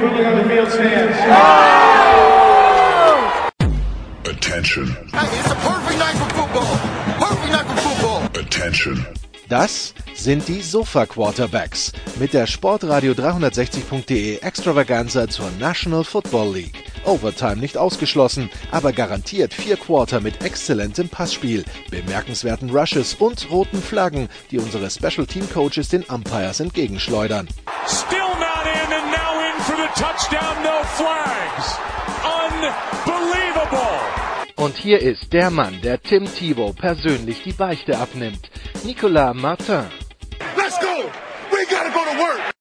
quickly on the field stands. Attention. Hey, it's a perfect night for football. Perfect night for football. Attention. Das sind die Sofa Quarterbacks mit der Sportradio 360.de Extravaganza zur National Football League. Overtime nicht ausgeschlossen, aber garantiert vier Quarter mit exzellentem Passspiel, bemerkenswerten Rushes und roten Flaggen, die unsere Special Team Coaches den Umpires entgegenschleudern. Still touchdown, no flags. Unbelievable. Und hier ist der Mann, der Tim Thibault persönlich die Beichte abnimmt. Nicolas Martin. Let's go. We gotta go to work.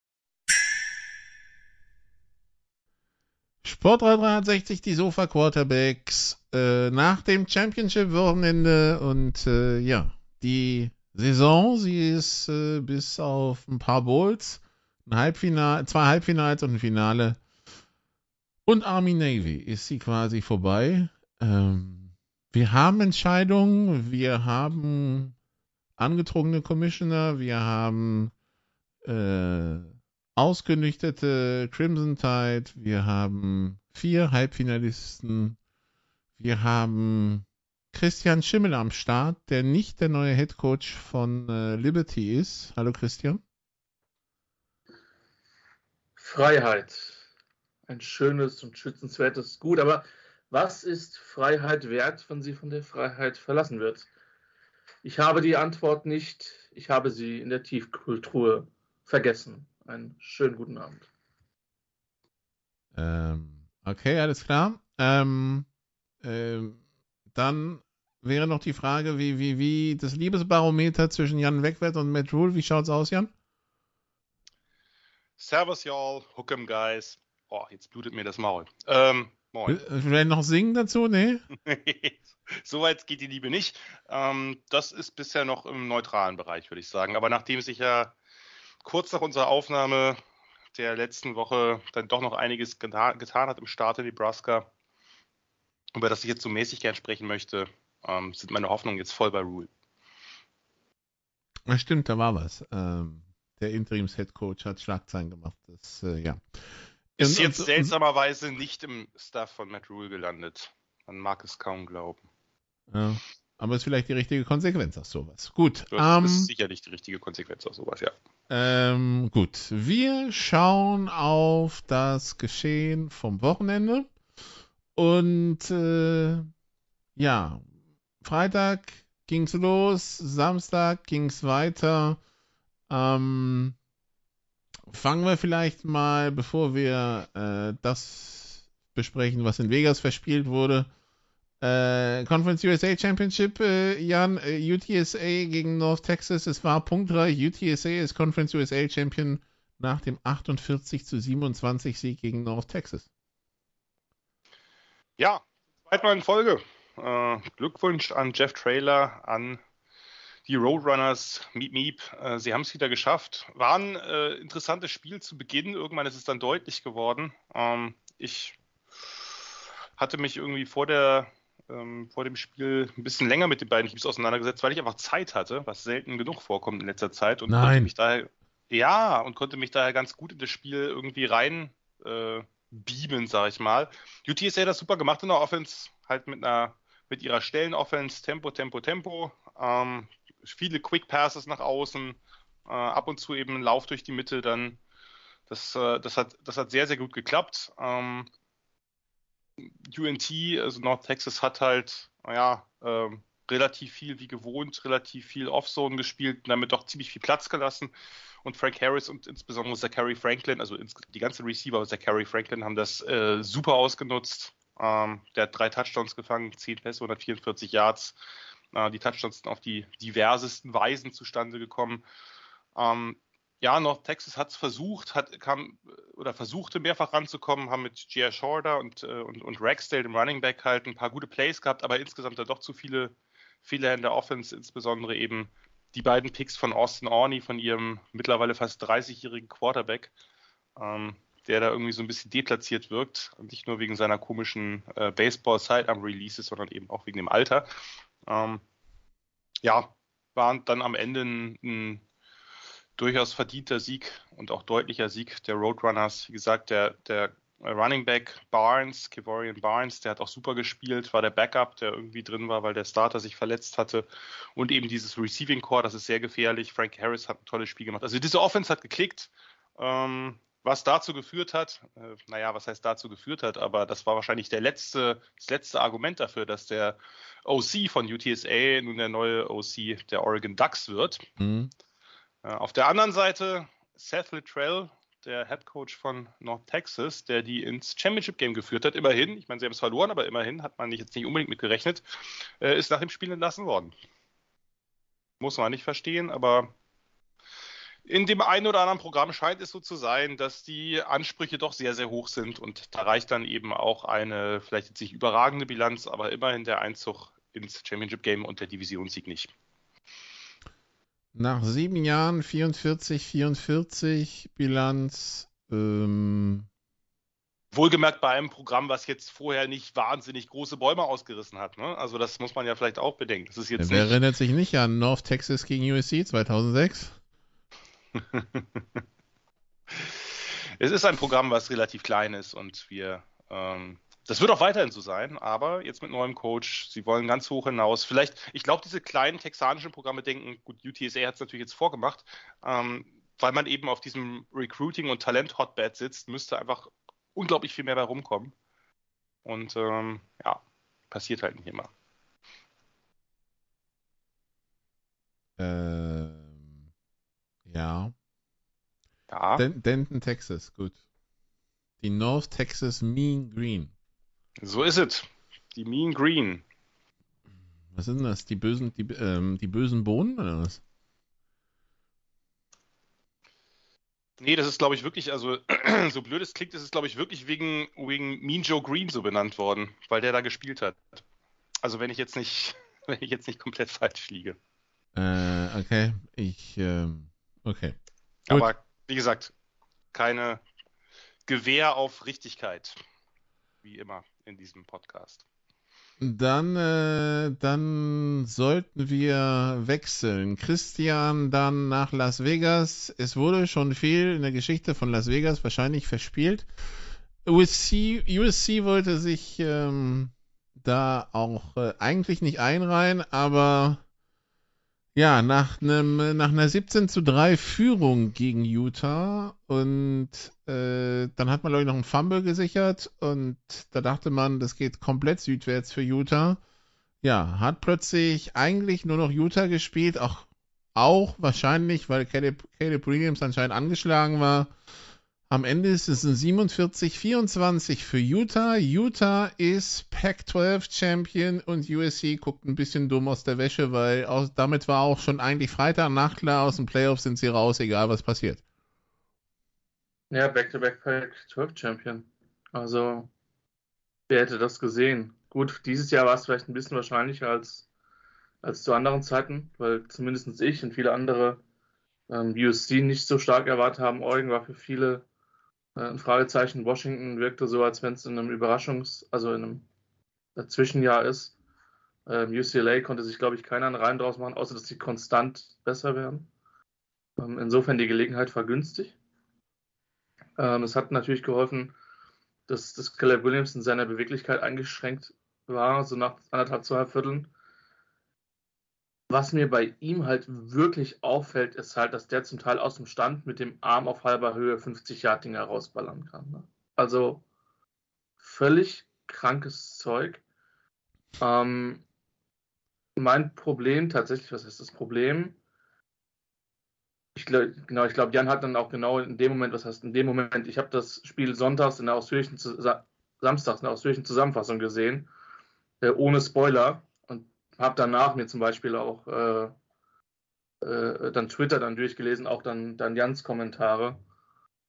Sport 360, die Sofa Quarterbacks äh, nach dem Championship-Wochenende und äh, ja, die Saison, sie ist äh, bis auf ein paar Bowls, ein Halbfinale, zwei Halbfinals und ein Finale und Army Navy ist sie quasi vorbei. Ähm, wir haben Entscheidungen, wir haben angetrunkene Commissioner, wir haben äh, ausgenüchterte Crimson Tide, wir haben vier Halbfinalisten, wir haben Christian Schimmel am Start, der nicht der neue Head Coach von äh, Liberty ist. Hallo Christian. Freiheit. Ein schönes und schützenswertes Gut, aber was ist Freiheit wert, wenn sie von der Freiheit verlassen wird? Ich habe die Antwort nicht. Ich habe sie in der Tiefkultur vergessen. Einen schönen guten Abend. Ähm, okay, alles klar. Ähm, ähm, dann wäre noch die Frage, wie, wie, wie das Liebesbarometer zwischen Jan Wegwert und Matt Rule, wie schaut's aus, Jan? Servus, y'all. Hook'em, guys. Oh, jetzt blutet mir das Maul. Ähm, moin. Will noch singen dazu? Nee? Soweit geht die Liebe nicht. Ähm, das ist bisher noch im neutralen Bereich, würde ich sagen. Aber nachdem sich ja kurz nach unserer Aufnahme der letzten Woche dann doch noch einiges geta getan hat im Staat in Nebraska, über das ich jetzt so mäßig gern sprechen möchte, ähm, sind meine Hoffnungen jetzt voll bei Rule. Ja, stimmt, da war was. Ähm, der Interims-Head-Coach hat Schlagzeilen gemacht. Das, äh, ja. Ist Und- jetzt und- seltsamerweise nicht im Staff von Matt Rule gelandet. Man mag es kaum glauben. Ja, aber ist vielleicht die richtige Konsequenz aus sowas. Gut, Das ähm, ist sicherlich die richtige Konsequenz aus sowas, ja. ähm, gut. Wir schauen auf das Geschehen vom Wochenende. Und äh, ja, Freitag ging's los, Samstag ging's weiter. Ähm, fangen wir vielleicht mal, bevor wir äh, das besprechen, was in Vegas verspielt wurde. Äh, Conference USA Championship, äh, Jan, äh, UTSA gegen North Texas. Es war punktreich. UTSA ist Conference USA Champion nach dem 48 zu 27 Sieg gegen North Texas. Ja, zweitmal in Folge. Äh, Glückwunsch an Jeff Trailer, an die Roadrunners, Meep Meep. Äh, sie haben es wieder geschafft. War ein äh, interessantes Spiel zu Beginn. Irgendwann ist es dann deutlich geworden. Ähm, ich hatte mich irgendwie vor der ähm, vor dem Spiel ein bisschen länger mit den beiden Teams auseinandergesetzt, weil ich einfach Zeit hatte, was selten genug vorkommt in letzter Zeit und konnte Nein. mich daher ja und konnte mich daher ganz gut in das Spiel irgendwie rein äh, beamen, sag ich mal. UTSA hat das super gemacht in der Offense, halt mit einer mit ihrer Stellen-Offense, Tempo, Tempo, Tempo, ähm, viele Quick Passes nach außen, äh, ab und zu eben Lauf durch die Mitte, dann das, äh, das hat das hat sehr sehr gut geklappt. Ähm, UNT, also North Texas hat halt, naja, ähm, relativ viel wie gewohnt, relativ viel Offzone gespielt damit doch ziemlich viel Platz gelassen. Und Frank Harris und insbesondere Zachary Franklin, also die ganzen Receiver Zachary Franklin haben das äh, super ausgenutzt. Ähm, der hat drei Touchdowns gefangen, 10 Pässe, 144 Yards. Äh, die Touchdowns sind auf die diversesten Weisen zustande gekommen. Ähm, ja, North Texas hat es versucht, hat, kam oder versuchte mehrfach ranzukommen, haben mit J.R. Shorter und, äh, und, und Ragsdale, dem Running Back, halt ein paar gute Plays gehabt, aber insgesamt da doch zu viele Fehler in der Offense, insbesondere eben die beiden Picks von Austin Orney, von ihrem mittlerweile fast 30-jährigen Quarterback, ähm, der da irgendwie so ein bisschen deplatziert wirkt. Nicht nur wegen seiner komischen äh, Baseball-Sidearm-Releases, sondern eben auch wegen dem Alter. Ähm, ja, war dann am Ende ein, ein durchaus verdienter Sieg und auch deutlicher Sieg der Roadrunners. Wie gesagt, der, der Running Back Barnes, Kevorian Barnes, der hat auch super gespielt, war der Backup, der irgendwie drin war, weil der Starter sich verletzt hatte. Und eben dieses Receiving Core, das ist sehr gefährlich. Frank Harris hat ein tolles Spiel gemacht. Also diese Offense hat geklickt. Ähm, was dazu geführt hat, äh, naja, was heißt dazu geführt hat, aber das war wahrscheinlich der letzte, das letzte Argument dafür, dass der OC von UTSA nun der neue OC der Oregon Ducks wird. Mhm. Äh, auf der anderen Seite Seth Littrell, der Head Coach von North Texas, der die ins Championship Game geführt hat, immerhin, ich meine, sie haben es verloren, aber immerhin hat man jetzt nicht unbedingt mit gerechnet, äh, ist nach dem Spiel entlassen worden. Muss man nicht verstehen, aber in dem einen oder anderen Programm scheint es so zu sein, dass die Ansprüche doch sehr, sehr hoch sind und da reicht dann eben auch eine vielleicht jetzt nicht überragende Bilanz, aber immerhin der Einzug ins Championship Game und der Divisionssieg nicht. Nach sieben Jahren 44, 44 Bilanz. Ähm Wohlgemerkt bei einem Programm, was jetzt vorher nicht wahnsinnig große Bäume ausgerissen hat. Ne? Also das muss man ja vielleicht auch bedenken. Das ist jetzt Wer erinnert sich nicht an North Texas gegen USC 2006? es ist ein Programm, was relativ klein ist und wir ähm, das wird auch weiterhin so sein, aber jetzt mit neuem Coach, sie wollen ganz hoch hinaus. Vielleicht, ich glaube, diese kleinen texanischen Programme denken, gut, UTSA hat es natürlich jetzt vorgemacht, ähm, weil man eben auf diesem Recruiting- und Talent-Hotbed sitzt, müsste einfach unglaublich viel mehr bei rumkommen. Und ähm, ja, passiert halt nicht immer. Ähm, ja. Ja. Denton, Texas, gut. Die North Texas Mean Green. So ist es. Die Mean Green. Was sind das? Die bösen, die, ähm, die bösen Bohnen oder was? Nee, das ist, glaube ich, wirklich, also so blöd es klingt, ist es, glaube ich, wirklich wegen, wegen Mean Joe Green so benannt worden, weil der da gespielt hat. Also wenn ich jetzt nicht, wenn ich jetzt nicht komplett falsch liege. Äh, okay. Ich, ähm, okay. Gut. Aber wie gesagt, keine Gewehr auf Richtigkeit. Wie immer in diesem Podcast. Dann, äh, dann sollten wir wechseln. Christian dann nach Las Vegas. Es wurde schon viel in der Geschichte von Las Vegas wahrscheinlich verspielt. USC, USC wollte sich ähm, da auch äh, eigentlich nicht einreihen, aber ja, nach, einem, nach einer 17 zu 3 Führung gegen Utah und äh, dann hat man, glaube ich, noch einen Fumble gesichert und da dachte man, das geht komplett südwärts für Utah. Ja, hat plötzlich eigentlich nur noch Utah gespielt, auch, auch wahrscheinlich, weil Caleb, Caleb Williams anscheinend angeschlagen war. Am Ende ist es ein 47-24 für Utah. Utah ist Pac-12 Champion und USC guckt ein bisschen dumm aus der Wäsche, weil aus, damit war auch schon eigentlich Freitagnacht klar, aus den Playoffs sind sie raus, egal was passiert. Ja, Back-to-Back Pac-12 Champion. Also, wer hätte das gesehen? Gut, dieses Jahr war es vielleicht ein bisschen wahrscheinlicher als, als zu anderen Zeiten, weil zumindest ich und viele andere ähm, USC nicht so stark erwartet haben. Oregon war für viele ein Fragezeichen. Washington wirkte so, als wenn es in einem Überraschungs-, also in einem äh, Zwischenjahr ist. Ähm, UCLA konnte sich, glaube ich, keiner einen Reim draus machen, außer dass sie konstant besser werden. Ähm, insofern die Gelegenheit war günstig. Ähm, es hat natürlich geholfen, dass, dass Caleb Williams in seiner Beweglichkeit eingeschränkt war, so nach anderthalb, zwei Vierteln was mir bei ihm halt wirklich auffällt, ist halt, dass der zum Teil aus dem Stand mit dem Arm auf halber Höhe 50 Yard Dinger rausballern kann. Ne? Also völlig krankes Zeug. Ähm, mein Problem tatsächlich, was ist das Problem? Ich glaube, genau, ich glaube, Jan hat dann auch genau in dem Moment, was heißt in dem Moment, ich habe das Spiel sonntags in der ausführlichen, samstags in der ausführlichen Zusammenfassung gesehen, äh, ohne Spoiler habe danach mir zum Beispiel auch äh, äh, dann Twitter dann durchgelesen, auch dann, dann Jans Kommentare.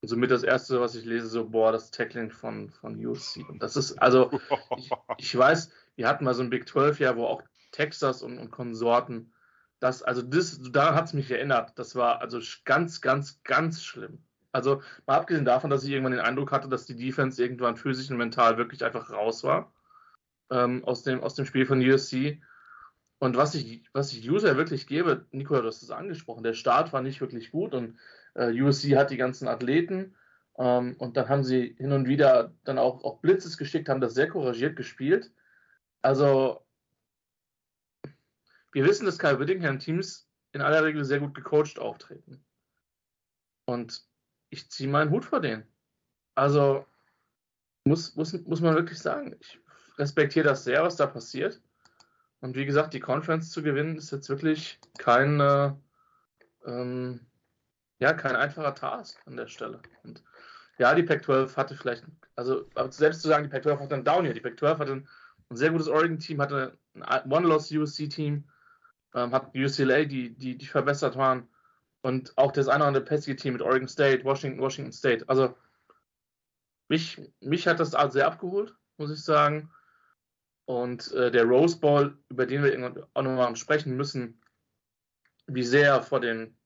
Und somit das erste, was ich lese, so, boah, das Tackling von, von USC. Und das ist, also, ich, ich weiß, wir hatten mal so ein Big 12 Jahr, wo auch Texas und, und Konsorten, das, also das, daran hat es mich erinnert. Das war also ganz, ganz, ganz schlimm. Also mal abgesehen davon, dass ich irgendwann den Eindruck hatte, dass die Defense irgendwann physisch und mental wirklich einfach raus war ähm, aus, dem, aus dem Spiel von USC Und was ich, was ich User wirklich gebe, Nico, du hast es angesprochen, der Start war nicht wirklich gut und äh, USC hat die ganzen Athleten ähm, und dann haben sie hin und wieder dann auch, auch Blitzes geschickt, haben das sehr couragiert gespielt. Also, wir wissen, dass Kyle Whittingham Teams in aller Regel sehr gut gecoacht auftreten. Und ich ziehe meinen Hut vor denen. Also, muss, muss, muss man wirklich sagen, ich respektiere das sehr, was da passiert. Und wie gesagt, die Conference zu gewinnen, ist jetzt wirklich kein, äh, ähm, ja, kein einfacher Task an der Stelle. Und ja, die Pac-12 hatte vielleicht, also selbst zu sagen, die Pac-12 hatte einen Down hier. Die Pac-12 hatte ein, ein sehr gutes Oregon-Team, hatte ein One-Loss-USC-Team, ähm, hat UCLA, die, die, die verbessert waren. Und auch das eine oder andere pestige Team mit Oregon State, Washington, Washington State. Also mich, mich hat das sehr abgeholt, muss ich sagen. Und äh, der Rose Bowl, über den wir irgendwann auch nochmal sprechen müssen, wie sehr vor den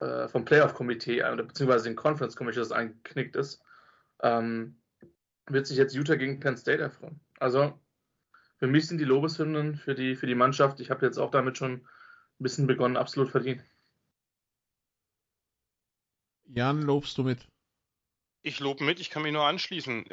äh, vom Playoff-Komitee äh, beziehungsweise den Conference Committee das eingeknickt ist, ähm, wird sich jetzt Utah gegen Penn State erfreuen. Also für mich sind die Lobeshymnen für die, für die Mannschaft, ich habe jetzt auch damit schon ein bisschen begonnen, absolut verdient. Jan, lobst du mit? Ich lobe mit, ich kann mich nur anschließen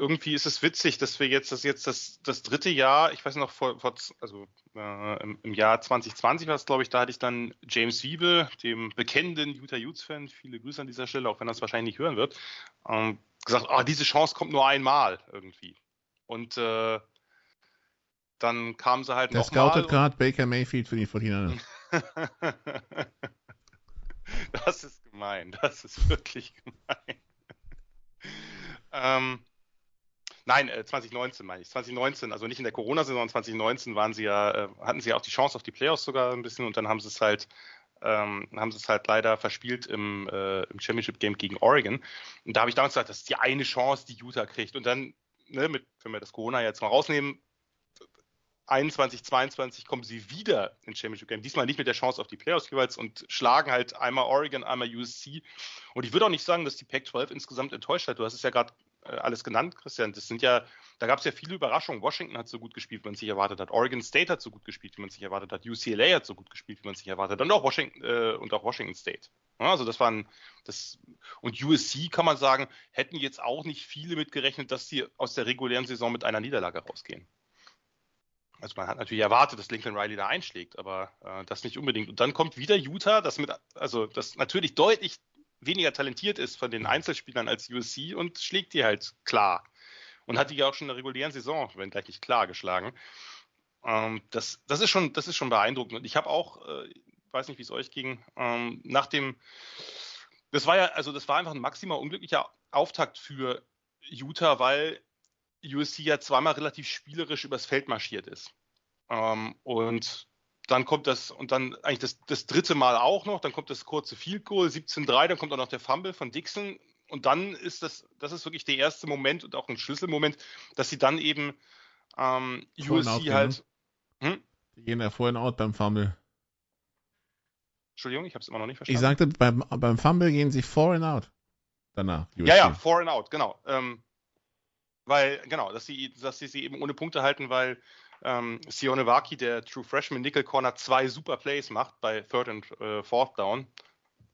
irgendwie ist es witzig, dass wir jetzt das jetzt das, das dritte Jahr, ich weiß noch vor, vor also äh, im, im, Jahr 2020 war es, glaube ich, da hatte ich dann James Wiebe, dem bekennenden Utah Utes Fan, viele Grüße an dieser Stelle, auch wenn er es wahrscheinlich nicht hören wird, ähm, gesagt, oh, diese Chance kommt nur einmal irgendwie. Und äh, dann kam sie halt noch Der scoutet gerade Baker Mayfield für die 49 das ist gemein, das ist wirklich gemein. ähm, Nein, äh, 2019 meine ich. 2019, also nicht in der Corona-Saison, 2019 waren sie ja, äh, hatten sie ja auch die Chance auf die Playoffs sogar ein bisschen und dann haben sie es halt, ähm, haben sie es halt leider verspielt im, äh, im Championship Game gegen Oregon. Und da habe ich damals gesagt, das ist die eine Chance, die Utah kriegt. Und dann, ne, mit, wenn wir das Corona jetzt mal rausnehmen, 21, 22 kommen sie wieder ins Championship Game. Diesmal nicht mit der Chance auf die Playoffs jeweils und schlagen halt einmal Oregon, einmal USC. Und ich würde auch nicht sagen, dass die Pac-12 insgesamt enttäuscht hat. Du hast es ja gerade alles genannt, Christian. Das sind ja, da gab es ja viele Überraschungen. Washington hat so gut gespielt, wie man sich erwartet hat. Oregon State hat so gut gespielt, wie man sich erwartet hat. UCLA hat so gut gespielt, wie man sich erwartet hat. Und auch Washington, äh, und auch Washington State. Ja, also das waren das und USC kann man sagen, hätten jetzt auch nicht viele mitgerechnet, dass sie aus der regulären Saison mit einer Niederlage rausgehen. Also man hat natürlich erwartet, dass Lincoln Riley da einschlägt, aber äh, das nicht unbedingt. Und dann kommt wieder Utah, das mit, also das natürlich deutlich weniger talentiert ist von den Einzelspielern als USC und schlägt die halt klar. Und hat die ja auch schon in der regulären Saison, wenn gleich nicht klar geschlagen. Ähm, das, das, ist schon, das ist schon beeindruckend. Und ich habe auch, äh, weiß nicht, wie es euch ging, ähm, nach dem, das war ja, also das war einfach ein maximal unglücklicher Auftakt für Utah, weil USC ja zweimal relativ spielerisch übers Feld marschiert ist. Ähm, und dann kommt das, und dann eigentlich das, das dritte Mal auch noch, dann kommt das kurze Field Goal, 17-3, dann kommt auch noch der Fumble von Dixon. Und dann ist das, das ist wirklich der erste Moment und auch ein Schlüsselmoment, dass sie dann eben ähm, USC halt. Ne? Hm? Die gehen ja vorhin out beim Fumble. Entschuldigung, ich habe es immer noch nicht verstanden. Ich sagte, beim, beim Fumble gehen sie for and out. Danach. USC. Ja, ja, for and out, genau. Ähm, weil, genau, dass sie, dass sie sie eben ohne Punkte halten, weil ähm, Sione Waki, der True Freshman Nickel Corner, zwei super Plays macht bei Third und äh, Fourth Down.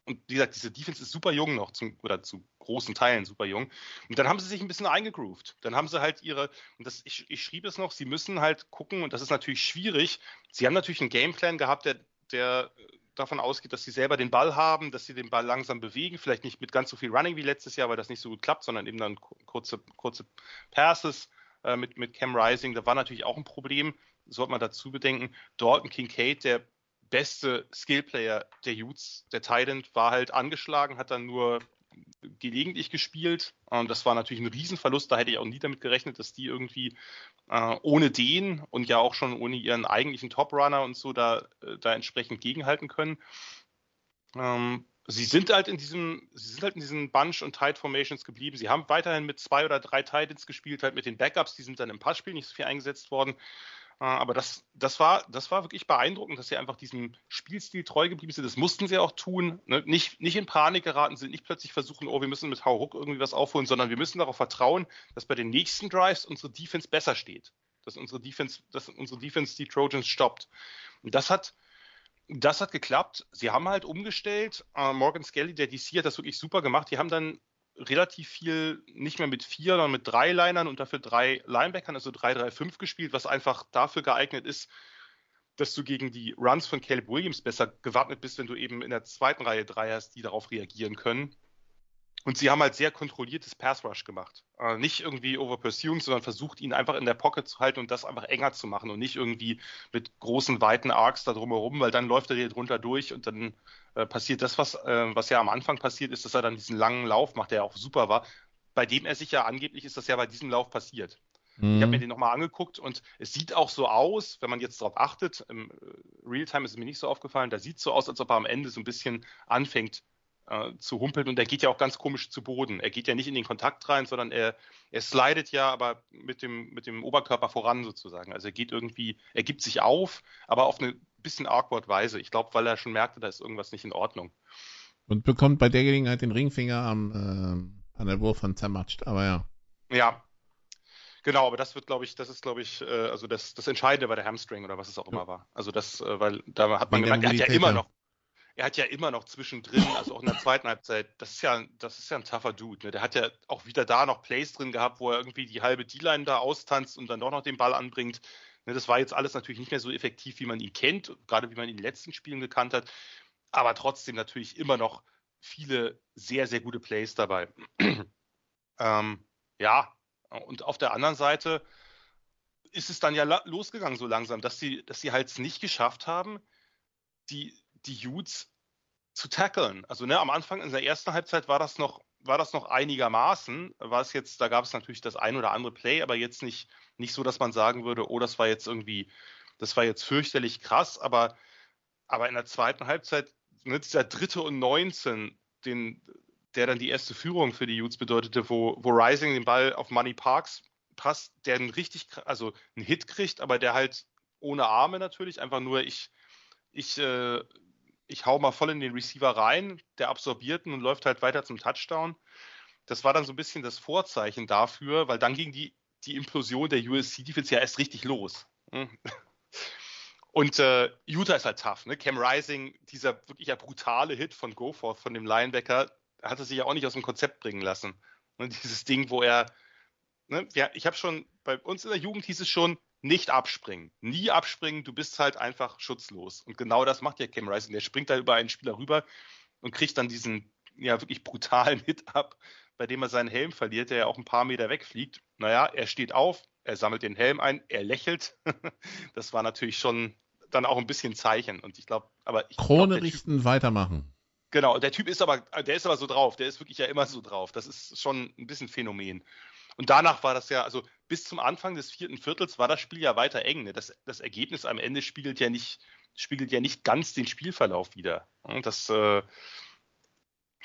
Und wie gesagt, diese Defense ist super jung noch, zum, oder zu großen Teilen super jung. Und dann haben sie sich ein bisschen eingegroovt. Dann haben sie halt ihre, und das, ich, ich schrieb es noch, sie müssen halt gucken, und das ist natürlich schwierig. Sie haben natürlich einen Gameplan gehabt, der, der davon ausgeht, dass sie selber den Ball haben, dass sie den Ball langsam bewegen, vielleicht nicht mit ganz so viel Running wie letztes Jahr, weil das nicht so gut klappt, sondern eben dann kurze, kurze Passes äh, mit, mit Cam Rising. Da war natürlich auch ein Problem, sollte man dazu bedenken. Dalton Kincaid, der beste Skillplayer der Utes, der Titan, war halt angeschlagen, hat dann nur gelegentlich gespielt. Ähm, das war natürlich ein Riesenverlust. Da hätte ich auch nie damit gerechnet, dass die irgendwie äh, ohne den und ja auch schon ohne ihren eigentlichen Top-Runner und so da, äh, da entsprechend gegenhalten können. Ähm, sie sind halt in diesem, sie sind halt in diesen Bunch und Tight Formations geblieben. Sie haben weiterhin mit zwei oder drei Titans gespielt, halt mit den Backups, die sind dann im Passspiel nicht so viel eingesetzt worden. Äh, aber das, das, war, das war wirklich beeindruckend, dass sie einfach diesem Spielstil treu geblieben sind. Das mussten sie auch tun. Ne? Nicht, nicht in Panik geraten sind, nicht plötzlich versuchen, oh, wir müssen mit Hauruck irgendwie was aufholen, sondern wir müssen darauf vertrauen, dass bei den nächsten Drives unsere Defense besser steht. dass unsere Defense, dass unsere Defense die Trojans stoppt. Und das hat, das hat geklappt. Sie haben halt umgestellt. Uh, Morgan Skelly, der DC, hat das wirklich super gemacht. Die haben dann relativ viel nicht mehr mit vier, sondern mit drei Linern und dafür drei Linebackern, also 3-3-5 gespielt, was einfach dafür geeignet ist, dass du gegen die Runs von Caleb Williams besser gewappnet bist, wenn du eben in der zweiten Reihe drei hast, die darauf reagieren können. Und sie haben halt sehr kontrolliertes Pass Rush gemacht. Äh, nicht irgendwie over pursuing, sondern versucht, ihn einfach in der Pocket zu halten und das einfach enger zu machen und nicht irgendwie mit großen, weiten Arcs da drumherum, weil dann läuft er dir drunter durch und dann äh, passiert das, was, äh, was ja am Anfang passiert ist, dass er dann diesen langen Lauf macht, der auch super war, bei dem er sich ja angeblich ist das ja bei diesem Lauf passiert. Mhm. Ich habe mir den nochmal angeguckt und es sieht auch so aus, wenn man jetzt darauf achtet, im äh, Realtime ist es mir nicht so aufgefallen, da sieht es so aus, als ob er am Ende so ein bisschen anfängt äh, zu humpeln und er geht ja auch ganz komisch zu Boden. Er geht ja nicht in den Kontakt rein, sondern er, er slidet ja aber mit dem, mit dem Oberkörper voran sozusagen. Also er geht irgendwie, er gibt sich auf, aber auf eine bisschen awkward Weise. Ich glaube, weil er schon merkte, da ist irgendwas nicht in Ordnung. Und bekommt bei der Gelegenheit den Ringfinger am, äh, an der Wurfhand zermatscht, aber ja. Ja, Genau, aber das wird, glaube ich, das ist, glaube ich, äh, also das, das Entscheidende bei der Hamstring oder was es auch immer war. Also das, äh, weil da hat man gemerkt, er hat ja immer noch, er hat ja immer noch zwischendrin, also auch in der zweiten Halbzeit, das ist ja, das ist ja ein tougher Dude. Ne? Der hat ja auch wieder da noch Plays drin gehabt, wo er irgendwie die halbe D-Line da austanzt und dann doch noch den Ball anbringt. Ne, das war jetzt alles natürlich nicht mehr so effektiv, wie man ihn kennt, gerade wie man ihn in den letzten Spielen gekannt hat. Aber trotzdem natürlich immer noch viele sehr, sehr gute Plays dabei. ähm, ja, und auf der anderen Seite ist es dann ja losgegangen so langsam, dass sie, dass sie halt es nicht geschafft haben, die, die Utes zu tackeln. Also ne, am Anfang in der ersten Halbzeit war das noch, war das noch einigermaßen. War es jetzt, da gab es natürlich das ein oder andere Play, aber jetzt nicht, nicht so, dass man sagen würde, oh, das war jetzt irgendwie, das war jetzt fürchterlich krass, aber, aber in der zweiten Halbzeit, ne, dieser dritte und 19, den, der dann die erste Führung für die Utes bedeutete, wo, wo Rising den Ball auf Money Parks passt, der einen richtig, also einen Hit kriegt, aber der halt ohne Arme natürlich, einfach nur ich, ich, äh, ich hau mal voll in den Receiver rein, der absorbiert und läuft halt weiter zum Touchdown. Das war dann so ein bisschen das Vorzeichen dafür, weil dann ging die, die Implosion der USC Defense ja erst richtig los. Hm. Und äh, Utah ist halt tough, ne? Cam Rising, dieser wirklich ja brutale Hit von Goforth, von dem Linebacker, hat er sich ja auch nicht aus dem Konzept bringen lassen. Und ne, dieses Ding, wo er, ne, ja, ich habe schon, bei uns in der Jugend hieß es schon, nicht abspringen. Nie abspringen, du bist halt einfach schutzlos. Und genau das macht ja Cam Rising. Der springt da über einen Spieler rüber und kriegt dann diesen ja wirklich brutalen Hit ab, bei dem er seinen Helm verliert, der ja auch ein paar Meter wegfliegt. Naja, er steht auf, er sammelt den Helm ein, er lächelt. das war natürlich schon dann auch ein bisschen Zeichen. Und ich glaube, aber ich Krone glaub, richten, typ, weitermachen. Genau, der Typ ist aber, der ist aber so drauf, der ist wirklich ja immer so drauf. Das ist schon ein bisschen Phänomen. Und danach war das ja, also bis zum Anfang des vierten Viertels war das Spiel ja weiter eng. Ne? Das, das Ergebnis am Ende spiegelt ja nicht, spiegelt ja nicht ganz den Spielverlauf wieder. Das, äh,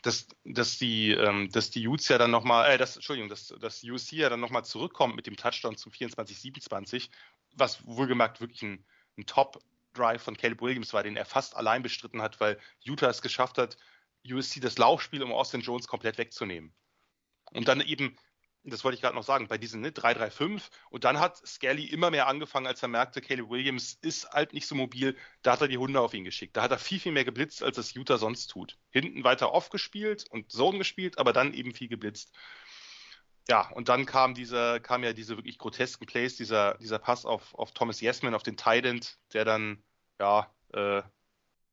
dass, dass die, ähm, dass die Utes ja dann nochmal, äh, das, Entschuldigung, dass, dass UC ja dann nochmal zurückkommt mit dem Touchdown zum 24-27, was wohlgemerkt wirklich ein, ein Top Drive von Caleb Williams war, den er fast allein bestritten hat, weil Utah es geschafft hat, USC das Laufspiel um Austin Jones komplett wegzunehmen. Und dann eben, das wollte ich gerade noch sagen, bei diesen ne, 3-3-5 und dann hat Skelly immer mehr angefangen, als er merkte, Caleb Williams ist halt nicht so mobil, da hat er die Hunde auf ihn geschickt. Da hat er viel, viel mehr geblitzt, als es Utah sonst tut. Hinten weiter off gespielt und Zone gespielt, aber dann eben viel geblitzt ja, und dann kam dieser, kam ja diese wirklich grotesken Plays, dieser, dieser Pass auf, auf Thomas Yesman, auf den Tident, der dann, ja, äh,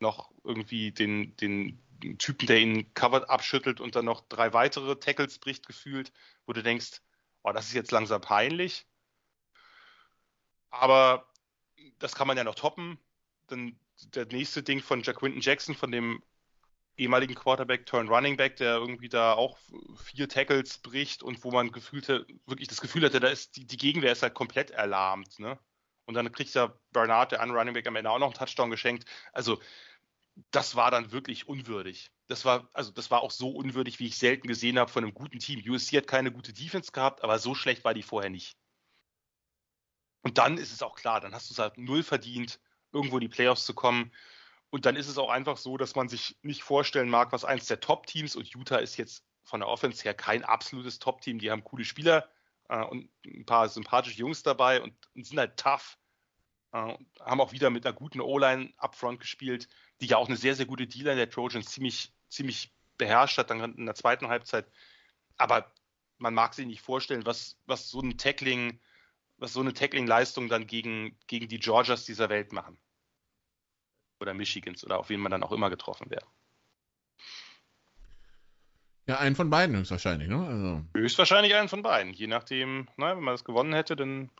noch irgendwie den, den Typen, der ihn covered, abschüttelt und dann noch drei weitere Tackles bricht gefühlt, wo du denkst, oh, das ist jetzt langsam peinlich. Aber das kann man ja noch toppen. Dann der nächste Ding von Jaquinton Jackson, von dem ehemaligen Quarterback, Turn Running Back, der irgendwie da auch vier Tackles bricht und wo man gefühlte, wirklich das Gefühl hatte, da ist die, die Gegenwehr ist halt komplett erlahmt, ne? Und dann kriegt ja Bernard, der Running Back, am Ende auch noch einen Touchdown geschenkt. Also, das war dann wirklich unwürdig. Das war, also das war auch so unwürdig, wie ich selten gesehen habe von einem guten Team. USC hat keine gute Defense gehabt, aber so schlecht war die vorher nicht. Und dann ist es auch klar, dann hast du es halt null verdient, irgendwo in die Playoffs zu kommen. Und dann ist es auch einfach so, dass man sich nicht vorstellen mag, was eins der Top-Teams und Utah ist jetzt von der Offense her kein absolutes Top-Team. Die haben coole Spieler, äh, und ein paar sympathische Jungs dabei und, und sind halt tough. Äh, haben auch wieder mit einer guten O-Line upfront gespielt, die ja auch eine sehr, sehr gute D-Line der Trojans ziemlich, ziemlich beherrscht hat, dann in der zweiten Halbzeit. Aber man mag sich nicht vorstellen, was, was so ein Tackling, was so eine Tackling-Leistung dann gegen, gegen die Georgias dieser Welt machen. Oder Michigans oder auf wen man dann auch immer getroffen wäre. Ja, einen von beiden höchstwahrscheinlich, ne? Also. Höchstwahrscheinlich einen von beiden. Je nachdem, ne, wenn man das gewonnen hätte, dann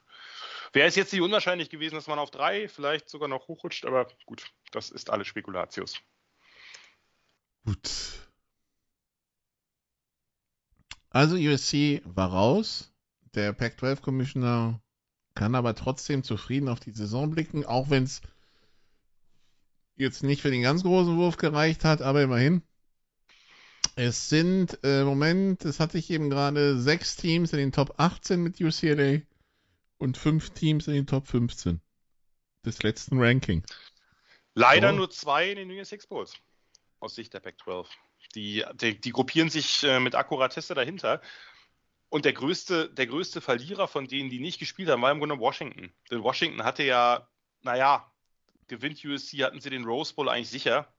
wäre es jetzt nicht unwahrscheinlich gewesen, dass man auf drei vielleicht sogar noch hochrutscht, aber gut, das ist alles Spekulatius. Gut. Also USC war raus. Der Pac-12 Commissioner kann aber trotzdem zufrieden auf die Saison blicken, auch wenn es jetzt nicht für den ganz großen Wurf gereicht hat, aber immerhin. Es sind äh, Moment, das hatte ich eben gerade, sechs Teams in den Top 18 mit UCLA und fünf Teams in den Top 15 des letzten Ranking. Leider oh. nur zwei in den New Year's Six Bowls aus Sicht der Pac-12. Die, die, die, gruppieren sich äh, mit Akkuratesse dahinter. Und der größte, der größte Verlierer von denen, die nicht gespielt haben, war im Grunde Washington. Denn Washington hatte ja, naja, gewinnt USC, hatten sie den Rose Bowl eigentlich sicher.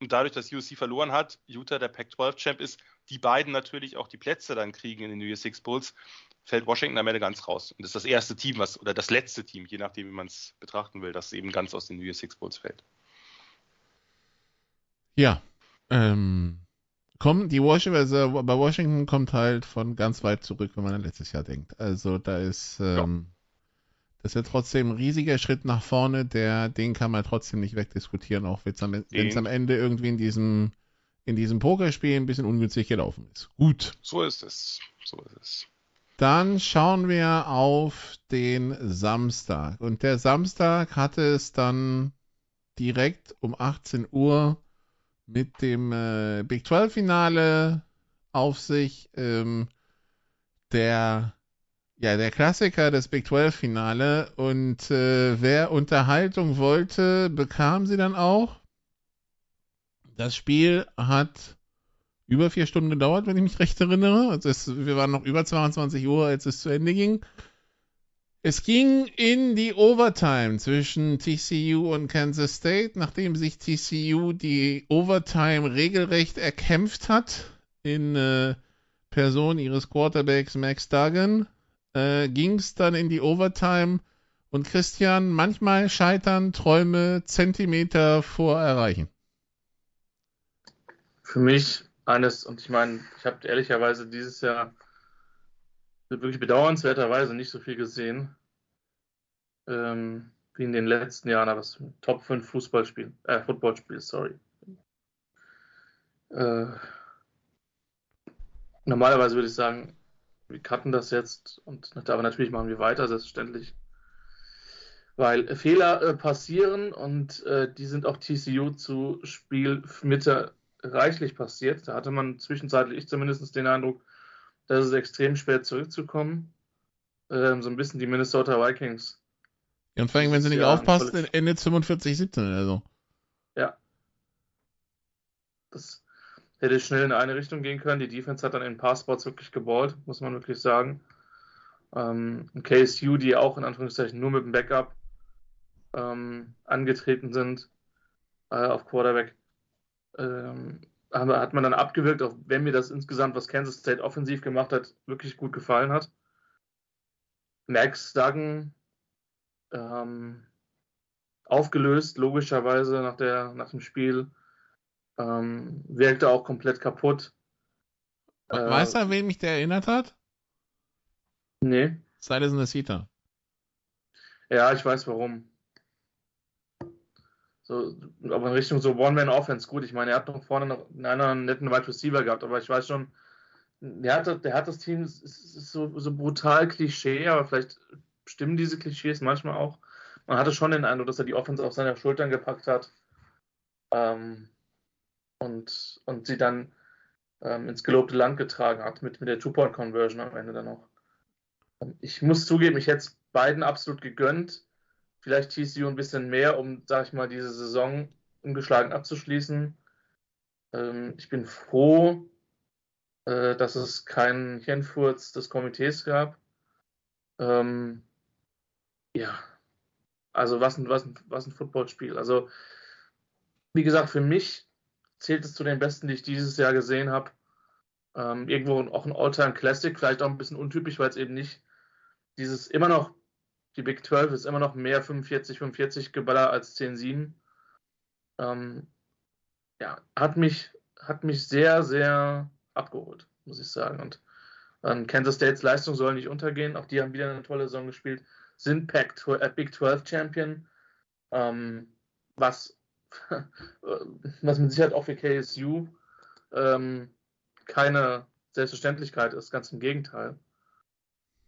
Und dadurch, dass USC verloren hat, Utah der Pac-12-Champ ist, die beiden natürlich auch die Plätze dann kriegen in den New Year's Six Bowls, fällt Washington am Ende ganz raus. Und das ist das erste Team, was, oder das letzte Team, je nachdem, wie man es betrachten will, das eben ganz aus den New Year's Six Bowls fällt. Ja. Ähm, kommen die Washington, also bei Washington kommt halt von ganz weit zurück, wenn man an letztes Jahr denkt. Also da ist ähm, ja. das ist ja trotzdem ein riesiger Schritt nach vorne, der, den kann man trotzdem nicht wegdiskutieren, auch wenn es am, am, Ende irgendwie in diesem in diesem Pokerspiel ein bisschen ungünstig gelaufen ist. Gut. So ist es. So ist es. Dann schauen wir auf den Samstag. Und der Samstag hatte es dann direkt um 18 Uhr mit dem äh, Big 12 Finale auf sich. Ähm, der, ja, der Klassiker des Big 12 Finale. Und äh, wer Unterhaltung wollte, bekam sie dann auch. Das Spiel hat über vier Stunden gedauert, wenn ich mich recht erinnere. Also es, wir waren noch über 22 Uhr, als es zu Ende ging. Es ging in die Overtime zwischen TCU und Kansas State, nachdem sich TCU die Overtime regelrecht erkämpft hat in äh, Person ihres Quarterbacks Max Duggan, äh, ging es dann in die Overtime und Christian, manchmal scheitern Träume Zentimeter vor Erreichen. Für mich eines, und ich meine, ich habe ehrlicherweise dieses Jahr wirklich bedauernswerterweise nicht so viel gesehen ähm, wie in den letzten Jahren, aber es ist Top 5 Fußballspiel, äh, Footballspiel, sorry. Äh, normalerweise würde ich sagen, wir cutten das jetzt und aber natürlich machen wir weiter, selbstverständlich. Weil Fehler äh, passieren und äh, die sind auch TCU zu Spielmitte reichlich passiert. Da hatte man zwischenzeitlich ich zumindest den Eindruck, dass es extrem schwer zurückzukommen. Ähm, so ein bisschen die Minnesota Vikings. Ja, und vor allem, wenn sie nicht ja aufpasst, endet 45, 17 oder so. Ja. Das hätte schnell in eine Richtung gehen können. Die Defense hat dann in Passports wirklich geballt, muss man wirklich sagen. Ähm, KSU, die auch in Anführungszeichen nur mit dem Backup ähm, angetreten sind äh, auf Quarterback, ähm, hat man dann abgewirkt, auch wenn mir das insgesamt, was Kansas State offensiv gemacht hat, wirklich gut gefallen hat. Max Duggan ähm, aufgelöst, logischerweise nach, der, nach dem Spiel. Ähm, wirkte auch komplett kaputt. Weißt du, äh, wen mich der erinnert hat? Nee. Silas Nasita. Ja, ich weiß warum. So, aber in Richtung so One-Man-Offense, gut, ich meine, er hat noch vorne noch einen anderen netten Wide Receiver gehabt, aber ich weiß schon, der hat, der hat das Team, so, so brutal Klischee, aber vielleicht stimmen diese Klischees manchmal auch. Man hatte schon den Eindruck, dass er die Offense auf seine Schultern gepackt hat ähm, und, und sie dann ähm, ins gelobte Land getragen hat mit, mit der Two-Point-Conversion am Ende dann noch. Ich muss zugeben, ich hätte es beiden absolut gegönnt vielleicht TCU ein bisschen mehr, um, sag ich mal, diese Saison ungeschlagen abzuschließen. Ähm, ich bin froh, äh, dass es keinen Hirnfurz des Komitees gab. Ähm, ja, also was ein, was ein, was ein Footballspiel. Also, wie gesagt, für mich zählt es zu den besten, die ich dieses Jahr gesehen habe. Ähm, irgendwo auch ein All-Time Classic, vielleicht auch ein bisschen untypisch, weil es eben nicht dieses immer noch, die Big 12 ist immer noch mehr 45, 45 Geballer als 10-7. Ähm, ja, hat mich, hat mich sehr, sehr abgeholt, muss ich sagen. Und ähm, Kansas States Leistung soll nicht untergehen. Auch die haben wieder eine tolle Saison gespielt. Sind Pac äh, Big 12 Champion. Ähm, was, was mit Sicherheit auch für KSU ähm, keine Selbstverständlichkeit ist, ganz im Gegenteil.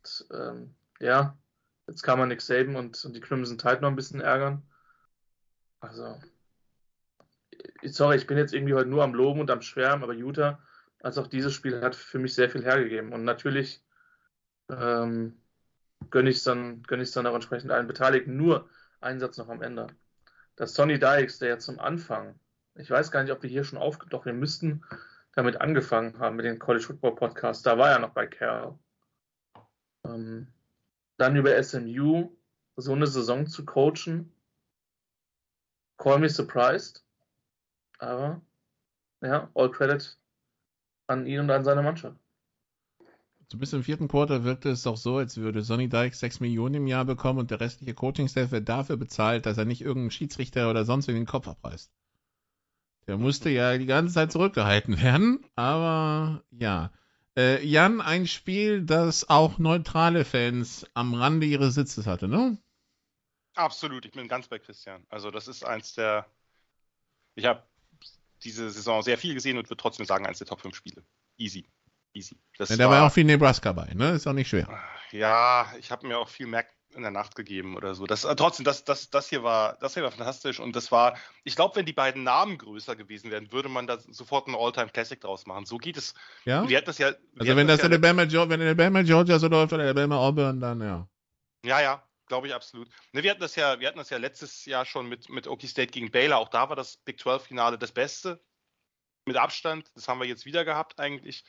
Und, ähm, ja, jetzt kann man Nick Saban und, und die Crimson Tide noch ein bisschen ärgern. Also, sorry, ich bin jetzt irgendwie heute nur am Loben und am Schwärmen, aber Utah, als auch dieses Spiel, hat für mich sehr viel hergegeben. Und natürlich ähm, gönne ich es dann, gönn dann auch entsprechend allen Beteiligten. Nur einen Satz noch am Ende. Dass Sonny Dykes, der jetzt zum Anfang, ich weiß gar nicht, ob wir hier schon auf, doch wir müssten damit angefangen haben mit dem College Football Podcast. Da war er noch bei Cal. Ähm, dann über SMU so eine Saison zu coachen. Call me surprised. Aber ja, all credit an ihn und an seine Mannschaft. So bis im vierten Quarter wirkte es auch so, als würde Sonny Dykes 6 Millionen im Jahr bekommen und der restliche Coaching-Staff wird dafür bezahlt, dass er nicht irgendeinen Schiedsrichter oder sonst in den Kopf abreißt. Der musste ja die ganze Zeit zurückgehalten werden, aber ja. Äh, Jan, ein Spiel, das auch neutrale Fans am Rande ihres Sitzes hatte, ne? Absolut, ich bin ganz bei Christian. Also das ist eins der, ich habe diese Saison sehr viel gesehen und würde trotzdem sagen, eins der Top 5 Spiele. Easy. Easy. Das ja, da war auch viel Nebraska bei, ne? Ist auch nicht schwer. Ja, ich habe mir auch viel Mac in der Nacht gegeben oder so. Das, äh, trotzdem, das, das, das, hier war, das hier war fantastisch und das war, ich glaube, wenn die beiden Namen größer gewesen wären, würde man da sofort einen All-Time Classic draus machen. So geht es. Ja. Wir hatten das ja. Also wenn das, das ja Alabama, wenn Alabama Georgia so läuft oder Alabama Auburn, dann ja. Ja, ja, glaube ich absolut. Ne, wir hatten das ja, wir hatten das ja letztes Jahr schon mit, mit Okie State gegen Baylor. Auch da war das Big 12 Finale das Beste. Mit Abstand. Das haben wir jetzt wieder gehabt eigentlich.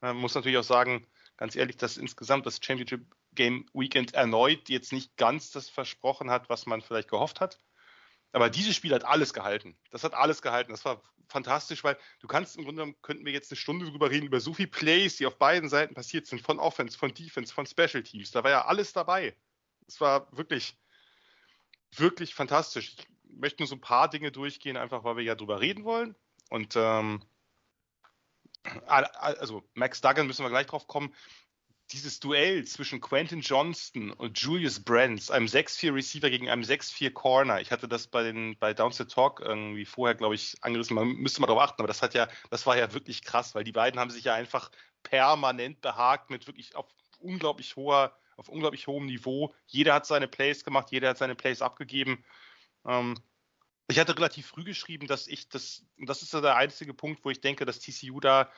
Man muss natürlich auch sagen, ganz ehrlich, dass insgesamt das Championship Game Weekend erneut jetzt nicht ganz das versprochen hat, was man vielleicht gehofft hat. Aber dieses Spiel hat alles gehalten. Das hat alles gehalten. Das war fantastisch, weil du kannst im Grunde könnten wir jetzt eine Stunde drüber reden, über so viele Plays, die auf beiden Seiten passiert sind, von Offense, von Defense, von Special Teams. Da war ja alles dabei. Es war wirklich, wirklich fantastisch. Ich möchte nur so ein paar Dinge durchgehen, einfach weil wir ja drüber reden wollen. Und ähm, also Max Duggan müssen wir gleich drauf kommen dieses Duell zwischen Quentin Johnston und Julius Brands, einem 6-4 Receiver gegen einem 6-4 Corner. Ich hatte das bei den bei Downset Talk irgendwie vorher, glaube ich, angerissen. Man müsste mal darauf achten, aber das hat ja, das war ja wirklich krass, weil die beiden haben sich ja einfach permanent behagt mit wirklich auf unglaublich hoher, auf unglaublich hohem Niveau. Jeder hat seine Plays gemacht, jeder hat seine Plays abgegeben. Ähm, ich hatte relativ früh geschrieben, dass ich das, das ist ja der einzige Punkt, wo ich denke, dass TCU da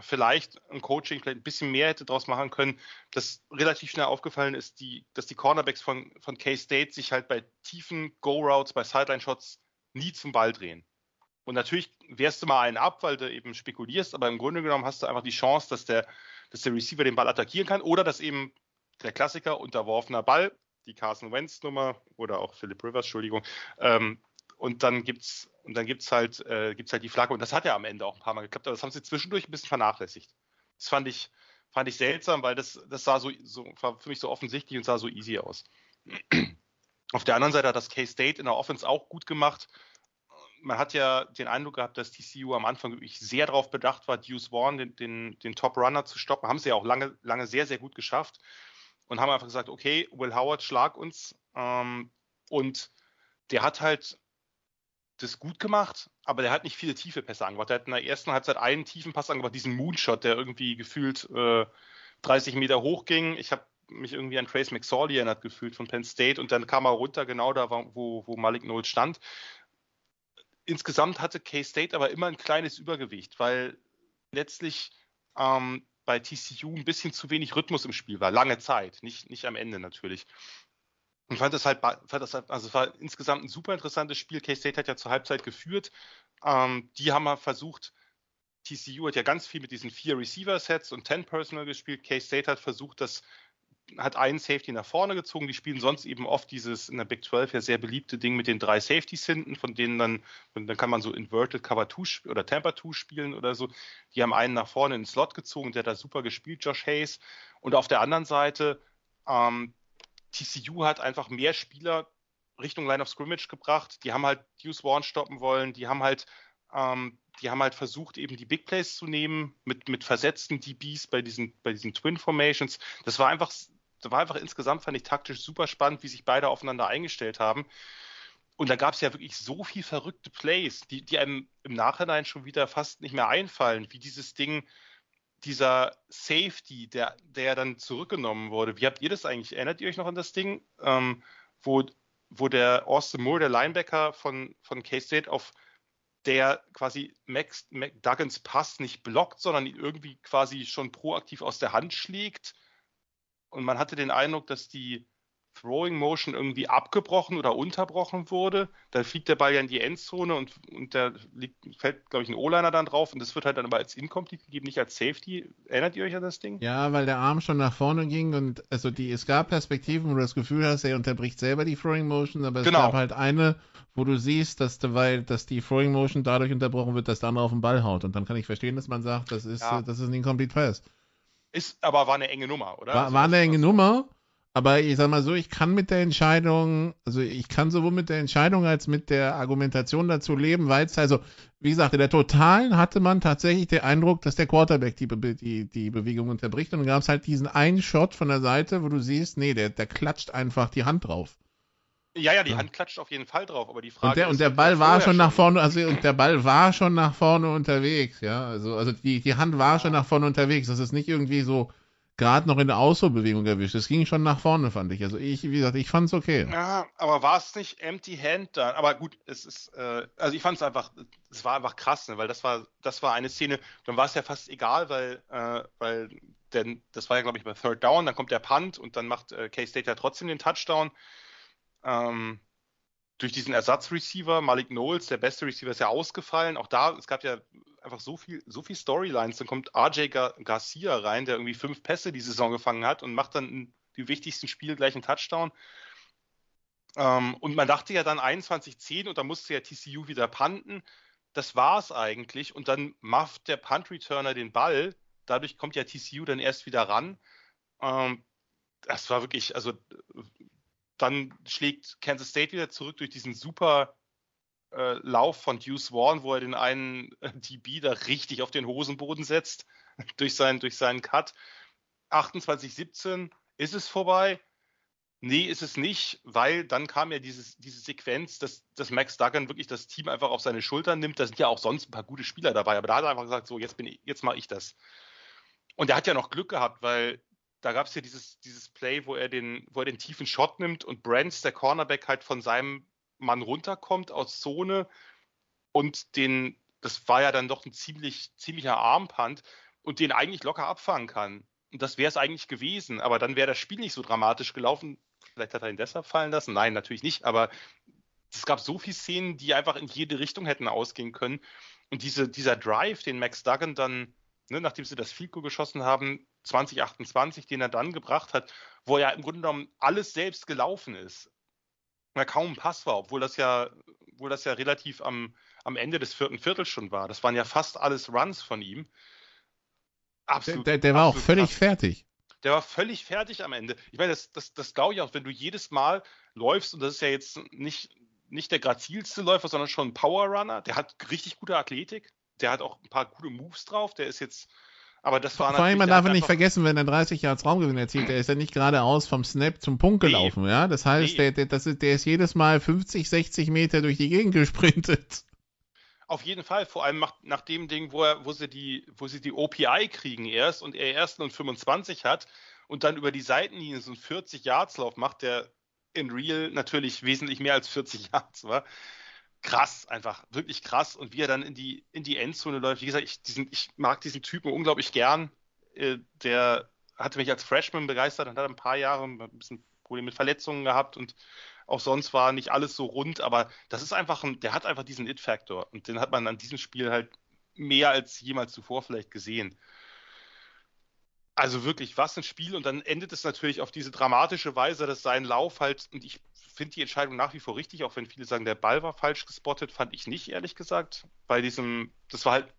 vielleicht ein Coaching vielleicht ein bisschen mehr hätte draus machen können. Das relativ schnell aufgefallen ist, die, dass die Cornerbacks von, von K-State sich halt bei tiefen Go-Routes, bei Sideline-Shots nie zum Ball drehen. Und natürlich wehrst du mal einen ab, weil du eben spekulierst, aber im Grunde genommen hast du einfach die Chance, dass der, dass der Receiver den Ball attackieren kann oder dass eben der Klassiker unterworfener Ball, die Carson Wentz Nummer oder auch Philip Rivers, Entschuldigung, ähm, und dann gibt's und dann gibt's halt äh, gibt's halt die Flagge und das hat ja am Ende auch ein paar Mal geklappt, aber das haben sie zwischendurch ein bisschen vernachlässigt. Das fand ich fand ich seltsam, weil das das sah so so war für mich so offensichtlich und sah so easy aus. Auf der anderen Seite hat das K-State in der Offense auch gut gemacht. Man hat ja den Eindruck gehabt, dass TCU am Anfang wirklich sehr darauf bedacht war, Deuce Vaughn, den, den, den Top-Runner zu stoppen. Haben sie ja auch lange, lange sehr, sehr gut geschafft und haben einfach gesagt, okay, Will Howard, schlag uns. Ähm, und der hat halt das gut gemacht, aber der hat nicht viele tiefe Pässe angebracht. Der hat in der ersten Halbzeit einen tiefen Pass angebracht, diesen Moonshot, der irgendwie gefühlt äh, 30 Meter hoch ging. Ich habe mich irgendwie an Trace McSorley erinnert gefühlt von Penn State und dann kam er runter, genau da, wo, wo Malik Knowles stand. Insgesamt hatte K-State aber immer ein kleines Übergewicht, weil letztlich ähm, bei TCU ein bisschen zu wenig Rhythmus im Spiel war, lange Zeit, nicht, nicht am Ende natürlich. Und fand das halt, fand das halt, also es war insgesamt ein super interessantes Spiel. K-State hat ja zur Halbzeit geführt. Ähm, die haben mal versucht, TCU hat ja ganz viel mit diesen vier Receiver-Sets und 10 Personal gespielt. K-State hat versucht, das hat einen Safety nach vorne gezogen. Die spielen sonst eben oft dieses in der Big 12 ja sehr beliebte Ding mit den drei Safeties hinten, von denen dann, dann kann man so Inverted Cover 2 oder Tamper 2 spielen oder so. Die haben einen nach vorne in den Slot gezogen, der hat da super gespielt, Josh Hayes. Und auf der anderen Seite, ähm, TCU hat einfach mehr Spieler Richtung Line of Scrimmage gebracht. Die haben halt Deuce Warren stoppen wollen, die haben halt ähm, die haben halt versucht, eben die Big Plays zu nehmen mit, mit versetzten DBs bei diesen, bei diesen Twin Formations. Das war einfach, das war einfach insgesamt, fand ich taktisch super spannend, wie sich beide aufeinander eingestellt haben. Und da gab es ja wirklich so viel verrückte Plays, die, die einem im Nachhinein schon wieder fast nicht mehr einfallen, wie dieses Ding, dieser Safety, der, der dann zurückgenommen wurde. Wie habt ihr das eigentlich? Erinnert ihr euch noch an das Ding, ähm, wo, wo der Austin Moore, der Linebacker von, von K-State, auf der quasi Max, McDuggans Pass nicht blockt, sondern ihn irgendwie quasi schon proaktiv aus der Hand schlägt. Und man hatte den Eindruck, dass die Throwing Motion irgendwie abgebrochen oder unterbrochen wurde. Dann fliegt der Ball ja in die Endzone und, und da liegt, fällt, glaube ich, ein O-Liner dann drauf und das wird halt dann aber als Incomplete gegeben, nicht als Safety. Erinnert ihr euch an das Ding? Ja, weil der Arm schon nach vorne ging und also die, es gab Perspektiven, wo du das Gefühl hast, er unterbricht selber die Throwing Motion, aber es genau. gab halt eine, wo du siehst, dass, weil, dass die Throwing Motion dadurch unterbrochen wird, dass der andere auf den Ball haut. Und dann kann ich verstehen, dass man sagt, das ist, ja. das ist ein Incomplete Pass. Ist, aber war eine enge Nummer, oder? War, also, war eine enge Nummer. Aber ich sag mal so, ich kann mit der Entscheidung, also ich kann sowohl mit der Entscheidung als mit der Argumentation dazu leben, weil es also, wie gesagt, in der Totalen hatte man tatsächlich den Eindruck, dass der Quarterback die, die, die Bewegung unterbricht und dann gab es halt diesen einen Shot von der Seite, wo du siehst, nee, der, der klatscht einfach die Hand drauf. Ja, ja, die ja. Hand klatscht auf jeden Fall drauf, aber die Frage und der, ist, und der Ball war schon nach vorne, also und der Ball war schon nach vorne unterwegs, ja, also also die die Hand war schon nach vorne unterwegs. Das ist nicht irgendwie so gerade noch in der Ausholbewegung erwischt. Es ging schon nach vorne, fand ich. Also ich, wie gesagt, ich fand es okay. Ja, aber war es nicht Empty Hand dann? Aber gut, es ist, äh, also ich fand es einfach, es war einfach krass, ne? weil das war, das war eine Szene, dann war es ja fast egal, weil, äh, weil, denn das war ja, glaube ich, bei Third Down, dann kommt der Punt und dann macht äh, K-State ja trotzdem den Touchdown. Ähm, durch diesen Ersatzreceiver, Malik Knowles, der beste Receiver, ist ja ausgefallen. Auch da, es gab ja einfach so viel, so viel Storylines. Dann kommt RJ Gar Garcia rein, der irgendwie fünf Pässe die Saison gefangen hat und macht dann die wichtigsten Spiele gleich einen Touchdown. Ähm, und man dachte ja dann 21-10 und da musste ja TCU wieder punten. Das war es eigentlich. Und dann mafft der Punt-Returner den Ball. Dadurch kommt ja TCU dann erst wieder ran. Ähm, das war wirklich, also dann schlägt Kansas State wieder zurück durch diesen super äh, Lauf von Deuce Warren, wo er den einen äh, DB da richtig auf den Hosenboden setzt durch, seinen, durch seinen Cut. 28-17 ist es vorbei. Nee, ist es nicht, weil dann kam ja dieses, diese Sequenz, dass, dass Max Duggan wirklich das Team einfach auf seine Schultern nimmt. Da sind ja auch sonst ein paar gute Spieler dabei, aber da hat er einfach gesagt, so, jetzt jetzt mache ich das. Und er hat ja noch Glück gehabt, weil da gab es ja dieses, dieses Play, wo er den, wo er den tiefen Shot nimmt und Brands, der Cornerback, halt von seinem Mann runterkommt aus Zone und den, das war ja dann doch ein ziemlich, ziemlicher Armpunt und den eigentlich locker abfangen kann. Und das wäre es eigentlich gewesen, aber dann wäre das Spiel nicht so dramatisch gelaufen. Vielleicht hat er ihn deshalb fallen lassen. Nein, natürlich nicht, aber es gab so viele Szenen, die einfach in jede Richtung hätten ausgehen können. Und diese, dieser Drive, den Max Duggan dann, ne, nachdem sie das Goal geschossen haben, 2028, den er dann gebracht hat, wo er im Grunde genommen alles selbst gelaufen ist ja kaum ein Pass war, obwohl das ja, obwohl das ja relativ am, am Ende des vierten Viertels schon war. Das waren ja fast alles Runs von ihm. Absolut. Der, der, der war auch völlig krass. fertig. Der war völlig fertig am Ende. Ich meine, das, das, das glaube ich auch, wenn du jedes Mal läufst, und das ist ja jetzt nicht, nicht der grazilste Läufer, sondern schon ein Power Runner, der hat richtig gute Athletik, der hat auch ein paar gute Moves drauf, der ist jetzt aber das war Vor allem, man darf ja nicht vergessen, wenn er 30 Yards Raumgewinn erzielt, der ist ja nicht geradeaus vom Snap zum Punkt gelaufen, nee. ja. Das heißt, nee. der, der, das ist, der ist jedes Mal 50, 60 Meter durch die Gegend gesprintet. Auf jeden Fall, vor allem nach dem Ding, wo, er, wo, sie die, wo sie die OPI kriegen erst und er erst nur 25 hat und dann über die Seitenlinie so einen 40 Yards Lauf macht, der in Real natürlich wesentlich mehr als 40 Yards war krass, einfach wirklich krass. Und wie er dann in die, in die Endzone läuft. Wie gesagt, ich, diesen, ich mag diesen Typen unglaublich gern. Äh, der hatte mich als Freshman begeistert und hat ein paar Jahre ein bisschen Probleme mit Verletzungen gehabt und auch sonst war nicht alles so rund, aber das ist einfach ein, der hat einfach diesen It-Faktor und den hat man an diesem Spiel halt mehr als jemals zuvor vielleicht gesehen. Also wirklich, was ein Spiel. Und dann endet es natürlich auf diese dramatische Weise, dass sein Lauf halt, und ich finde die Entscheidung nach wie vor richtig, auch wenn viele sagen, der Ball war falsch gespottet, fand ich nicht, ehrlich gesagt. Bei diesem, das war halt,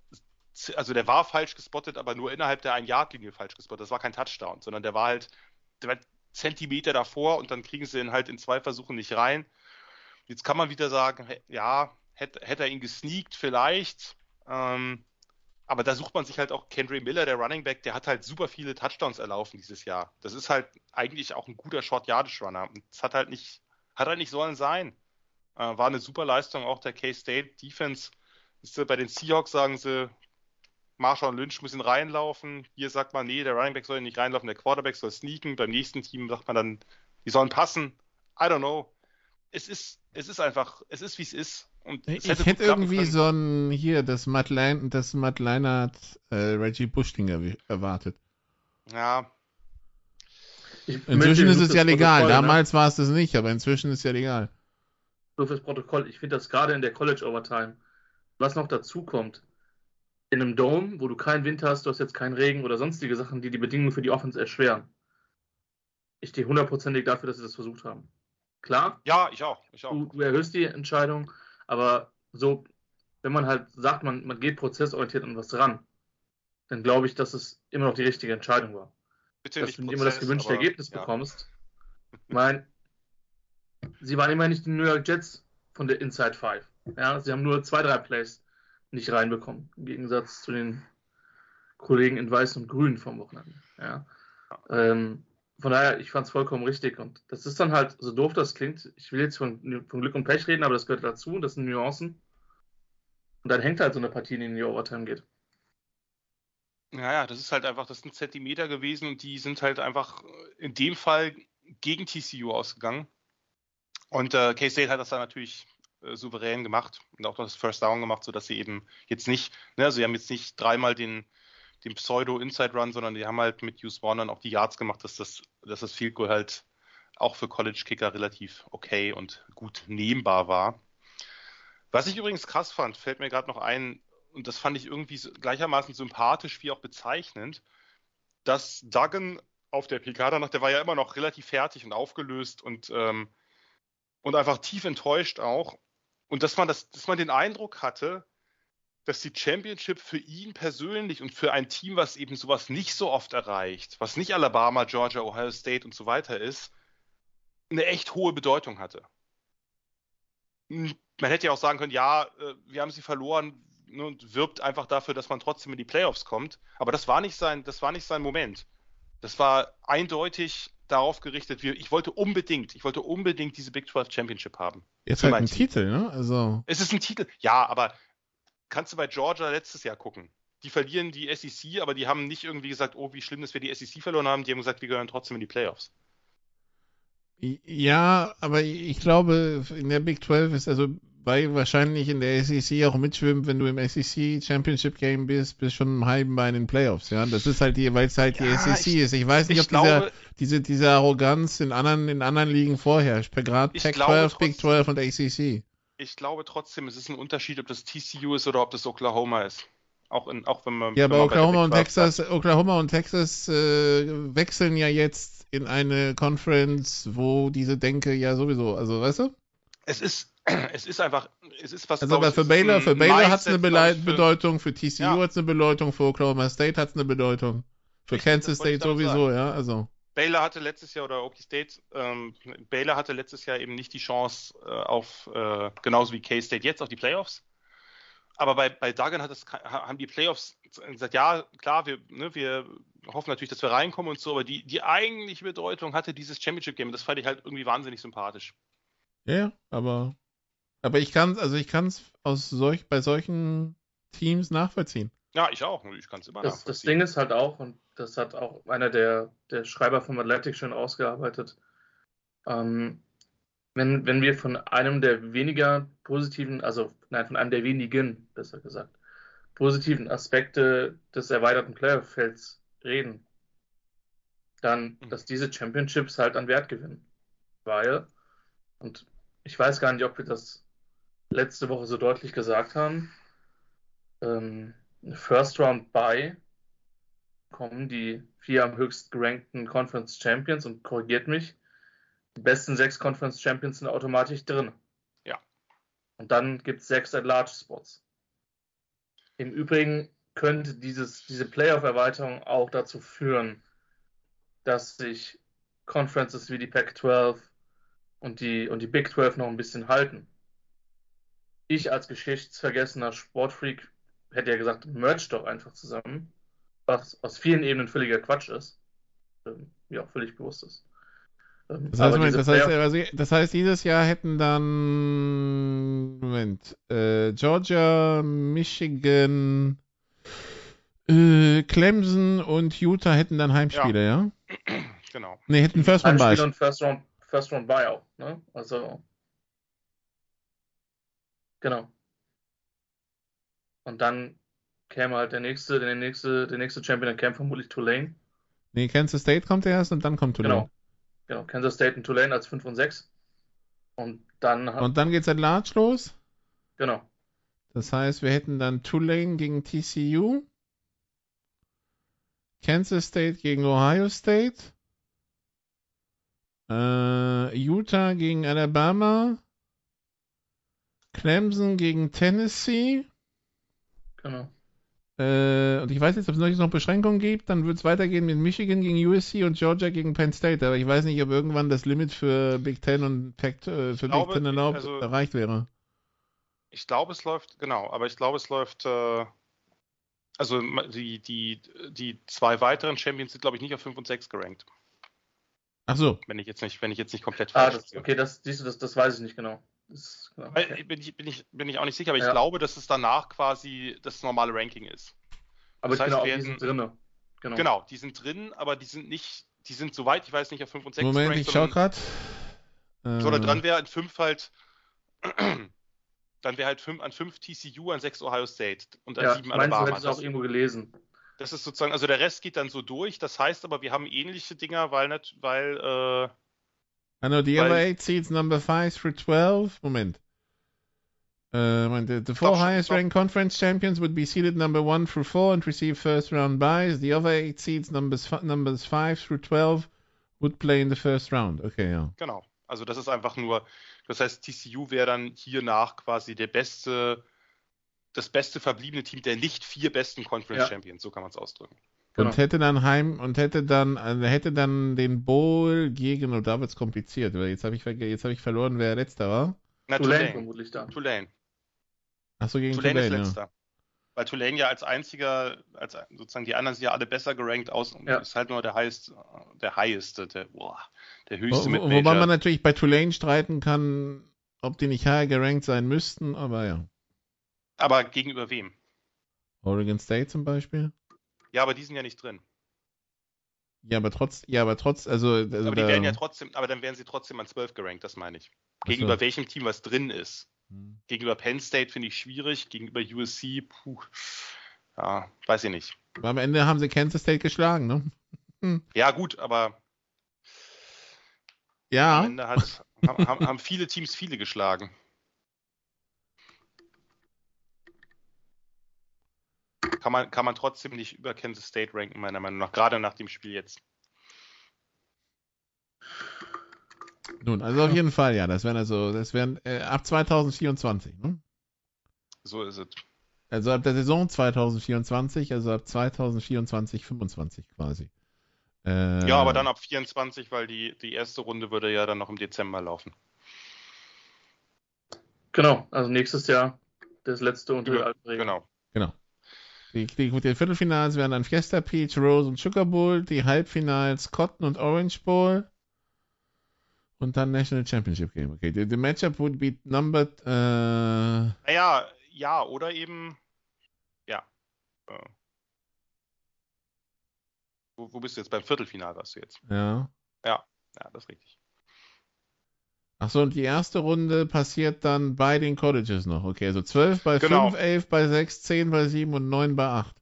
also der war falsch gespottet, aber nur innerhalb der Ein-Yard-Linie falsch gespottet. Das war kein Touchdown, sondern der war halt, der war Zentimeter davor und dann kriegen sie ihn halt in zwei Versuchen nicht rein. Jetzt kann man wieder sagen, ja, hätte, hätte er ihn gesneakt vielleicht. Ähm, aber da sucht man sich halt auch Kendry Miller, der Running Back, der hat halt super viele Touchdowns erlaufen dieses Jahr. Das ist halt eigentlich auch ein guter Short-Yardage-Runner. Und das hat halt nicht, hat halt nicht sollen sein. Äh, war eine super Leistung auch der K-State Defense. Ist, bei den Seahawks sagen sie, Marshall Lynch muss ihn reinlaufen. Hier sagt man, nee, der Running Back soll nicht reinlaufen, der Quarterback soll sneaken. Beim nächsten Team sagt man dann, die sollen passen. I don't know. Es ist, es ist einfach, es ist wie es ist. Und ich hätte irgendwie können. so ein, hier, das Matt, Lein, das Matt Leinert äh, Reggie Bush-Ding erwartet. Ja. Inzwischen ist es ja legal. Ne? Damals war es das nicht, aber inzwischen ist es ja legal. So fürs Protokoll. Ich finde das gerade in der College Overtime, was noch dazu kommt, in einem Dome, wo du keinen Wind hast, du hast jetzt keinen Regen oder sonstige Sachen, die die Bedingungen für die Offense erschweren. Ich stehe hundertprozentig dafür, dass sie das versucht haben. Klar? Ja, ich auch. Ich auch. Du, du erhöhst die Entscheidung, aber so, wenn man halt sagt, man, man geht prozessorientiert an was ran, dann glaube ich, dass es immer noch die richtige Entscheidung war. Bitte dass nicht du Prozess, immer das gewünschte aber, Ergebnis ja. bekommst. Ich meine, sie waren immer nicht die New York Jets von der Inside Five. Ja, sie haben nur zwei, drei Plays nicht reinbekommen, im Gegensatz zu den Kollegen in Weiß und Grün vom Wochenende. Ja. Ähm, von daher, ich fand es vollkommen richtig. Und das ist dann halt, so doof das klingt, ich will jetzt von, von Glück und Pech reden, aber das gehört dazu, das sind Nuancen. Und dann hängt halt so eine Partie, die in die Overtime geht. Naja, das ist halt einfach, das sind Zentimeter gewesen und die sind halt einfach in dem Fall gegen TCU ausgegangen. Und äh, K-State hat das dann natürlich äh, souverän gemacht und auch das First Down gemacht, sodass sie eben jetzt nicht, ne, also sie haben jetzt nicht dreimal den, den Pseudo-Inside-Run, sondern die haben halt mit One dann auch die Yards gemacht, dass das, dass das Field Goal halt auch für College-Kicker relativ okay und gut nehmbar war. Was ich übrigens krass fand, fällt mir gerade noch ein, und das fand ich irgendwie gleichermaßen sympathisch wie auch bezeichnend, dass Duggan auf der PK danach, der war ja immer noch relativ fertig und aufgelöst und, ähm, und einfach tief enttäuscht auch. Und dass man, das, dass man den Eindruck hatte, dass die Championship für ihn persönlich und für ein Team, was eben sowas nicht so oft erreicht, was nicht Alabama, Georgia, Ohio State und so weiter ist, eine echt hohe Bedeutung hatte. Man hätte ja auch sagen können, ja, äh, wir haben sie verloren und wirbt einfach dafür, dass man trotzdem in die Playoffs kommt. Aber das war nicht sein, das war nicht sein Moment. Das war eindeutig darauf gerichtet, ich wollte unbedingt, ich wollte unbedingt diese Big 12 Championship haben. Jetzt halt ein Team. Titel, ne? Also. Es ist ein Titel, ja, aber kannst du bei Georgia letztes Jahr gucken. Die verlieren die SEC, aber die haben nicht irgendwie gesagt, oh, wie schlimm, dass wir die SEC verloren haben. Die haben gesagt, wir gehören trotzdem in die Playoffs. Ja, aber ich glaube, in der Big 12 ist also bei wahrscheinlich in der SEC auch mitschwimmt, wenn du im SEC Championship Game bist, bist schon im halben Bein in den Playoffs, ja. Das ist halt die, weil es halt ja, die SEC ich, ist. Ich weiß nicht, ich ob glaube, diese, diese Arroganz in anderen, in anderen Ligen vorherrscht. Gerade Pac-12, Big 12 und ACC. Ich glaube trotzdem, es ist ein Unterschied, ob das TCU ist oder ob das Oklahoma ist. Auch, in, auch wenn man. Ja, aber Oklahoma und, Texas, Oklahoma und Texas äh, wechseln ja jetzt in eine Conference, wo diese Denke ja sowieso, also weißt du? Es ist, es ist einfach, es ist was. Also aber für Baylor, für Baylor hat es eine Be Bedeutung, für TCU ja. hat es eine Bedeutung, für Oklahoma State hat es eine Bedeutung, für Richtig, Kansas State sowieso, ja, also. Baylor hatte letztes Jahr oder Okie State, ähm, Baylor hatte letztes Jahr eben nicht die Chance äh, auf, äh, genauso wie K-State jetzt, auf die Playoffs. Aber bei, bei Duggan hat es, haben die Playoffs gesagt, ja, klar, wir, ne, wir hoffen natürlich, dass wir reinkommen und so, aber die, die eigentliche Bedeutung hatte dieses Championship-Game. Das fand ich halt irgendwie wahnsinnig sympathisch. Ja, aber, aber ich kann es, also ich kann es aus solch, bei solchen Teams nachvollziehen. Ja, ich auch. Ich kann es immer das, das Ding ist halt auch, und das hat auch einer der, der Schreiber vom Athletic schon ausgearbeitet, ähm, wenn, wenn wir von einem der weniger positiven, also nein, von einem der wenigen, besser gesagt, positiven Aspekte des erweiterten Playerfelds reden, dann, mhm. dass diese Championships halt an Wert gewinnen. Weil, und ich weiß gar nicht, ob wir das letzte Woche so deutlich gesagt haben, ähm, First Round Bye kommen die vier am höchst gerankten Conference Champions und korrigiert mich. Die besten sechs Conference Champions sind automatisch drin. Ja. Und dann gibt es sechs At-Large-Spots. Im Übrigen könnte dieses, diese Playoff-Erweiterung auch dazu führen, dass sich Conferences wie die Pac-12 und die, und die Big 12 noch ein bisschen halten. Ich als geschichtsvergessener Sportfreak hätte ja gesagt, merch doch einfach zusammen, was aus vielen Ebenen völliger Quatsch ist. Ähm, ja, völlig bewusst ist. Ähm, Das heißt, Moment, das, heißt, also, das heißt, dieses Jahr hätten dann Moment, äh, Georgia, Michigan, äh, Clemson und Utah hätten dann Heimspiele, ja? Genau. Ne, hätten First Round Heimspiel Bye. und First Round, First Round Buyout, ne? Also. Genau. Und dann käme halt der nächste, der nächste, der nächste Champion, der käme vermutlich Tulane. Nee, Kansas State kommt erst und dann kommt Tulane. Genau. Genau. Kansas State und Tulane als 5 und 6. Und dann, Und dann geht's at Large los. genau. Das heißt, wir hätten dann Tulane gegen TCU, Kansas State gegen Ohio State, äh, Utah gegen Alabama, Clemson gegen Tennessee. Genau. Äh, und ich weiß nicht, ob es noch Beschränkungen gibt. Dann wird es weitergehen mit Michigan gegen USC und Georgia gegen Penn State. Aber ich weiß nicht, ob irgendwann das Limit für Big Ten und Pac, äh, für glaube, Big Ten erlaubt also- erreicht wäre. Ich glaube, es läuft, genau, aber ich glaube, es läuft, äh, also die, die, die zwei weiteren Champions sind, glaube ich, nicht auf 5 und 6 gerankt. Ach so. Wenn ich jetzt nicht, wenn ich jetzt nicht komplett Ah, falsch das, liege. okay, das, siehst du, das, das weiß ich nicht genau. Das, genau Weil, okay. bin, ich, bin, ich, bin ich auch nicht sicher, aber ich Ja. glaube, dass es danach quasi das normale Ranking ist. Aber das ich heißt, genau, die werden- sind drinne. Genau. Genau, die sind drin, aber die sind nicht, die sind soweit, ich weiß nicht, auf 5 und 6 Moment, ich schau grad. So, da dran wäre an 5 halt, dann wäre halt fünf, an 5 TCU, an 6 Ohio State und an Ja, 7 meinst du, Alabama. hättest du auch Das, irgendwo gelesen. das ist sozusagen, also der Rest geht dann so durch. Das heißt aber, wir haben ähnliche Dinger, weil, nicht, weil äh, I know the other eight seeds, number 5 through 12. Moment. Uh, the, the four highest ranked conference champions would be seeded number 1 through 4 and receive first round buys. The other eight seeds, numbers, numbers 5 through 12, would play in the first round. Okay, ja. genau. Also das ist einfach nur, das heißt, TCU wäre dann hier nach quasi der beste, das beste verbliebene Team der nicht vier besten Conference Ja. Champions, so kann man es ausdrücken. Genau. Und hätte dann heim und hätte dann also hätte dann den Bowl gegen und da wird's kompliziert, weil jetzt habe ich verge- jetzt habe ich verloren, wer letzter war. Na, Tulane Tulane. vermutlich dann. Tulane. Ach so gegen Tulane Tulane, ist ja. letzter. Weil Tulane ja als einziger, als sozusagen die anderen sind ja alle besser gerankt aus und Ja. ist halt nur der highest, der higheste, der, boah, der Wo, höchste mit wo, wobei man natürlich bei Tulane streiten kann, ob die nicht higher gerankt sein müssten, aber ja. Aber gegenüber wem? Oregon State zum Beispiel. Ja, aber die sind ja nicht drin. Ja, aber trotz, ja, aber trotz, also, also aber die da- werden ja trotzdem, aber dann werden sie trotzdem an 12 gerankt, das meine ich. Gegenüber welchem Team was drin ist. Hm. Gegenüber Penn State finde ich schwierig, gegenüber USC, puh, ja, weiß ich nicht. Aber am Ende haben sie Kansas State geschlagen, ne? Ja, gut, aber am Ja. Ende hat, haben haben viele Teams viele geschlagen. Kann man, kann man trotzdem nicht über Kansas State ranken, meiner Meinung nach, gerade nach dem Spiel jetzt. Nun, also auf jeden Fall, ja. Das wären also, das wären äh, ab 2024, ne? So ist es. Also ab der Saison 2024, also ab 2024, 25 quasi. Äh, Ja, aber dann ab 24, weil die, die erste Runde würde ja dann noch im Dezember laufen. Genau, also nächstes Jahr das letzte alten Regel. Genau. Genau. Die, die, die Viertelfinals wären dann Fiesta Peach, Rose und Sugar Bowl, die Halbfinals Cotton und Orange Bowl und dann National Championship Game. Okay, the, the matchup would be numbered, äh, Naja, ja, oder eben, ja. Äh, Wo, wo bist du jetzt? Beim Viertelfinal warst du jetzt. ja. Ja, das ist richtig. Achso, und die erste Runde passiert dann bei den Colleges noch. Okay, also 12 bei Genau. 5, 11 bei 6, 10 bei 7 und 9 bei 8.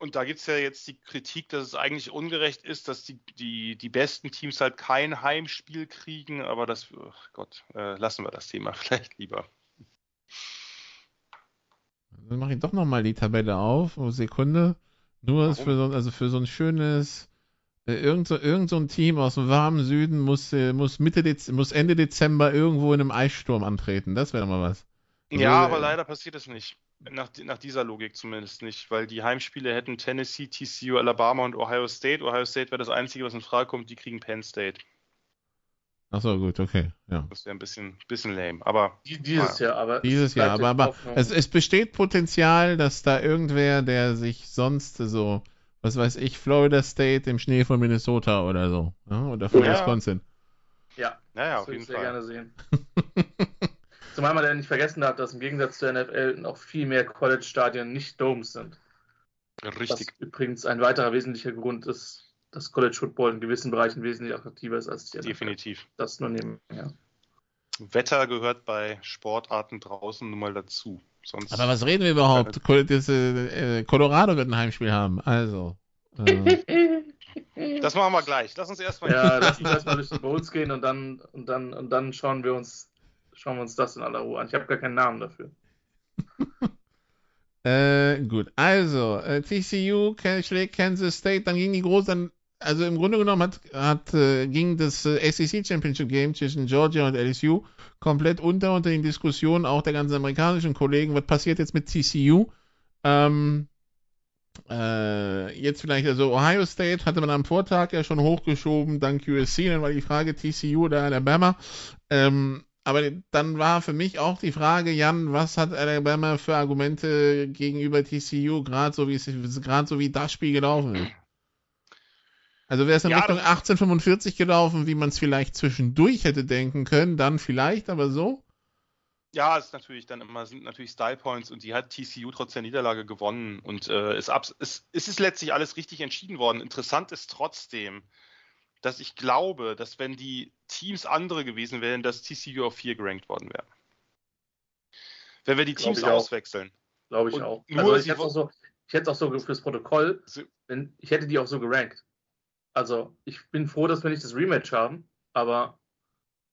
Und da gibt es ja jetzt die Kritik, dass es eigentlich ungerecht ist, dass die, die, die besten Teams halt kein Heimspiel kriegen, aber das, ach Gott, äh, lassen wir das Thema vielleicht lieber. dann mache ich doch nochmal die Tabelle auf. Oh, Sekunde. Nur für so, also für so ein schönes, irgend, so, irgend so ein Team aus dem warmen Süden muss, äh, muss, Mitte Dez muss Ende Dezember irgendwo in einem Eissturm antreten. Das wäre doch mal was. Ja, Also, aber äh, leider passiert es nicht. Nach, nach dieser Logik zumindest nicht, weil die Heimspiele hätten Tennessee, TCU, Alabama und Ohio State. Ohio State wäre das Einzige, was in Frage kommt. Die kriegen Penn State. Ach so, gut, okay. Ja. Das wäre ein bisschen, bisschen lame. Aber Die, dieses Jahr, aber. Dieses es Jahr, aber, aber es, es besteht Potenzial, dass da irgendwer, der sich sonst so, was weiß ich, Florida State im Schnee von Minnesota oder so, ja, oder von Ja. Wisconsin. ja, naja, das auf würde jeden ich sehr Fall. gerne sehen. Zumal man ja nicht vergessen darf, dass im Gegensatz zur NFL noch viel mehr College-Stadien nicht Domes sind. Richtig. Was übrigens ein weiterer wesentlicher Grund ist, dass College Football in gewissen Bereichen wesentlich attraktiver ist als die NFL. Definitiv. Das nur nebenher. Wetter gehört bei Sportarten draußen nun mal dazu. Sonst Aber was reden wir überhaupt? Äh, äh, Colorado wird ein Heimspiel haben, also. Äh, das machen wir gleich. Lass uns erstmal Ja, lass uns erstmal durch die Bowls gehen und dann, und dann, und dann schauen wir uns, schauen wir uns das in aller Ruhe an. Ich habe gar keinen Namen dafür. Äh, gut, also, äh, TCU schlägt Kansas State, dann ging die groß, dann, also im Grunde genommen hat, hat äh, ging das äh, SEC Championship Game zwischen Georgia und LSU komplett unter unter den Diskussionen auch der ganzen amerikanischen Kollegen. Was passiert jetzt mit TCU? Ähm, äh, jetzt vielleicht, also Ohio State hatte man am Vortag ja schon hochgeschoben, dank USC, dann war die Frage TCU oder Alabama. Ähm, aber dann war für mich auch die Frage, Jan, was hat Alabama für Argumente gegenüber TCU, gerade so wie es gerade so wie das Spiel gelaufen ist? Also wäre es in Ja, Richtung das- 1845 gelaufen, wie man es vielleicht zwischendurch hätte denken können, dann vielleicht, aber so. Ja, es ist natürlich dann immer sind natürlich Style Points und die hat TCU trotz der Niederlage gewonnen und äh, es, abs- es, es ist letztlich alles richtig entschieden worden. Interessant ist trotzdem, dass ich glaube, dass wenn die Teams andere gewesen wären, dass TCU auf 4 gerankt worden wäre. Wenn wir die Teams auswechseln. Glaube ich Und auch. nur Also ich hätte wo- auch so, ich hätte es auch so fürs Protokoll, wenn, ich hätte die auch so gerankt. Also ich bin froh, dass wir nicht das Rematch haben, aber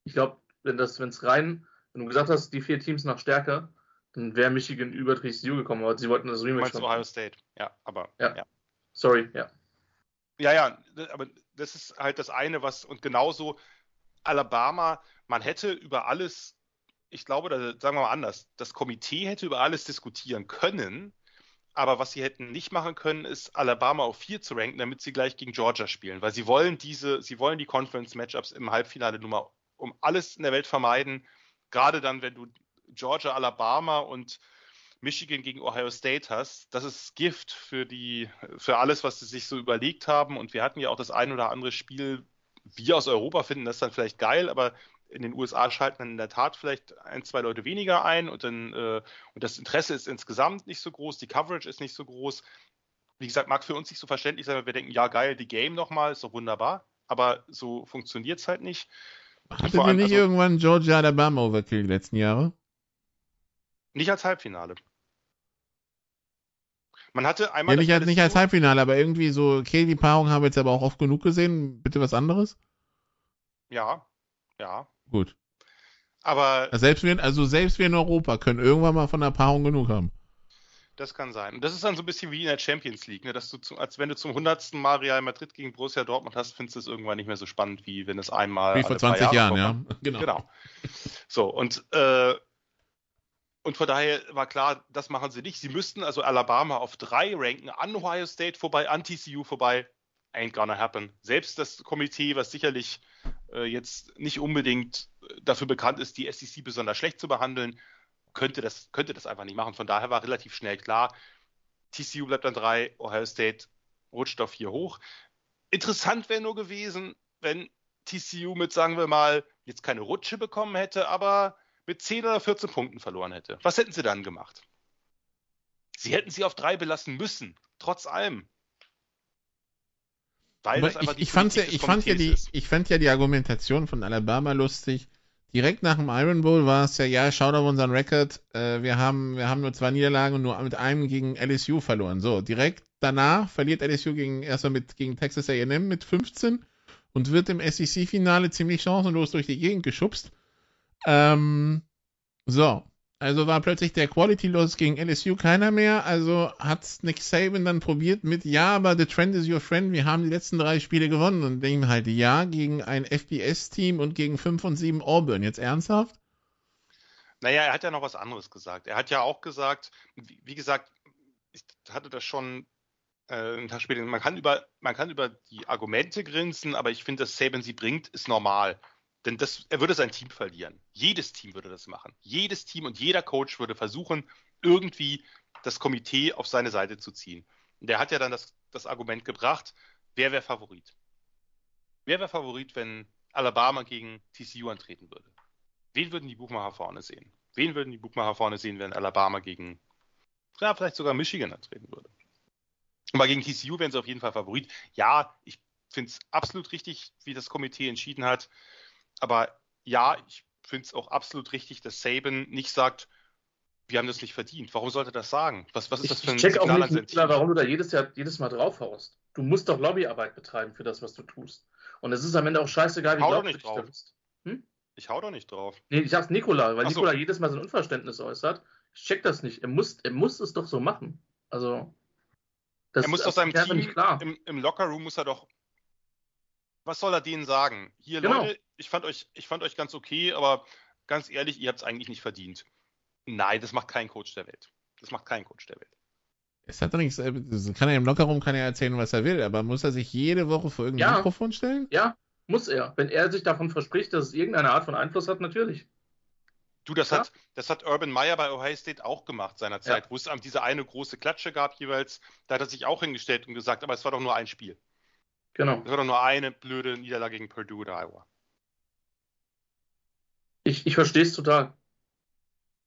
ich glaube, wenn das, wenn es rein, wenn du gesagt hast, die vier Teams nach Stärke, dann wäre Michigan über TCU gekommen, aber sie wollten das Du Rematch meinst Ohio State. Ja, aber Ja. ja. Sorry, ja. Ja, ja, aber das ist halt das eine, was und genauso Alabama, man hätte über alles, ich glaube, da, sagen wir mal anders, das Komitee hätte über alles diskutieren können, aber was sie hätten nicht machen können, ist Alabama auf 4 zu ranken, damit sie gleich gegen Georgia spielen, weil sie wollen diese, sie wollen die Conference-Matchups im Halbfinale nun mal um alles in der Welt vermeiden, gerade dann, wenn du Georgia, Alabama und Michigan gegen Ohio State hast, das ist Gift für die, für alles, was sie sich so überlegt haben. Und wir hatten ja auch das ein oder andere Spiel. Wir aus Europa finden das dann vielleicht geil, aber in den USA schalten dann in der Tat vielleicht ein, zwei Leute weniger ein und dann äh, und das Interesse ist insgesamt nicht so groß, die Coverage ist nicht so groß. Wie gesagt, mag für uns nicht so verständlich sein, weil wir denken, ja geil, die Game nochmal, ist doch wunderbar, aber so funktioniert es halt nicht. Ihr allem, nicht also- irgendwann Georgia Alabama Overkill die letzten Jahre? Nicht als Halbfinale. Man hatte einmal Ja, nicht, als- nicht als Halbfinale, aber irgendwie so, okay, die Paarung haben wir jetzt aber auch oft genug gesehen. Bitte was anderes? Ja, ja. Gut. Aber Selbst wir, also selbst wir in Europa können irgendwann mal von der Paarung genug haben. das kann sein. Und das ist dann so ein bisschen wie in der Champions League, ne? dass du zum, als wenn du zum hundertsten Mal Real Madrid gegen Borussia Dortmund hast, findest du es irgendwann nicht mehr so spannend, wie wenn es einmal Wie vor alle paar 20 Jahre Jahren, vorkommt. ja. Genau. Genau. So, und, äh, und von daher war klar, das machen sie nicht. Sie müssten also Alabama auf drei ranken, an Ohio State vorbei, an TCU vorbei. Ain't gonna happen. Selbst das Komitee, was sicherlich äh, jetzt nicht unbedingt äh, dafür bekannt ist, die SEC besonders schlecht zu behandeln, könnte das, könnte das einfach nicht machen. Von daher war relativ schnell klar, TCU bleibt an drei, Ohio State rutscht auf vier hoch. Interessant wäre nur gewesen, wenn TCU mit, sagen wir mal, jetzt keine Rutsche bekommen hätte, aber mit 10 oder 14 Punkten verloren hätte. Was hätten sie dann gemacht? Sie hätten sie auf drei belassen müssen, trotz allem. Weil Aber das einfach ich, die ich, fand's ja, ich, fand ja die, ich fand ja die Argumentation von Alabama lustig. Direkt nach dem Iron Bowl war es ja, ja, schaut auf unseren Rekord, äh, wir, haben, wir haben nur zwei Niederlagen und nur mit einem gegen LSU verloren. So, direkt danach verliert LSU gegen, erstmal mit, gegen Texas A&M mit 15 und wird im SEC-Finale ziemlich chancenlos durch die Gegend geschubst. Ähm, so, Also war plötzlich der Quality Loss gegen LSU keiner mehr. Also hat Nick Saban dann probiert mit, ja, aber the trend is your friend. Wir haben die letzten drei Spiele gewonnen und denken halt, ja, gegen ein FBS-Team und gegen 5 und 7 Auburn. Jetzt ernsthaft? Naja, er hat ja noch was anderes gesagt. Er hat ja auch gesagt, wie, wie gesagt, ich hatte das schon äh, einen Tag später, man kann, über, man kann über die Argumente grinsen, aber ich finde, dass Saban sie bringt, ist normal. Denn das, er würde sein Team verlieren. Jedes Team würde das machen. Jedes Team und jeder Coach würde versuchen, irgendwie das Komitee auf seine Seite zu ziehen. Und der hat ja dann das, das Argument gebracht, wer wäre Favorit? Wer wäre Favorit, wenn Alabama gegen TCU antreten würde? Wen würden die Buchmacher vorne sehen? Wen würden die Buchmacher vorne sehen, wenn Alabama gegen, ja, vielleicht sogar Michigan antreten würde? Aber gegen TCU wären sie auf jeden Fall Favorit. Ja, ich finde es absolut richtig, wie das Komitee entschieden hat. Aber ja, ich finde es auch absolut richtig, dass Saban nicht sagt, wir haben das nicht verdient. Warum sollte er das sagen? Was, was ist das für ein ich check Signal auch nicht, Nicola, warum du da jedes Jahr jedes Mal draufhaust. Du musst doch Lobbyarbeit betreiben für das, was du tust. Und es ist am Ende auch scheißegal, wie du bist. Hm? Ich hau doch nicht drauf. Nee, ich sag's Nikola, weil Ach Nikola so. jedes Mal sein Unverständnis äußert. Ich check das nicht. Er muss, er muss es doch so machen. Also. Das er muss doch seinem Team im, im Lockerroom muss er doch was soll er denen sagen? Hier, genau. Leute, ich fand, euch, ich fand euch ganz okay, aber ganz ehrlich, ihr habt es eigentlich nicht verdient. Nein, das macht kein Coach der Welt. Das macht kein Coach der Welt. Es hat doch nichts, äh, kann er im Lockerroom kann er erzählen, was er will, aber muss er sich jede Woche vor irgendein ja. Mikrofon stellen? Ja, muss er. Wenn er sich davon verspricht, dass es irgendeine Art von Einfluss hat, natürlich. Du, das, ja? hat, das hat Urban Meyer bei Ohio State auch gemacht seinerzeit, ja. wo es diese eine große Klatsche gab jeweils. Da hat er sich auch hingestellt und gesagt, aber es war doch nur ein Spiel. Genau. Das war doch nur eine blöde Niederlage gegen Purdue oder Iowa. Ich, ich verstehe es total.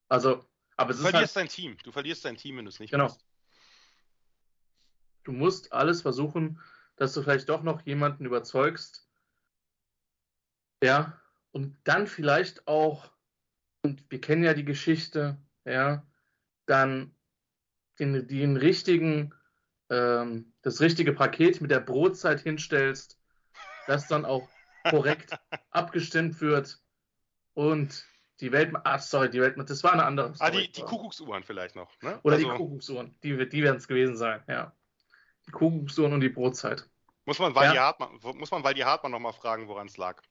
Also, aber es du verlierst halt, dein Team. Du verlierst dein Team, wenn du es nicht genau. Machst. Du musst alles versuchen, dass du vielleicht doch noch jemanden überzeugst. Ja, und dann vielleicht auch, und wir kennen ja die Geschichte, ja, dann den, den richtigen ähm, das richtige Paket mit der Brotzeit hinstellst, das dann auch korrekt abgestimmt wird und die Welt, ach sorry, die Welt, das war eine andere Story. Ah, die, die Kuckucksuhren vielleicht noch, ne? Oder also, die Kuckucksuhren, die, die werden es gewesen sein, ja. Die Kuckucksuhren und die Brotzeit. Muss man Waldi ja. Hartmann, muss man Waldi Hartmann nochmal fragen, woran es lag.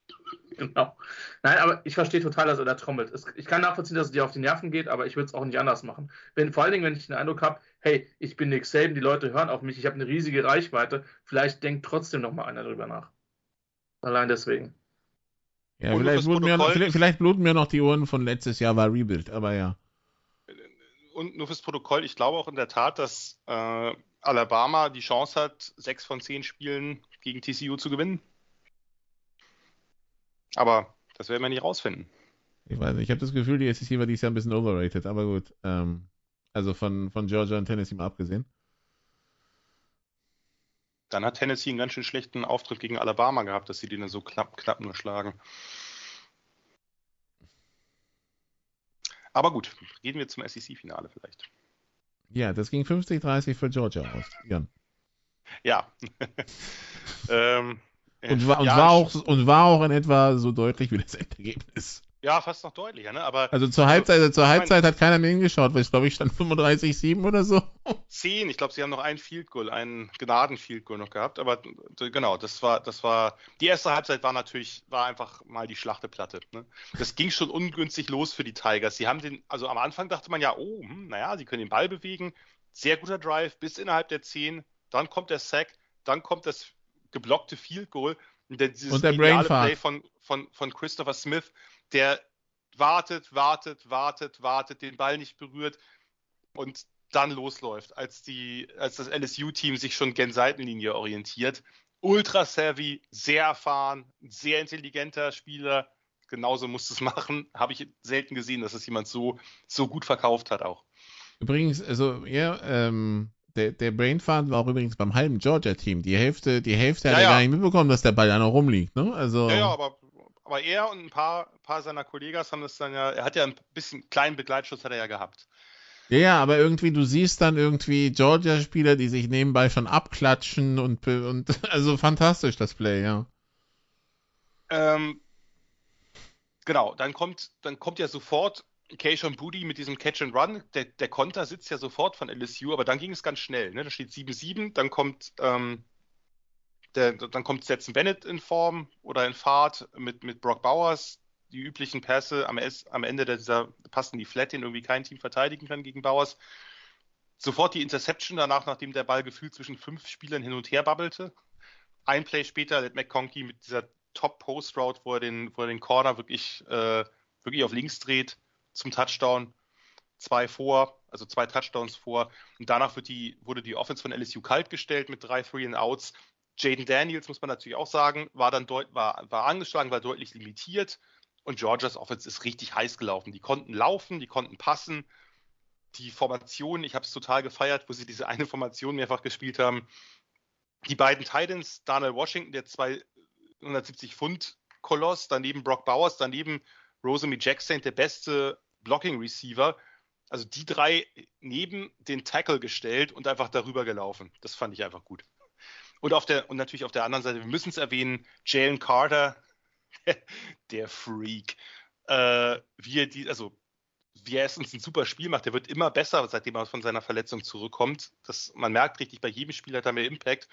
Genau. Nein, aber ich verstehe total, dass er da trommelt. Ich kann nachvollziehen, dass es dir auf die Nerven geht, aber ich würde es auch nicht anders machen. Wenn, vor allen Dingen, wenn ich den Eindruck habe, hey, ich bin Nick Saban, die Leute hören auf mich, ich habe eine riesige Reichweite, vielleicht denkt trotzdem nochmal einer drüber nach. Allein deswegen. Ja, vielleicht bluten, mir, vielleicht, vielleicht bluten, mir, noch die Ohren von letztes Jahr war Rebuild, aber ja. Und nur fürs Protokoll, ich glaube auch in der Tat, dass äh, Alabama die Chance hat, sechs von zehn Spielen gegen TCU zu gewinnen. Aber das werden wir nicht rausfinden. Ich weiß nicht, ich habe das Gefühl, die SEC war dieses Jahr ein bisschen overrated, aber gut. Ähm, also von, von Georgia und Tennessee mal abgesehen. Dann hat Tennessee einen ganz schön schlechten Auftritt gegen Alabama gehabt, dass sie den so knapp, knapp nur schlagen. Aber gut, gehen wir zum SEC-Finale vielleicht. Ja, das ging 50-30 für Georgia aus. Jan. Ja. ähm, und, war, und, ja, war auch, und war auch in etwa so deutlich wie das Endergebnis. Ja, fast noch deutlicher, ne? Aber also zur Halbzeit, also zur Halbzeit hat keiner mehr hingeschaut, weil ich glaube, ich stand 35-7 oder so. 10, ich glaube, sie haben noch ein Field Goal, einen Gnaden-Field Goal noch gehabt, aber genau, das war, das war, die erste Halbzeit war natürlich, war einfach mal die Schlachteplatte. Ne? Das ging schon ungünstig los für die Tigers. Sie haben den, also am Anfang dachte man ja, oh, hm, naja, sie können den Ball bewegen, sehr guter Drive bis innerhalb der 10, dann kommt der Sack, dann kommt das geblockte Field Goal und der, und der Play von, von, von Christopher Smith, der wartet, wartet, wartet, wartet, den Ball nicht berührt und dann losläuft, als, die, als das LSU-Team sich schon gen Seitenlinie orientiert. Ultra savvy, sehr erfahren, sehr intelligenter Spieler. Genauso muss es machen. Habe ich selten gesehen, dass es jemand so, so gut verkauft hat auch. Übrigens, also ja, ähm, der, der Brainfart war auch übrigens beim halben Georgia-Team. Die Hälfte, die Hälfte ja, hat er ja. gar nicht mitbekommen, dass der Ball da noch rumliegt. Ne? Also, ja, ja, aber aber er und ein paar, paar seiner Kollegen haben das dann ja, er hat ja ein bisschen kleinen Begleitschutz hat er ja gehabt. Ja, ja, aber irgendwie, du siehst dann irgendwie Georgia-Spieler, die sich nebenbei schon abklatschen und, und also fantastisch das Play, ja. Ähm, genau, dann kommt, dann kommt ja sofort Keishon Booty mit diesem Catch and Run, der, der Konter sitzt ja sofort von LSU, aber dann ging es ganz schnell. Ne? Da steht 7-7, dann kommt ähm, der, dann kommt Stetson Bennett in Form oder in Fahrt mit, mit Brock Bowers. Die üblichen Pässe am, am Ende dieser passen die Flat, den irgendwie kein Team verteidigen kann gegen Bowers. Sofort die Interception danach, nachdem der Ball gefühlt zwischen fünf Spielern hin und her babbelte. Ein Play später lädt McConkey mit dieser Top-Post-Route, wo, er den, wo er den Corner wirklich, äh, wirklich auf links dreht zum Touchdown. Zwei vor, also zwei Touchdowns vor. Und danach die, wurde die Offense von LSU kalt gestellt mit drei Three and Outs. Jaden Daniels, muss man natürlich auch sagen, war dann deut war, war angeschlagen, war deutlich limitiert. Und Georgias Offense ist richtig heiß gelaufen. Die konnten laufen, die konnten passen. Die Formation, ich habe es total gefeiert, wo sie diese eine Formation mehrfach gespielt haben. Die beiden Titans, Daniel Washington, der 270 Pfund Koloss, daneben Brock Bowers, daneben Rosamie Jackson, der beste Blocking Receiver. Also die drei neben den Tackle gestellt und einfach darüber gelaufen. Das fand ich einfach gut. Und, auf der, und natürlich auf der anderen Seite, wir müssen es erwähnen, Jalen Carter, der Freak. Äh, wie er die, also wie er erstens ein super Spiel macht, der wird immer besser, seitdem er von seiner Verletzung zurückkommt. Das, man merkt richtig, bei jedem Spiel hat er mehr Impact,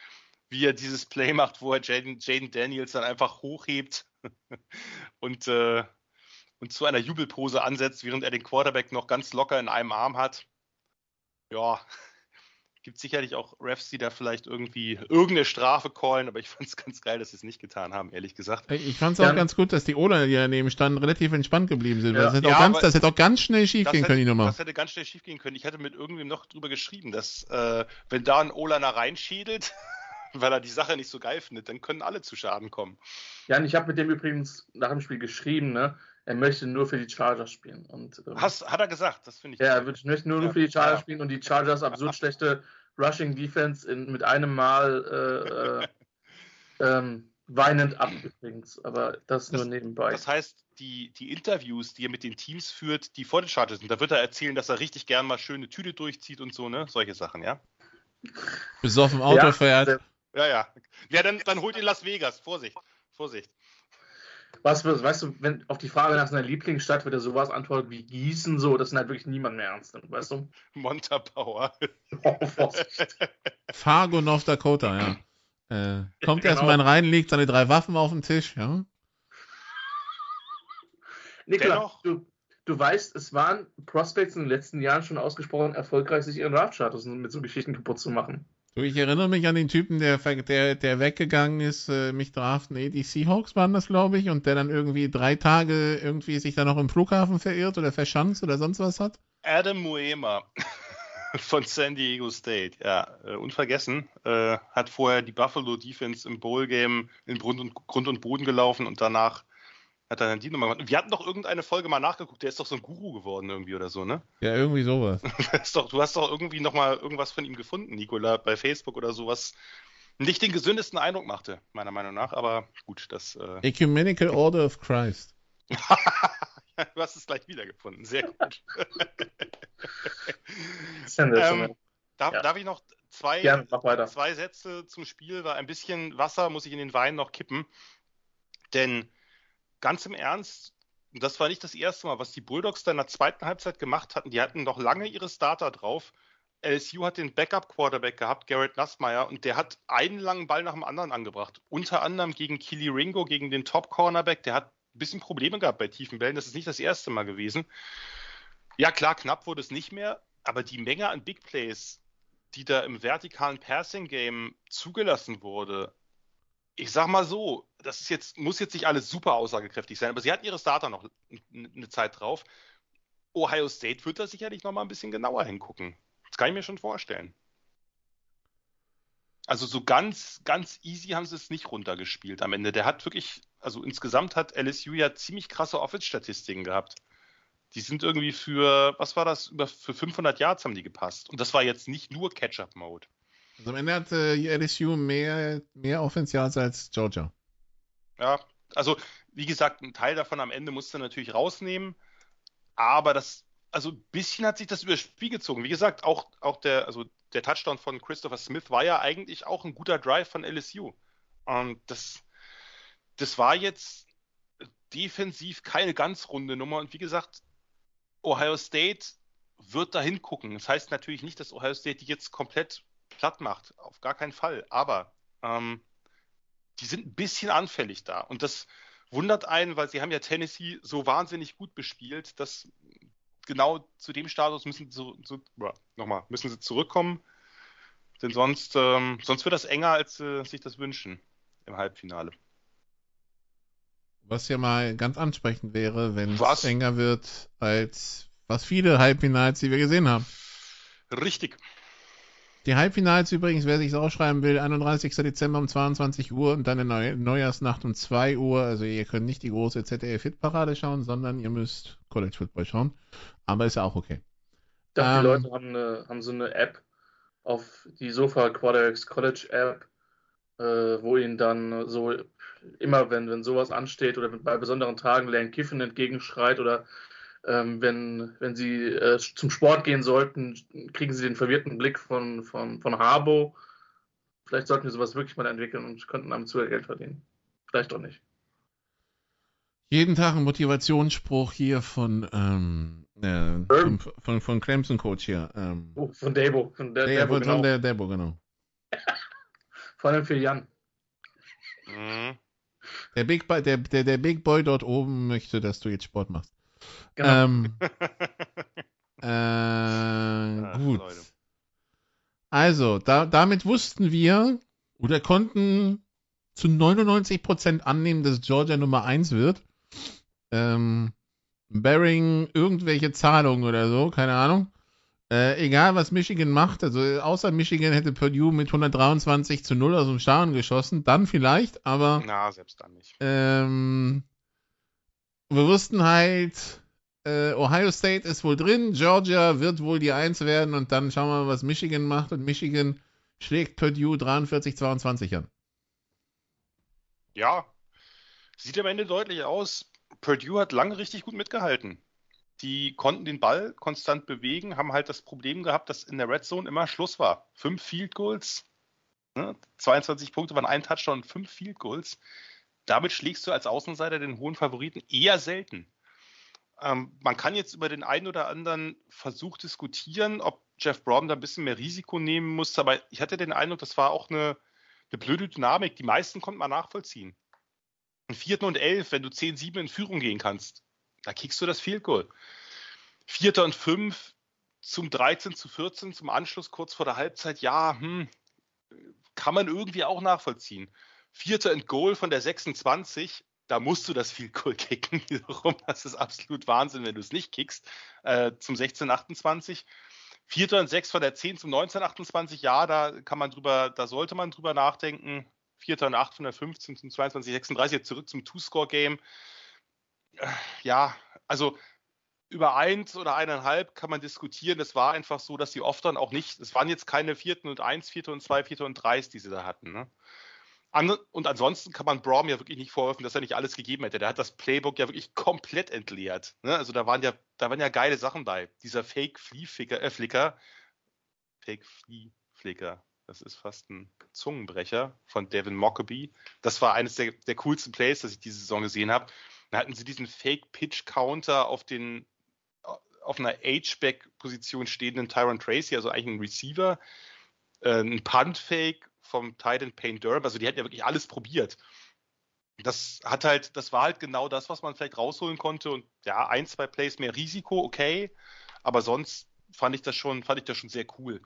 wie er dieses Play macht, wo er Jaden, Jaden Daniels dann einfach hochhebt und, äh, und zu einer Jubelpose ansetzt, während er den Quarterback noch ganz locker in einem Arm hat. Ja, Gibt sicherlich auch Refs, die da vielleicht irgendwie irgendeine Strafe callen, aber ich fand es ganz geil, dass sie es nicht getan haben, ehrlich gesagt. Ich fand es auch ganz gut, dass die Ola, die daneben standen, relativ entspannt geblieben sind. Ja. Das, hätte ja, ganz, das, hätte auch ganz, schnell schief gehen können, die Nummer. Das hätte ganz schnell schief gehen können. Ich hatte mit irgendwem noch drüber geschrieben, dass äh, wenn da ein Olaner reinschädelt, weil er die Sache nicht so geil findet, dann können alle zu Schaden kommen. Ja, und ich habe mit dem übrigens nach dem Spiel geschrieben, ne? Er möchte nur für die Chargers spielen. Und, ähm, Hast, hat er gesagt, das finde ich. Ja, er möchte nur, ja, für die Chargers ja. spielen und die Chargers absurd schlechte Rushing Defense in, mit einem Mal äh, äh, ähm, weinend ab übrigens, aber das, das, nur nebenbei. Das heißt, die, die Interviews, die er mit den Teams führt, die vor den Chargers sind, da wird er erzählen, dass er richtig gern mal schöne Tüte durchzieht und so, ne? Solche Sachen, ja? Bis auf dem Auto ja, fährt. Ja, ja. Ja, dann, dann holt ihn Las Vegas. Vorsicht, Vorsicht. Was, weißt du, wenn auf die Frage nach seiner Lieblingsstadt wird er sowas antworten wie Gießen, so, das sind halt wirklich niemand mehr ernst nimmt, weißt du? Montabaur. Oh, Fargo, North Dakota, ja. Äh, kommt genau. erstmal rein, legt seine drei Waffen auf den Tisch, ja. Niklas, du, du weißt, es waren Prospects in den letzten Jahren schon ausgesprochen erfolgreich, sich ihren Draft-Status mit so Geschichten kaputt zu machen. Ich erinnere mich an den Typen, der, der, der weggegangen ist, äh, mich draften, nee, die Seahawks waren das, glaube ich, und der dann irgendwie drei Tage irgendwie sich da noch im Flughafen verirrt oder verschanzt oder sonst was hat. Adam Muema von San Diego State, ja, äh, unvergessen, äh, hat vorher die Buffalo Defense im Bowl Game in Grund und, Grund und Boden gelaufen und danach hat er dann die Nummer gemacht. Wir hatten doch irgendeine Folge mal nachgeguckt, der ist doch so ein Guru geworden irgendwie oder so, ne? Ja, irgendwie sowas. doch, du hast doch irgendwie nochmal irgendwas von ihm gefunden, Nikola, bei Facebook oder sowas. Nicht den gesündesten Eindruck machte, meiner Meinung nach, aber gut, das. Äh... Ecumenical Order of Christ. du hast es gleich wiedergefunden, sehr gut. ähm, darf, ja. darf, ich noch zwei, ja, zwei Sätze zum Spiel, weil ein bisschen Wasser muss ich in den Wein noch kippen. Denn ganz im Ernst, das war nicht das erste Mal, was die Bulldogs dann in der zweiten Halbzeit gemacht hatten. Die hatten noch lange ihre Starter drauf. LSU hat den Backup-Quarterback gehabt, Garrett Nassmeyer, und der hat einen langen Ball nach dem anderen angebracht. Unter anderem gegen Kili Ringo, gegen den Top-Cornerback. Der hat ein bisschen Probleme gehabt bei tiefen Bällen. Das ist nicht das erste Mal gewesen. Ja, klar, knapp wurde es nicht mehr, aber die Menge an Big Plays, die da im vertikalen Passing-Game zugelassen wurde, ich sag mal so, das ist jetzt, muss jetzt nicht alles super aussagekräftig sein, aber sie hatten ihre Starter noch eine Zeit drauf. Ohio State wird da sicherlich noch mal ein bisschen genauer hingucken. Das kann ich mir schon vorstellen. Also so ganz, ganz easy haben sie es nicht runtergespielt am Ende. Der hat wirklich, also insgesamt hat LSU ja ziemlich krasse Office-Statistiken gehabt. Die sind irgendwie für, was war das, über, für 500 Yards haben die gepasst. Und das war jetzt nicht nur Catch-up-Mode. Also am Ende hat äh, LSU mehr, mehr Offensials als Georgia. Ja, also wie gesagt, ein Teil davon am Ende musst du natürlich rausnehmen, aber das, also ein bisschen hat sich das übers Spiel gezogen. Wie gesagt, auch, auch der, also der Touchdown von Christopher Smith war ja eigentlich auch ein guter Drive von LSU. Und das, das war jetzt defensiv keine ganz runde Nummer. Und wie gesagt, Ohio State wird da hingucken. Das heißt natürlich nicht, dass Ohio State die jetzt komplett platt macht. Auf gar keinen Fall. Aber ähm, die sind ein bisschen anfällig da. Und das wundert einen, weil sie haben ja Tennessee so wahnsinnig gut bespielt, dass genau zu dem Status müssen sie, so, nochmal, müssen sie zurückkommen. Denn sonst, ähm, sonst wird das enger, als sie äh, sich das wünschen im Halbfinale. Was ja mal ganz ansprechend wäre, wenn es enger wird als was viele Halbfinals, die wir gesehen haben. Richtig. Die Halbfinals übrigens, wer sich ausschreiben will, 31. Dezember um 22 Uhr und dann in Neu Neujahrsnacht um 2 Uhr. Also ihr könnt nicht die große ZDF-Hit-Parade schauen, sondern ihr müsst College Football schauen. Aber ist ja auch okay. Ich dachte, ähm, die Leute haben, eine, haben so eine App auf die Sofa Quarterbacks College App, äh, wo ihnen dann so immer, wenn, wenn sowas ansteht oder bei besonderen Tagen Lane Kiffen entgegenschreit oder ähm, wenn, wenn sie äh, zum Sport gehen sollten, kriegen sie den verwirrten Blick von, von, von Harbo. Vielleicht sollten wir sowas wirklich mal entwickeln und könnten damit zu Geld verdienen. Vielleicht doch nicht. Jeden Tag ein Motivationsspruch hier von, ähm, äh, von, von, von Clemson Coach hier. Ähm. Oh, von Debo. Von der, der, Debo, von, genau. der Debo, genau. Vor allem für Jan. Mhm. Der Big, Boy, der, der, der Big Boy dort oben möchte, dass du jetzt Sport machst. Genau. Ähm, äh, gut. Also, da, damit wussten wir oder konnten zu 99% annehmen, dass Georgia Nummer 1 wird. Ähm, bearing irgendwelche Zahlungen oder so, keine Ahnung. Äh, egal, was Michigan macht, also außer Michigan hätte Purdue mit 123 zu 0 aus dem Stadion geschossen, dann vielleicht, aber. Na, selbst dann nicht. Ähm, wir wussten halt, äh, Ohio State ist wohl drin, Georgia wird wohl die Eins werden und dann schauen wir mal, was Michigan macht und Michigan schlägt Purdue 43-22 an. Ja, sieht am Ende deutlich aus. Purdue hat lange richtig gut mitgehalten. Die konnten den Ball konstant bewegen, haben halt das Problem gehabt, dass in der Red Zone immer Schluss war. Fünf Field Goals, ne? 22 Punkte waren ein Touchdown und fünf Field Goals. Damit schlägst du als Außenseiter den hohen Favoriten eher selten. Ähm, man kann jetzt über den einen oder anderen Versuch diskutieren, ob Jeff Brown da ein bisschen mehr Risiko nehmen musste, aber ich hatte den Eindruck, das war auch eine, eine blöde Dynamik. Die meisten konnten man nachvollziehen. Im vierten und elf, wenn du 10-7 in Führung gehen kannst, da kickst du das Field Goal. Vierter und fünf zum 13 zu 14, zum Anschluss kurz vor der Halbzeit, ja, hm, kann man irgendwie auch nachvollziehen. Vierter und Goal von der 26, da musst du das Field Goal kicken. Das ist absolut Wahnsinn, wenn du es nicht kickst. Äh, zum 16-28. Vierter und sechs von der 10 zum 19-28, ja, da kann man drüber, da sollte man drüber nachdenken. Vierter und acht von der 15 zum 22-36, jetzt zurück zum Two-Score-Game. Äh, ja, also über eins oder eineinhalb kann man diskutieren. Es war einfach so, dass sie oft dann auch nicht, es waren jetzt keine vierten und eins, vierte und zwei, vierte und drei, die sie da hatten. Ne? Und ansonsten kann man Braum ja wirklich nicht vorwerfen, dass er nicht alles gegeben hätte. Der hat das Playbook ja wirklich komplett entleert. Ne? Also da waren ja, da waren ja geile Sachen bei. Dieser Fake Flea Flicker, äh, Flicker. Fake Flea Flicker. Das ist fast ein Zungenbrecher von Devin Mockaby. Das war eines der, der coolsten Plays, das ich diese Saison gesehen habe. Da hatten sie diesen Fake Pitch Counter auf den auf einer H-Back-Position stehenden Tyron Tracy, also eigentlich ein Receiver, äh, ein Punt-Fake vom Titan Payne Durham. Also die hätten ja wirklich alles probiert. Das hat halt, das war halt genau das, was man vielleicht rausholen konnte. Und ja, ein, zwei Plays mehr Risiko, okay. Aber sonst fand ich das schon, fand ich das schon sehr cool.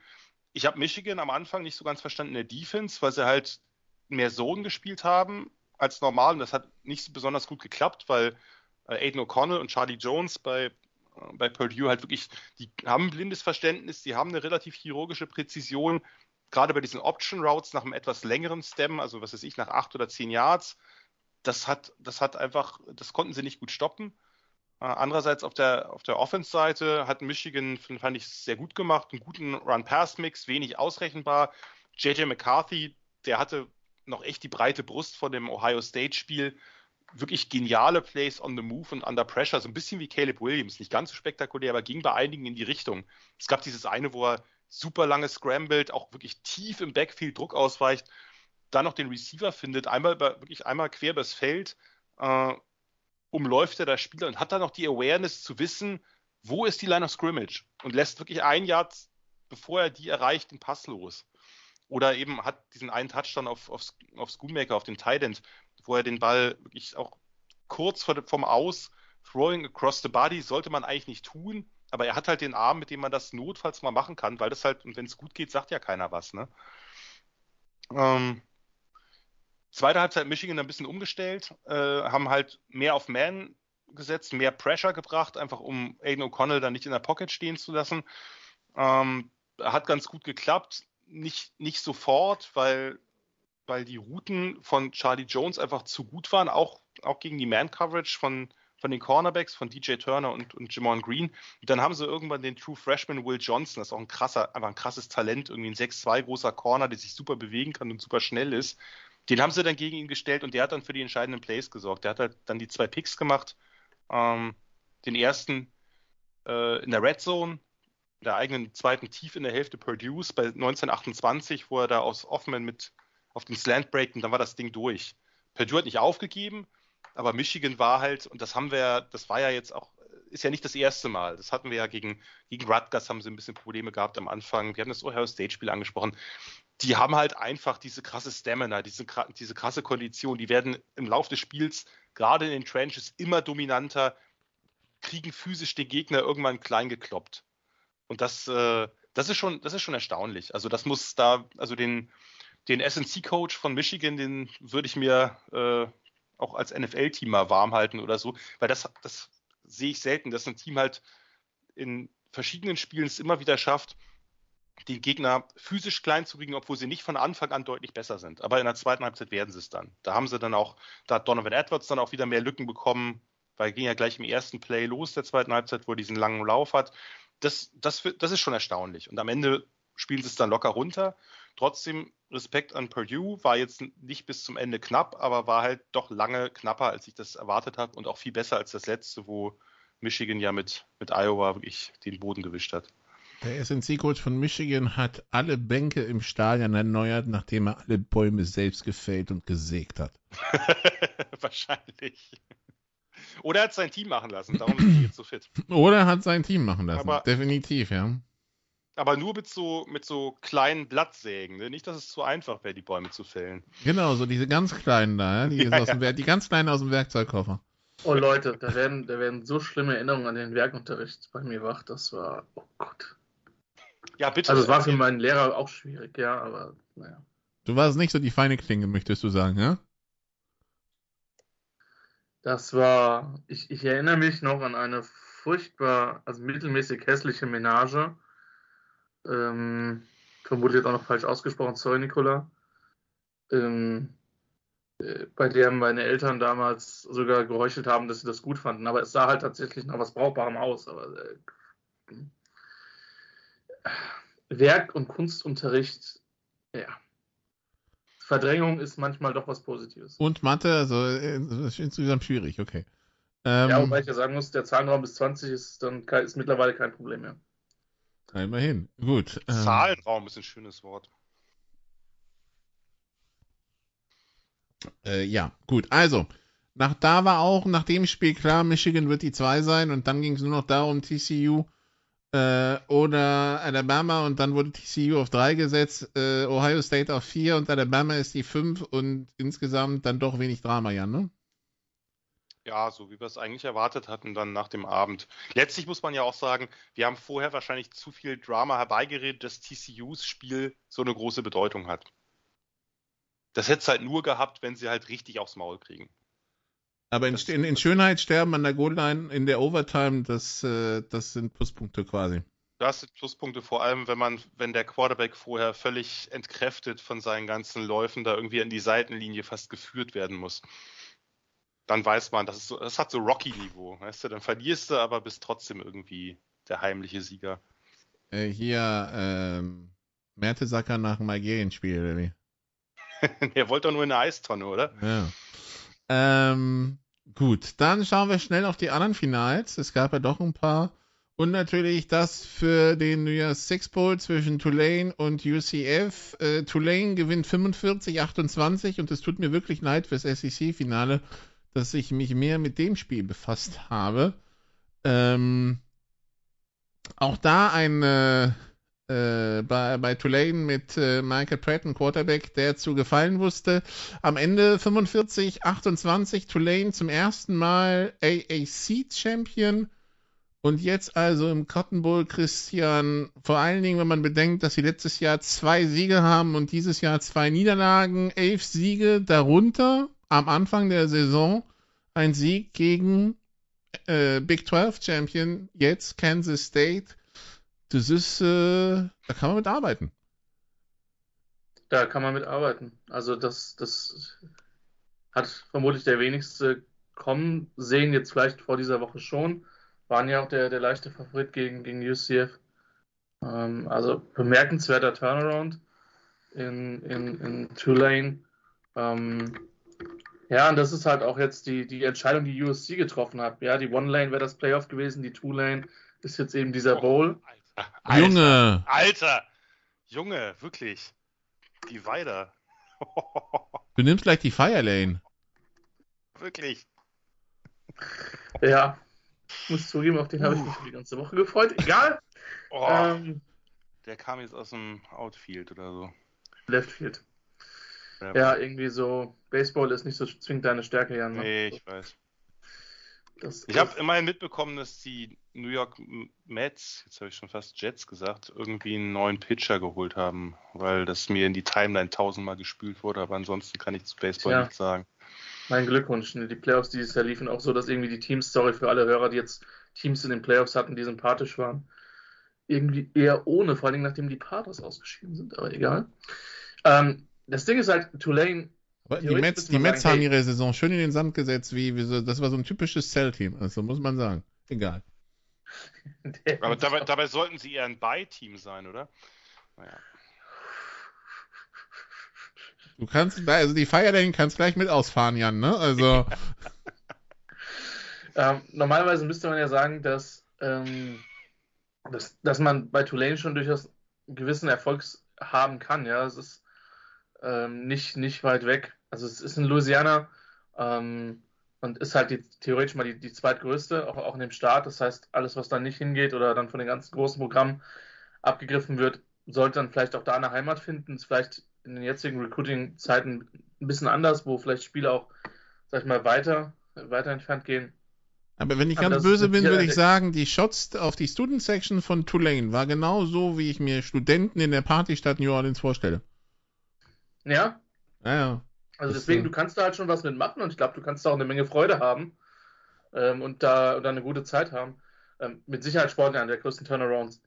Ich habe Michigan am Anfang nicht so ganz verstanden in der Defense, weil sie halt mehr Zone gespielt haben als normal. Und das hat nicht so besonders gut geklappt, weil äh, Aiden O'Connell und Charlie Jones bei, äh, bei Purdue halt wirklich, die haben ein blindes Verständnis, die haben eine relativ chirurgische Präzision, gerade bei diesen Option Routes nach einem etwas längeren Stem, also was weiß ich, nach acht oder zehn Yards, das hat, das hat einfach, das konnten sie nicht gut stoppen. Äh, andererseits auf der, auf der Offense-Seite hat Michigan, fand ich, sehr gut gemacht, einen guten Run-Pass-Mix, wenig ausrechenbar. JJ McCarthy, der hatte noch echt die breite Brust von dem Ohio State-Spiel. Wirklich geniale Plays on the move und under pressure, so ein bisschen wie Caleb Williams. Nicht ganz so spektakulär, aber ging bei einigen in die Richtung. Es gab dieses eine, wo er super lange scrambled, auch wirklich tief im Backfield Druck ausweicht, dann noch den Receiver findet, einmal über, wirklich einmal quer übers Feld, äh, umläuft er das Spieler und hat dann noch die Awareness zu wissen, wo ist die Line of Scrimmage? Und lässt wirklich ein Jahr, bevor er die erreicht, den Pass los. Oder eben hat diesen einen Touchdown auf, auf, auf Schoonmaker, auf den Tight End, wo er den Ball wirklich auch kurz vor, vom Aus, throwing across the body, sollte man eigentlich nicht tun, aber er hat halt den Arm, mit dem man das notfalls mal machen kann, weil das halt, und wenn es gut geht, sagt ja keiner was, ne? Ähm, zweite Halbzeit Michigan ein bisschen umgestellt, äh, haben halt mehr auf Man gesetzt, mehr Pressure gebracht, einfach um Aiden O'Connell dann nicht in der Pocket stehen zu lassen. Ähm, hat ganz gut geklappt, nicht, nicht sofort, weil, weil die Routen von Charlie Jones einfach zu gut waren, auch, auch gegen die Man-Coverage von, von den Cornerbacks, von DJ Turner und, und Jamon Green. Und dann haben sie irgendwann den True Freshman Will Johnson, das ist auch ein krasser, einfach ein krasses Talent, irgendwie ein 6'2 großer Corner, der sich super bewegen kann und super schnell ist. Den haben sie dann gegen ihn gestellt und der hat dann für die entscheidenden Plays gesorgt. Der hat halt dann die zwei Picks gemacht. Ähm, den ersten äh, in der Red Zone, der eigenen zweiten Tief in der Hälfte Purdue's bei 1928, wo er da aus Offman mit auf den Slant breakt und dann war das Ding durch. Purdue hat nicht aufgegeben, aber Michigan war halt, und das haben wir, das war ja jetzt auch, ist ja nicht das erste Mal. Das hatten wir ja gegen, gegen Rutgers, haben sie ein bisschen Probleme gehabt am Anfang. Wir haben das Ohio State-Spiel angesprochen. Die haben halt einfach diese krasse Stamina, diese, diese krasse Kondition. Die werden im Laufe des Spiels, gerade in den Trenches, immer dominanter, kriegen physisch den Gegner irgendwann klein gekloppt. Und das, äh, das ist schon, das ist schon erstaunlich. Also das muss da, also den, den SNC-Coach von Michigan, den würde ich mir äh, auch als NFL-Team mal warm halten oder so, weil das, das sehe ich selten, dass ein Team halt in verschiedenen Spielen es immer wieder schafft, den Gegner physisch klein zu kriegen, obwohl sie nicht von Anfang an deutlich besser sind. Aber in der zweiten Halbzeit werden sie es dann. Da haben sie dann auch, da hat Donovan Edwards dann auch wieder mehr Lücken bekommen, weil er ging ja gleich im ersten Play los der zweiten Halbzeit, wo er diesen langen Lauf hat das, das, das ist schon erstaunlich. Und am Ende spielen sie es dann locker runter. Trotzdem Respekt an Purdue, war jetzt nicht bis zum Ende knapp, aber war halt doch lange knapper, als ich das erwartet habe und auch viel besser als das letzte, wo Michigan ja mit, mit Iowa wirklich den Boden gewischt hat. Der SNC-Coach von Michigan hat alle Bänke im Stadion erneuert, nachdem er alle Bäume selbst gefällt und gesägt hat. Wahrscheinlich. Oder er hat sein Team machen lassen, darum sind die jetzt so fit. Oder er hat sein Team machen lassen, aber, definitiv, ja. Aber nur mit so, mit so kleinen Blattsägen, ne? nicht, dass es zu einfach wäre, die Bäume zu fällen. Genau, so diese ganz kleinen da, ja? Die, ja, ja. Dem, die ganz kleinen aus dem Werkzeugkoffer. Oh Leute, da werden, da werden so schlimme Erinnerungen an den Werkunterricht bei mir wach, das war, oh Gott. Ja, bitte. Also es war für meinen Lehrer auch schwierig, ja, aber naja. Du warst nicht so die feine Klinge, möchtest du sagen, ja? Das war, ich, ich erinnere mich noch an eine furchtbar, also mittelmäßig hässliche Menage. Ähm, vermutlich auch noch falsch ausgesprochen, sorry Nicola. Ähm, äh, bei der meine Eltern damals sogar geheuchelt haben, dass sie das gut fanden. Aber es sah halt tatsächlich nach was Brauchbarem aus. Aber äh, Werk- und Kunstunterricht, ja. Verdrängung ist manchmal doch was Positives. Und Mathe, also äh, ist insgesamt schwierig, okay. Ähm, ja, wobei ich ja sagen muss, der Zahlenraum bis 20 ist dann ist mittlerweile kein Problem mehr. Immerhin, gut. Ähm, Zahlenraum ist ein schönes Wort. Äh, ja, gut. Also, nach da war auch nach dem Spiel klar, Michigan wird die 2 sein und dann ging es nur noch darum, TCU äh, oder Alabama und dann wurde TCU auf 3 gesetzt, äh, Ohio State auf 4 und Alabama ist die 5 und insgesamt dann doch wenig Drama, Jan, ne? Ja, so wie wir es eigentlich erwartet hatten dann nach dem Abend. Letztlich muss man ja auch sagen, wir haben vorher wahrscheinlich zu viel Drama herbeigeredet, dass TCUs Spiel so eine große Bedeutung hat. Das hätte es halt nur gehabt, wenn sie halt richtig aufs Maul kriegen. Aber in, in, in, Schönheit sterben an der Goalline in der Overtime, das, äh, das sind Pluspunkte quasi. Das sind Pluspunkte, vor allem wenn man, wenn der Quarterback vorher völlig entkräftet von seinen ganzen Läufen da irgendwie in die Seitenlinie fast geführt werden muss. Dann weiß man, das, ist so, das hat so Rocky-Niveau. Weißt du, dann verlierst du, aber bist trotzdem irgendwie der heimliche Sieger. Äh, hier, ähm, Mertesacker nach dem Algerien-Spiel, oder wie? er wollte doch nur in eine Eistonne, oder? Ja. Ähm, gut, dann schauen wir schnell auf die anderen Finals. Es gab ja doch ein paar. Und natürlich das für den New Year's Six Bowl zwischen Tulane und UCF. Äh, Tulane gewinnt 45-28 und es tut mir wirklich leid fürs SEC-Finale, dass ich mich mehr mit dem Spiel befasst habe. Ähm, Auch da ein äh, äh, bei, bei Tulane mit äh, Michael Pratt, Quarterback, der zu gefallen wusste. Am Ende 45, 28, Tulane zum ersten Mal AAC-Champion. Und jetzt also im Cotton Bowl, Christian, vor allen Dingen, wenn man bedenkt, dass sie letztes Jahr zwei Siege haben und dieses Jahr zwei Niederlagen, elf Siege, darunter am Anfang der Saison ein Sieg gegen äh, Big 12 Champion, jetzt Kansas State. Das ist, äh, da kann man mit arbeiten. Da kann man mit arbeiten. Also das, das hat vermutlich der wenigste kommen sehen, jetzt vielleicht vor dieser Woche schon. Waren ja auch der, der leichte Favorit gegen, gegen UCF. Ähm, also bemerkenswerter Turnaround in, in, in Tulane. Ähm, ja, und das ist halt auch jetzt die, die Entscheidung, die USC getroffen hat. Ja, die One Lane wäre das Playoff gewesen, die Two Lane ist jetzt eben dieser Bowl. Alter, Alter, Junge, Alter, Junge, wirklich. Die Weider. du nimmst gleich die Fire Lane. wirklich. Ja, ich muss zugeben, auf den habe ich mich die ganze Woche gefreut. Egal. Oh, Ähm, der kam jetzt aus dem Outfield oder so. Left Field. Ja, irgendwie so, Baseball ist nicht so zwingend deine Stärke, Jan. ne? Nee, ich weiß. Das, Ich habe immerhin mitbekommen, dass die New York Mets, jetzt habe ich schon fast Jets gesagt, irgendwie einen neuen Pitcher geholt haben, weil das mir in die Timeline tausendmal gespült wurde, aber ansonsten kann ich zu Baseball Tja. nichts sagen. Mein Glückwunsch. Die Playoffs dieses Jahr liefen auch so, dass irgendwie die Teams, sorry für alle Hörer, die jetzt Teams in den Playoffs hatten, die sympathisch waren, irgendwie eher ohne, vor allem nachdem die Padres ausgeschieden sind, aber egal. Ähm, das Ding ist halt, Tulane, Aber die Mets, die Mets sagen, haben hey- ihre Saison schön in den Sand gesetzt, wie, wie so, das war so ein typisches Cell-Team, also muss man sagen. Egal. Aber dabei, dabei sollten sie eher ein Buy-Team sein, oder? Naja. Du kannst, also die Fire Lane kannst gleich mit ausfahren, Jan, ne? Also, Ähm, normalerweise müsste man ja sagen, dass, ähm, dass, dass man bei Tulane schon durchaus einen gewissen Erfolg haben kann. Ja, es ist ähm, nicht, nicht weit weg. Also es ist in Louisiana ähm, und ist halt die, theoretisch mal die, die zweitgrößte, auch, auch in dem Staat. Das heißt, alles, was da nicht hingeht oder dann von den ganzen großen Programmen abgegriffen wird, sollte dann vielleicht auch da eine Heimat finden. Ist vielleicht in den jetzigen Recruiting-Zeiten ein bisschen anders, wo vielleicht Spiele auch, sag ich mal, weiter, weiter entfernt gehen. aber wenn ich Aber ganz böse bin, würde ich sagen, die Shots auf die Student Section von Tulane war genau so, wie ich mir Studenten in der Partystadt New Orleans vorstelle. Ja, Ja. Also deswegen, äh, du kannst da halt schon was mitmachen und ich glaube, du kannst da auch eine Menge Freude haben ähm, und, da, und da eine gute Zeit haben. Ähm, mit Sicherheit Sportler einer der größten Turnarounds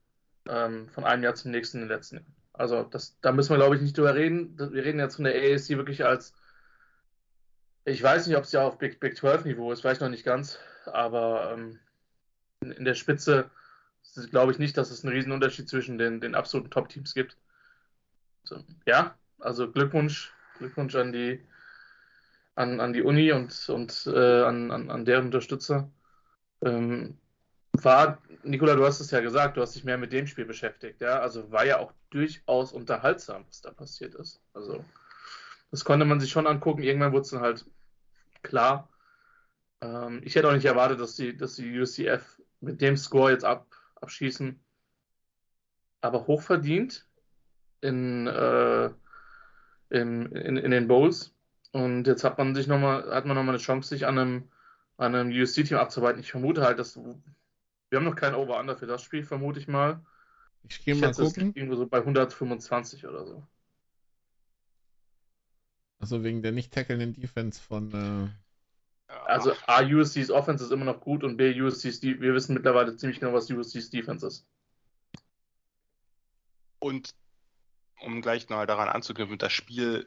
ähm, von einem Jahr zum nächsten in den letzten Jahren. Also das, da müssen wir, glaube ich, nicht drüber reden. Wir reden jetzt von der AAC wirklich als, ich weiß nicht, ob es ja auf Big, Big 12 Niveau ist, vielleicht noch nicht ganz, aber ähm, in, in der Spitze glaube ich nicht, dass es einen riesen Unterschied zwischen den, den absoluten Top-Teams gibt. So, ja, also Glückwunsch, Glückwunsch an die, an, an die Uni und, und äh, an, an, an deren Unterstützer. Ähm, war, Nikola, du hast es ja gesagt, du hast dich mehr mit dem Spiel beschäftigt, ja. Also war ja auch durchaus unterhaltsam, was da passiert ist. Also, das konnte man sich schon angucken. Irgendwann wurde es dann halt klar. Ähm, ich hätte auch nicht erwartet, dass die, dass die UCF mit dem Score jetzt ab, abschießen. Aber hochverdient in, äh, in, in, in den Bowls. Und jetzt hat man sich noch mal, hat man nochmal eine Chance, sich an einem, an einem USC-Team abzuarbeiten. Ich vermute halt, dass wir haben noch kein Over-Under für das Spiel, vermute ich mal. Ich gehe mal schätze, es gucken. irgendwo so bei 125 oder so. Also wegen der nicht tackelnden Defense von. Äh, Also A, USC's Offense ist immer noch gut und B, USC's, De- wir wissen mittlerweile ziemlich genau, was USC's Defense ist. Und um gleich mal daran anzuknüpfen, das Spiel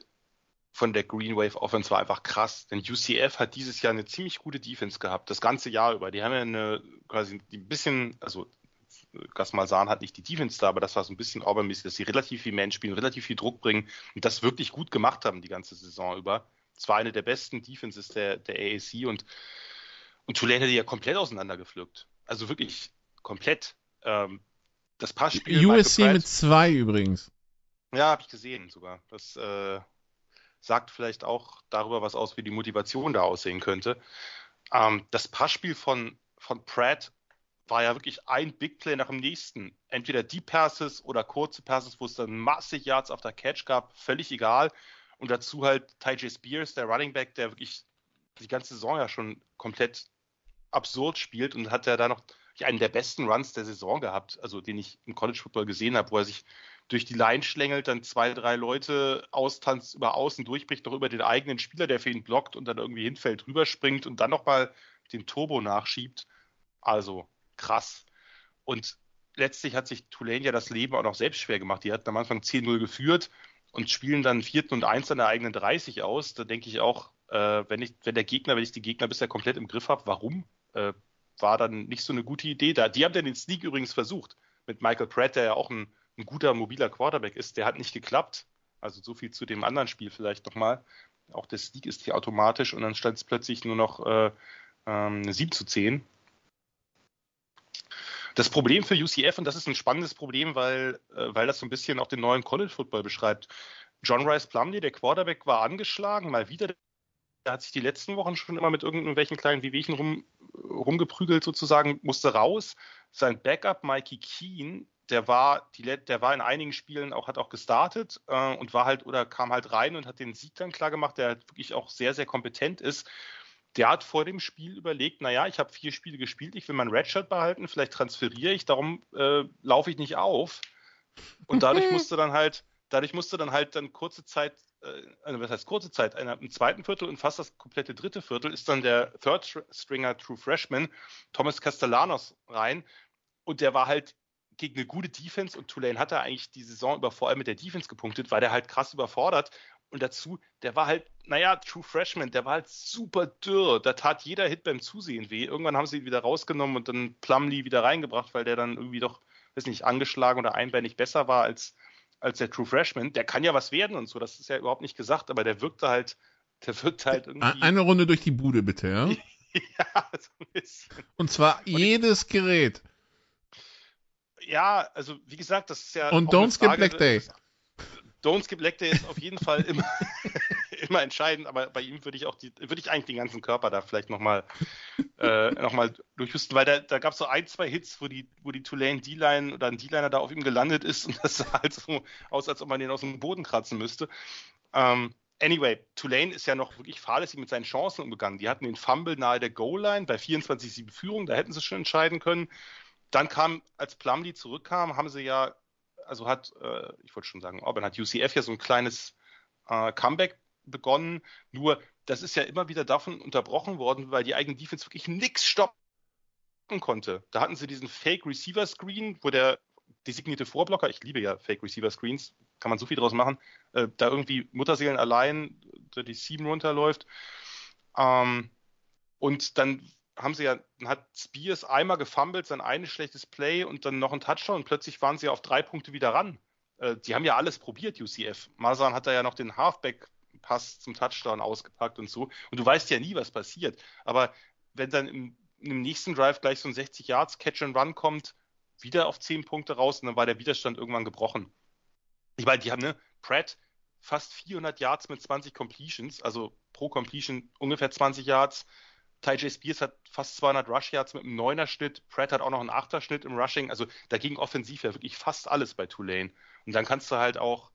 von der Green Wave Offense war einfach krass, denn UCF hat dieses Jahr eine ziemlich gute Defense gehabt, das ganze Jahr über. Die haben ja eine quasi die ein bisschen, also Gas Malzahn hat nicht die Defense da, aber das war so ein bisschen Auburn-mäßig, dass sie relativ viel Man spielen, relativ viel Druck bringen und das wirklich gut gemacht haben die ganze Saison über. Es war eine der besten Defenses der, der AAC und, und Tulane hat die ja komplett auseinandergepflückt. Also wirklich komplett. Ähm, das Passspiel. USC mit zwei übrigens. Ja, habe ich gesehen sogar. Das äh, sagt vielleicht auch darüber was aus, wie die Motivation da aussehen könnte. Ähm, das Passspiel von, von Pratt war ja wirklich ein Big Play nach dem nächsten. Entweder Deep Passes oder kurze Passes, wo es dann massig Yards auf der Catch gab, völlig egal. Und dazu halt Ty J. Spears, der Running Back, der wirklich die ganze Saison ja schon komplett absurd spielt und hat ja da noch einen der besten Runs der Saison gehabt, also den ich im College Football gesehen habe, wo er sich durch die Line schlängelt, dann zwei, drei Leute austanzt, über außen durchbricht, noch über den eigenen Spieler, der für ihn blockt und dann irgendwie hinfällt, rüberspringt und dann nochmal den Turbo nachschiebt. Also krass. Und letztlich hat sich Tulane ja das Leben auch noch selbst schwer gemacht. Die hatten am Anfang 10-0 geführt und spielen dann vierten und eins an der eigenen 30 aus. Da denke ich auch, äh, wenn ich, wenn der Gegner, wenn ich die Gegner bisher komplett im Griff habe, warum? Äh, war dann nicht so eine gute Idee. Da, die haben dann den Sneak übrigens versucht mit Michael Pratt, der ja auch ein, ein guter mobiler Quarterback ist. Der hat nicht geklappt. Also so viel zu dem anderen Spiel vielleicht nochmal. Auch der Sneak ist hier automatisch und dann stand es plötzlich nur noch äh, ähm, 7 zu 10. Das Problem für UCF, und das ist ein spannendes Problem, weil, äh, weil das so ein bisschen auch den neuen College Football beschreibt. John Rice Plumley, der Quarterback, war angeschlagen, mal wieder. Der hat sich die letzten Wochen schon immer mit irgendwelchen kleinen Wehwehchen rum, rumgeprügelt, sozusagen, musste raus. Sein Backup, Mikey Keen, der war, die, der war in einigen Spielen auch, hat auch gestartet äh, und war halt oder kam halt rein und hat den Sieg dann klar gemacht, der halt wirklich auch sehr, sehr kompetent ist der hat vor dem Spiel überlegt, naja, ich habe vier Spiele gespielt, ich will mein Redshirt behalten, vielleicht transferiere ich, darum äh, laufe ich nicht auf. Und dadurch musste dann halt, dadurch musste dann halt dann kurze Zeit, äh, also was heißt kurze Zeit, im zweiten Viertel und fast das komplette dritte Viertel ist dann der Third Stringer True Freshman, Thomas Castellanos, rein. Und der war halt gegen eine gute Defense und Tulane hatte eigentlich die Saison über vor allem mit der Defense gepunktet, war der halt krass überfordert und dazu, der war halt, naja, True Freshman, der war halt super dürr. Da tat jeder Hit beim Zusehen weh. Irgendwann haben sie ihn wieder rausgenommen und dann Plumlee wieder reingebracht, weil der dann irgendwie doch, weiß nicht, angeschlagen oder einbeinig besser war als, als der True Freshman. Der kann ja was werden und so, das ist ja überhaupt nicht gesagt, aber der wirkte halt, der wirkte halt irgendwie. Eine Runde durch die Bude, bitte, ja? ja, so ein bisschen. Und zwar und jedes Gerät. Ja, also wie gesagt, das ist ja. Und don't skip Black Day. Das, Don't Skip Leg Day ist auf jeden Fall immer, immer entscheidend, aber bei ihm würde ich auch die, würde ich eigentlich den ganzen Körper da vielleicht nochmal äh, noch durchhusten, weil da, da gab es so ein, zwei Hits, wo die, wo die Tulane D-Line oder ein D-Liner da auf ihm gelandet ist und das sah halt so aus, als ob man den aus dem Boden kratzen müsste. Ähm, Anyway, Tulane ist ja noch wirklich fahrlässig mit seinen Chancen umgegangen. Die hatten den Fumble nahe der Goal-Line bei 24-7 Führung, da hätten sie schon entscheiden können. Dann kam, als Plumlee zurückkam, haben sie ja also hat, äh, ich wollte schon sagen, Auburn hat UCF ja so ein kleines äh, Comeback begonnen. Nur, das ist ja immer wieder davon unterbrochen worden, weil die eigene Defense wirklich nichts stoppen konnte. Da hatten sie diesen Fake Receiver Screen, wo der designierte Vorblocker, ich liebe ja Fake Receiver Screens, kann man so viel draus machen, äh, da irgendwie Mutterseelen allein die Sieben runterläuft. Ähm, und dann haben sie ja, hat Spears einmal gefummelt, sein eines schlechtes Play und dann noch ein Touchdown und plötzlich waren sie auf drei Punkte wieder ran. Äh, die haben ja alles probiert, UCF. Masan hat da ja noch den Halfback-Pass zum Touchdown ausgepackt und so. Und du weißt ja nie, was passiert. Aber wenn dann im, im nächsten Drive gleich so ein 60 Yards Catch and Run kommt, wieder auf 10 Punkte raus und dann war der Widerstand irgendwann gebrochen. Ich meine, die haben, ne, Pratt fast 400 Yards mit 20 Completions, also pro Completion ungefähr 20 Yards. Ty J. Spears hat fast 200 Rush Yards mit einem 9er Schnitt. Pratt hat auch noch einen 8er Schnitt im Rushing. Also da ging offensiv ja wirklich fast alles bei Tulane. Und dann kannst du halt auch,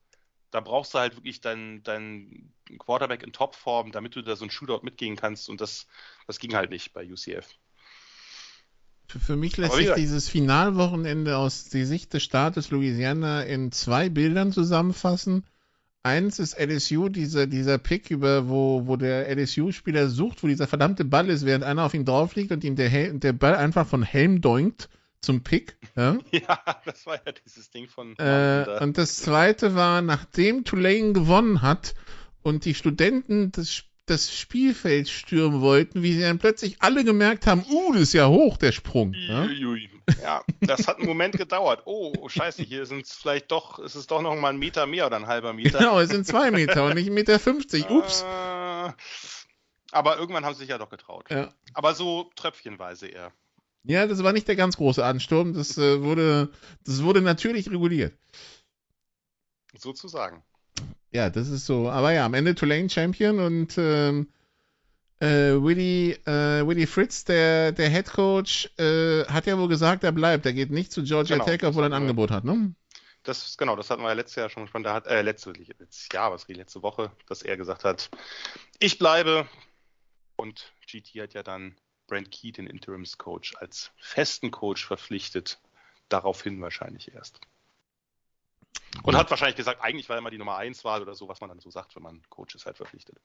da brauchst du halt wirklich deinen dein Quarterback in Topform, damit du da so ein Shootout mitgehen kannst. Und das, das ging halt nicht bei UCF. Für mich lässt sich dieses Finalwochenende aus der Sicht des Staates Louisiana in zwei Bildern zusammenfassen. Eins ist LSU, dieser, dieser Pick, über, wo, wo der LSU-Spieler sucht, wo dieser verdammte Ball ist, während einer auf ihn drauf liegt und ihm der, Hel der Ball einfach von Helm doinkt zum Pick. Ja, ja das war ja dieses Ding von. Äh, und das zweite war, nachdem Tulane gewonnen hat und die Studenten des das Spielfeld stürmen wollten, wie sie dann plötzlich alle gemerkt haben, uh, das ist ja hoch, der Sprung. Ja, ja das hat einen Moment gedauert. Oh, oh scheiße, hier sind es vielleicht doch, ist es doch noch mal ein Meter mehr oder ein halber Meter. Genau, es sind zwei Meter und nicht ein Meter fünfzig. Ups. Äh, aber irgendwann haben sie sich ja doch getraut. Ja. Aber so tröpfchenweise eher. Ja, das war nicht der ganz große Ansturm. Das, äh, wurde, das wurde natürlich reguliert. Sozusagen ja, das ist so. Aber ja, am Ende Tulane Champion und ähm, Äh, Willy, äh, Willy Fritz, der, der Head Coach, äh, hat ja wohl gesagt, er bleibt. Er geht nicht zu Georgia Genau, Tech, obwohl er ein. Angebot hat, ne? Das, genau, das hatten wir ja letztes Jahr schon besprochen. Da hat, äh, letzte, letztes Jahr, was letzte Woche, dass er gesagt hat, ich bleibe. Und GT hat ja dann Brent Key, den Interims-Coach, als festen Coach verpflichtet. Daraufhin wahrscheinlich erst. Und hat wahrscheinlich gesagt, eigentlich war er immer die Nummer 1 Wahl oder so, was man dann so sagt, wenn man Coaches halt verpflichtet.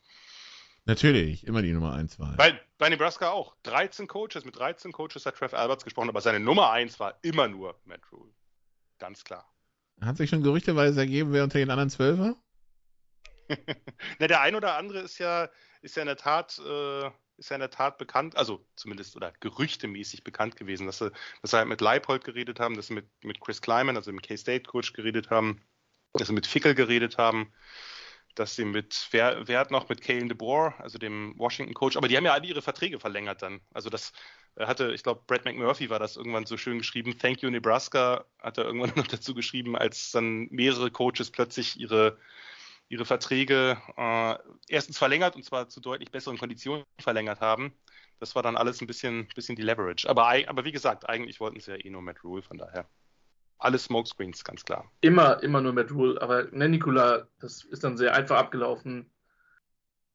Natürlich, immer die Nummer 1 Wahl. Bei, bei Nebraska auch. 13 Coaches, mit 13 Coaches hat Trev Alberts gesprochen, aber seine Nummer 1 war immer nur Matt Rule. Ganz klar. Hat sich schon gerüchteweise ergeben, wer unter den anderen 12 war? Na, der ein oder andere ist ja, ist ja in der Tat, äh, ist ja in der Tat bekannt, also zumindest oder gerüchtemäßig bekannt gewesen, dass sie, dass sie halt mit Leipold geredet haben, dass sie mit, mit Chris Kleiman, also dem K-State-Coach, geredet haben, dass sie mit Fickel geredet haben, dass sie mit, wer, wer hat noch mit Kalen DeBoer, also dem Washington-Coach, aber die haben ja alle ihre Verträge verlängert dann. Also das hatte, ich glaube, Brad McMurphy war das irgendwann so schön geschrieben, Thank you Nebraska, hat er irgendwann noch dazu geschrieben, als dann mehrere Coaches plötzlich ihre ihre Verträge äh, erstens verlängert und zwar zu deutlich besseren Konditionen verlängert haben. Das war dann alles ein bisschen, bisschen die Leverage. Aber, aber wie gesagt, eigentlich wollten sie ja eh nur Matt Rule, von daher. Alles Smokescreens, ganz klar. Immer, immer nur Matt Rule. Aber ne, Nikola, das ist dann sehr einfach abgelaufen.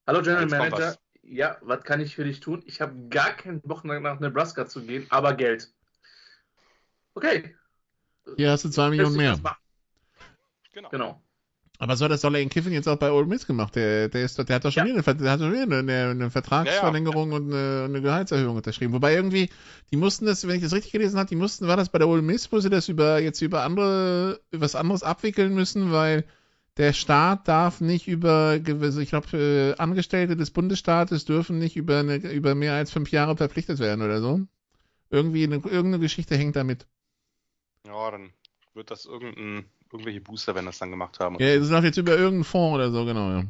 Hallo General Jetzt Manager. was. Ja, was kann ich für dich tun? Ich habe gar keinen Bock nach nach Nebraska zu gehen, aber Geld. Okay. Hier hast du 2 Millionen mehr. Genau. Genau. Aber so hat das doch Lane Kiffin jetzt auch bei Ole Miss gemacht. Der, der, ist, der hat doch schon Ja. wieder, eine, der hat schon wieder eine, eine, eine Vertragsverlängerung und eine, eine Gehaltserhöhung unterschrieben. Wobei irgendwie, die mussten das, wenn ich das richtig gelesen habe, die mussten, war das bei der Ole Miss, wo sie das über, jetzt über andere, über was anderes abwickeln müssen, weil der Staat darf nicht über gewisse, ich glaube, äh, Angestellte des Bundesstaates dürfen nicht über, eine, über mehr als fünf Jahre verpflichtet werden oder so. Irgendwie, eine, irgendeine Geschichte hängt damit. Ja, dann wird das irgendein, irgendwelche Booster, wenn das dann gemacht haben. Ja, das läuft jetzt über irgendeinen Fonds oder so, genau, ja.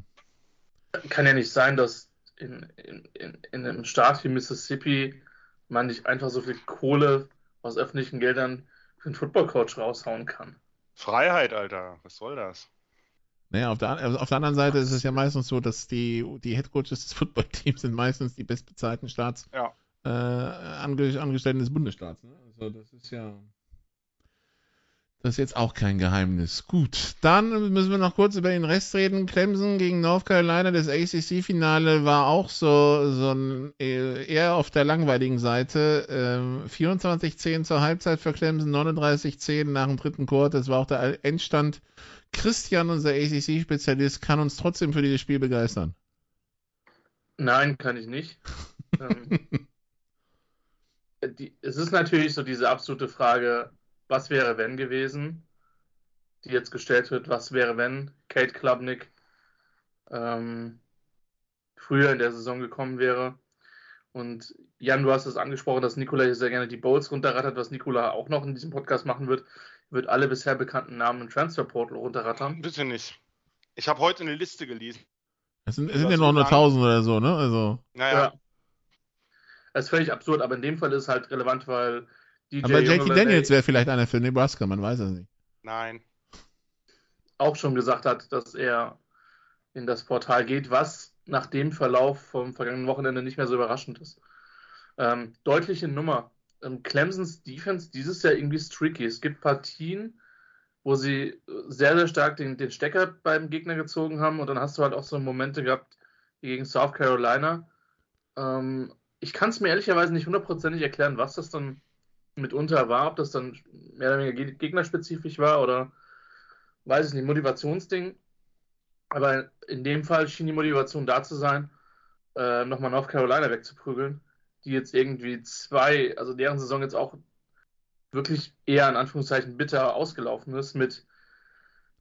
Kann ja nicht sein, dass in, in, in, in einem Staat wie Mississippi man nicht einfach so viel Kohle aus öffentlichen Geldern für einen Footballcoach raushauen kann. Freiheit, Alter. Was soll das? Naja, auf der, also auf der anderen Seite ist es ja meistens so, dass die, die Headcoaches des Footballteams sind meistens die bestbezahlten Staats Ja. äh, Ange Angestellten des Bundesstaats. Ne? Also das ist ja das ist jetzt auch kein Geheimnis. Gut, dann müssen wir noch kurz über den Rest reden. Clemson gegen North Carolina, das ACC-Finale war auch so, so ein, äh, eher auf der langweiligen Seite. Ähm, 24-10 zur Halbzeit für Clemson, 39-10 nach dem dritten Quarter. Das war auch der Endstand. Christian, unser ACC-Spezialist, kann uns trotzdem für dieses Spiel begeistern. Nein, kann ich nicht. ähm, die, es ist natürlich so diese absolute Frage, was wäre wenn gewesen, die jetzt gestellt wird, was wäre wenn Kate Klubnik ähm, früher in der Saison gekommen wäre. Und Jan, du hast es angesprochen, dass Nikola hier sehr gerne die Bowls runterrattert, was Nikola auch noch in diesem Podcast machen wird, wird alle bisher bekannten Namen im Transferportal runterrattern. Bitte nicht. Ich habe heute eine Liste gelesen. Es sind, es sind ja noch so nur lang. 1000 oder so, ne? Also. Naja, Ja. Das ist völlig absurd, aber in dem Fall ist es halt relevant, weil DJ Aber JT Uiagalelei Daniels wäre vielleicht einer für Nebraska, man weiß es nicht. nein. auch schon gesagt hat, dass er in das Portal geht, was nach dem Verlauf vom vergangenen Wochenende nicht mehr so überraschend ist. Ähm, deutliche Nummer. Ähm, Clemsons Defense dieses Jahr irgendwie ist tricky. Es gibt Partien, wo sie sehr, sehr stark den, den Stecker beim Gegner gezogen haben und dann hast du halt auch so Momente gehabt wie gegen South Carolina. Ähm, ich kann es mir ehrlicherweise nicht hundertprozentig erklären, was das dann mitunter war, ob das dann mehr oder weniger ge- gegnerspezifisch war oder weiß ich nicht, Motivationsding. Aber in dem Fall schien die Motivation da zu sein, äh, nochmal North Carolina wegzuprügeln, die jetzt irgendwie zwei, also deren Saison jetzt auch wirklich eher in Anführungszeichen bitter ausgelaufen ist mit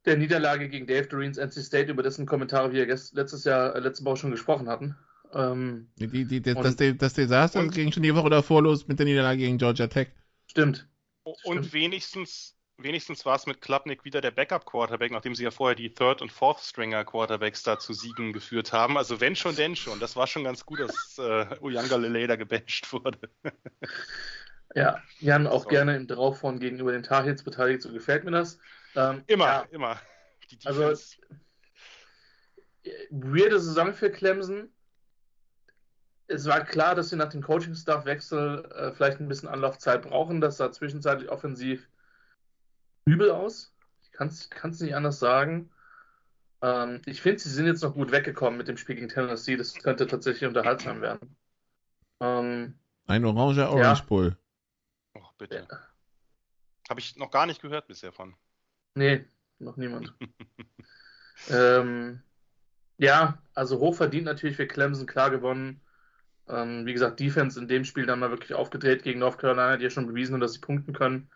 der Niederlage gegen Dave Doreen's NC State, über dessen Kommentare wir letztes Jahr, äh, letzte Woche schon gesprochen hatten. Ähm, die, die, das, Und- das, das Desaster und- ging schon die Woche davor los mit der Niederlage gegen Georgia Tech. Stimmt. Und Stimmt. wenigstens, wenigstens war es mit Klubnik wieder der Backup-Quarterback, nachdem sie ja vorher die Third- und Fourth-Stringer-Quarterbacks da zu Siegen geführt haben. Also wenn schon, denn schon. Das war schon ganz gut, dass äh, Uyangalele da gebencht wurde. Ja, Jan auch Sorry. gerne im Draufhauen gegenüber den Tar Heels beteiligt, so gefällt mir das. Ähm, Immer, ja, immer. Also- Defense. weirde Saison für Clemson. Es war klar, dass sie nach dem Coaching-Staff-Wechsel äh, vielleicht ein bisschen Anlaufzeit brauchen. Das sah zwischenzeitlich offensiv übel aus. Ich kann es nicht anders sagen. Ähm, ich finde, sie sind jetzt noch gut weggekommen mit dem Spiel gegen Tennessee. Das könnte tatsächlich unterhaltsam werden. Ähm, Ein oranger Orange ja. Bull. Och, bitte. Ja. Habe ich noch gar nicht gehört bisher von. Nee, noch niemand. ähm, ja, also hochverdient natürlich für Clemson, klar gewonnen. Ähm, wie gesagt, Defense in dem Spiel dann mal wirklich aufgedreht gegen North Carolina, die ja schon bewiesen haben, dass sie punkten können.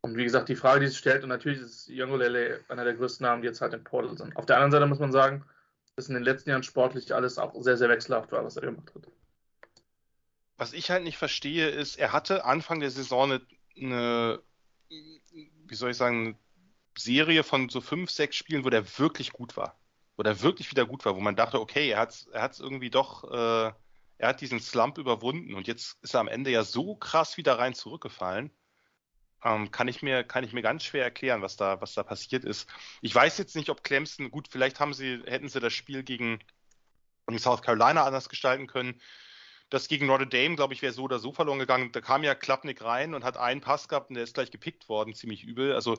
Und wie gesagt, die Frage, die sich stellt, und natürlich ist Yongolele einer der größten Namen, die jetzt halt im Portal sind. Auf der anderen Seite muss man sagen, dass in den letzten Jahren sportlich alles auch sehr, sehr wechselhaft war, was er gemacht hat. Was ich halt nicht verstehe, ist, er hatte Anfang der Saison eine, eine wie soll ich sagen, eine Serie von so fünf, sechs Spielen, wo der wirklich gut war. Wo der wirklich wieder gut war, wo man dachte, okay, er hat es er irgendwie doch, äh, er hat diesen Slump überwunden und jetzt ist er am Ende ja so krass wieder rein zurückgefallen. Ähm, kann ich mir, kann ich mir ganz schwer erklären, was da, was da passiert ist. Ich weiß jetzt nicht, ob Clemson, gut, vielleicht haben sie, hätten sie das Spiel gegen South Carolina anders gestalten können. Das gegen Notre Dame, glaube ich, wäre so oder so verloren gegangen. Da kam ja Klappnick rein und hat einen Pass gehabt und der ist gleich gepickt worden, ziemlich übel. Also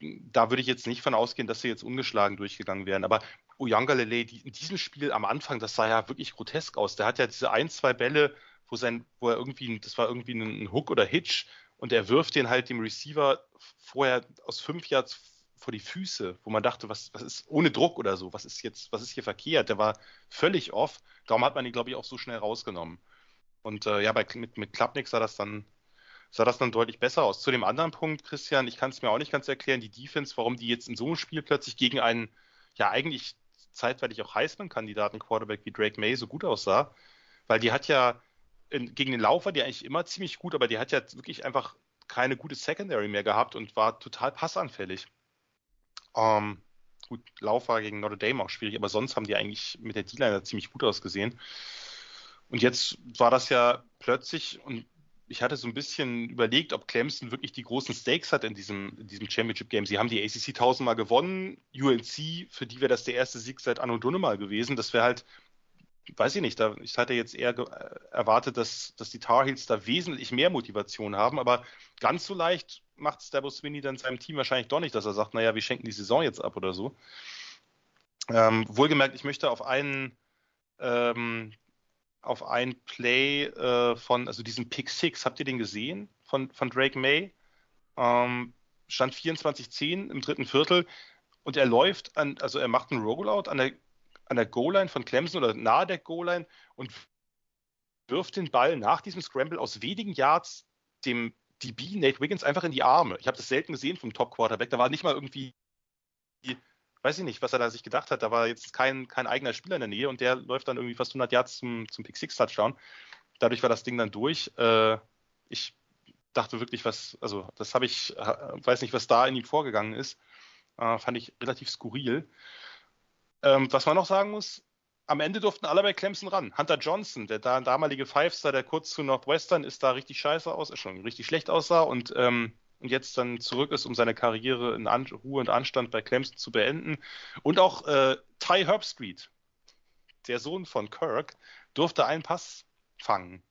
da würde ich jetzt nicht von ausgehen, dass sie jetzt ungeschlagen durchgegangen wären. Aber Uyangalele, die, in diesem Spiel am Anfang, das sah ja wirklich grotesk aus. Der hat ja diese ein, zwei Bälle, wo sein, wo er irgendwie, das war irgendwie ein Hook oder Hitch und er wirft den halt dem Receiver vorher aus fünf Yards vor die Füße, wo man dachte, was, was ist ohne Druck oder so, was ist jetzt, was ist hier verkehrt? Der war völlig off. Darum hat man ihn, glaube ich, auch so schnell rausgenommen. Und äh, ja, bei, mit, mit Klapnik sah das dann sah das dann deutlich besser aus. Zu dem anderen Punkt, Christian, ich kann es mir auch nicht ganz erklären, die Defense, warum die jetzt in so einem Spiel plötzlich gegen einen, ja eigentlich zeitweilig auch Heisman-Kandidaten Quarterback wie Drake May so gut aussah, weil die hat ja in, gegen den Laufer, die eigentlich immer ziemlich gut, aber die hat ja wirklich einfach keine gute Secondary mehr gehabt und war total passanfällig. Ähm, gut, Laufer gegen Notre Dame auch schwierig, aber sonst haben die eigentlich mit der D-Line ziemlich gut ausgesehen. Und jetzt war das ja plötzlich, und ich hatte so ein bisschen überlegt, ob Clemson wirklich die großen Stakes hat in diesem, in diesem Championship Game. Sie haben die ACC tausendmal gewonnen, UNC, für die wäre das der erste Sieg seit Anno Dunnemal gewesen. Das wäre halt, weiß ich nicht, da, ich hatte jetzt eher erwartet, dass, dass die Tar Heels da wesentlich mehr Motivation haben, aber ganz so leicht macht Stabo Sweeney dann seinem Team wahrscheinlich doch nicht, dass er sagt, naja, wir schenken die Saison jetzt ab oder so. Ähm, wohlgemerkt, ich möchte auf einen ähm, auf ein Play äh, von, also diesen Pick Six, habt ihr den gesehen? Von, von Drake May? Ähm, stand 24-10 im dritten Viertel und er läuft an, also er macht einen Rollout an der, an der Goal-Line von Clemson oder nahe der Goal-Line und wirft den Ball nach diesem Scramble aus wenigen Yards dem DB Nate Wiggins einfach in die Arme. Ich habe das selten gesehen vom Top Quarterback. Da war nicht mal irgendwie weiß ich nicht, was er da sich gedacht hat. Da war jetzt kein, kein eigener Spieler in der Nähe und der läuft dann irgendwie fast 100 Yards zum, zum Pick-Six-Touchdown. Dadurch war das Ding dann durch. Äh, ich dachte wirklich, was, also das habe ich, weiß nicht, was da in ihm vorgegangen ist. Äh, fand ich relativ skurril. Ähm, was man noch sagen muss, am Ende durften alle bei Clemson ran. Hunter Johnson, der da, damalige Five-Star, der kurz zu Northwestern ist, da richtig scheiße aus, schon richtig schlecht aussah und ähm, und jetzt dann zurück ist, um seine Karriere in An Ruhe und Anstand bei Clemson zu beenden. Und auch äh, Ty Herbstreet, der Sohn von Kirk, durfte einen Pass fangen.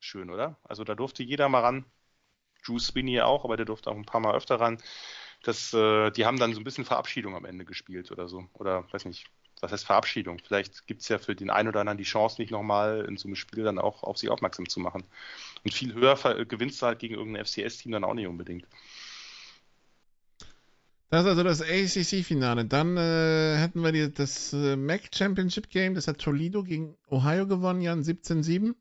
Schön, oder? Also da durfte jeder mal ran. Drew Spinney auch, aber der durfte auch ein paar Mal öfter ran. Das, äh, die haben dann so ein bisschen Verabschiedung am Ende gespielt oder so. Oder weiß nicht, was heißt Verabschiedung? Vielleicht gibt es ja für den einen oder anderen die Chance, nicht nochmal in so einem Spiel dann auch auf sich aufmerksam zu machen. Und viel höher gewinnst du halt gegen irgendein FCS-Team dann auch nicht unbedingt. Das ist also das ACC-Finale. Dann äh, hätten wir die, das äh, MAC Championship Game. Das hat Toledo gegen Ohio gewonnen, Jan 17-7.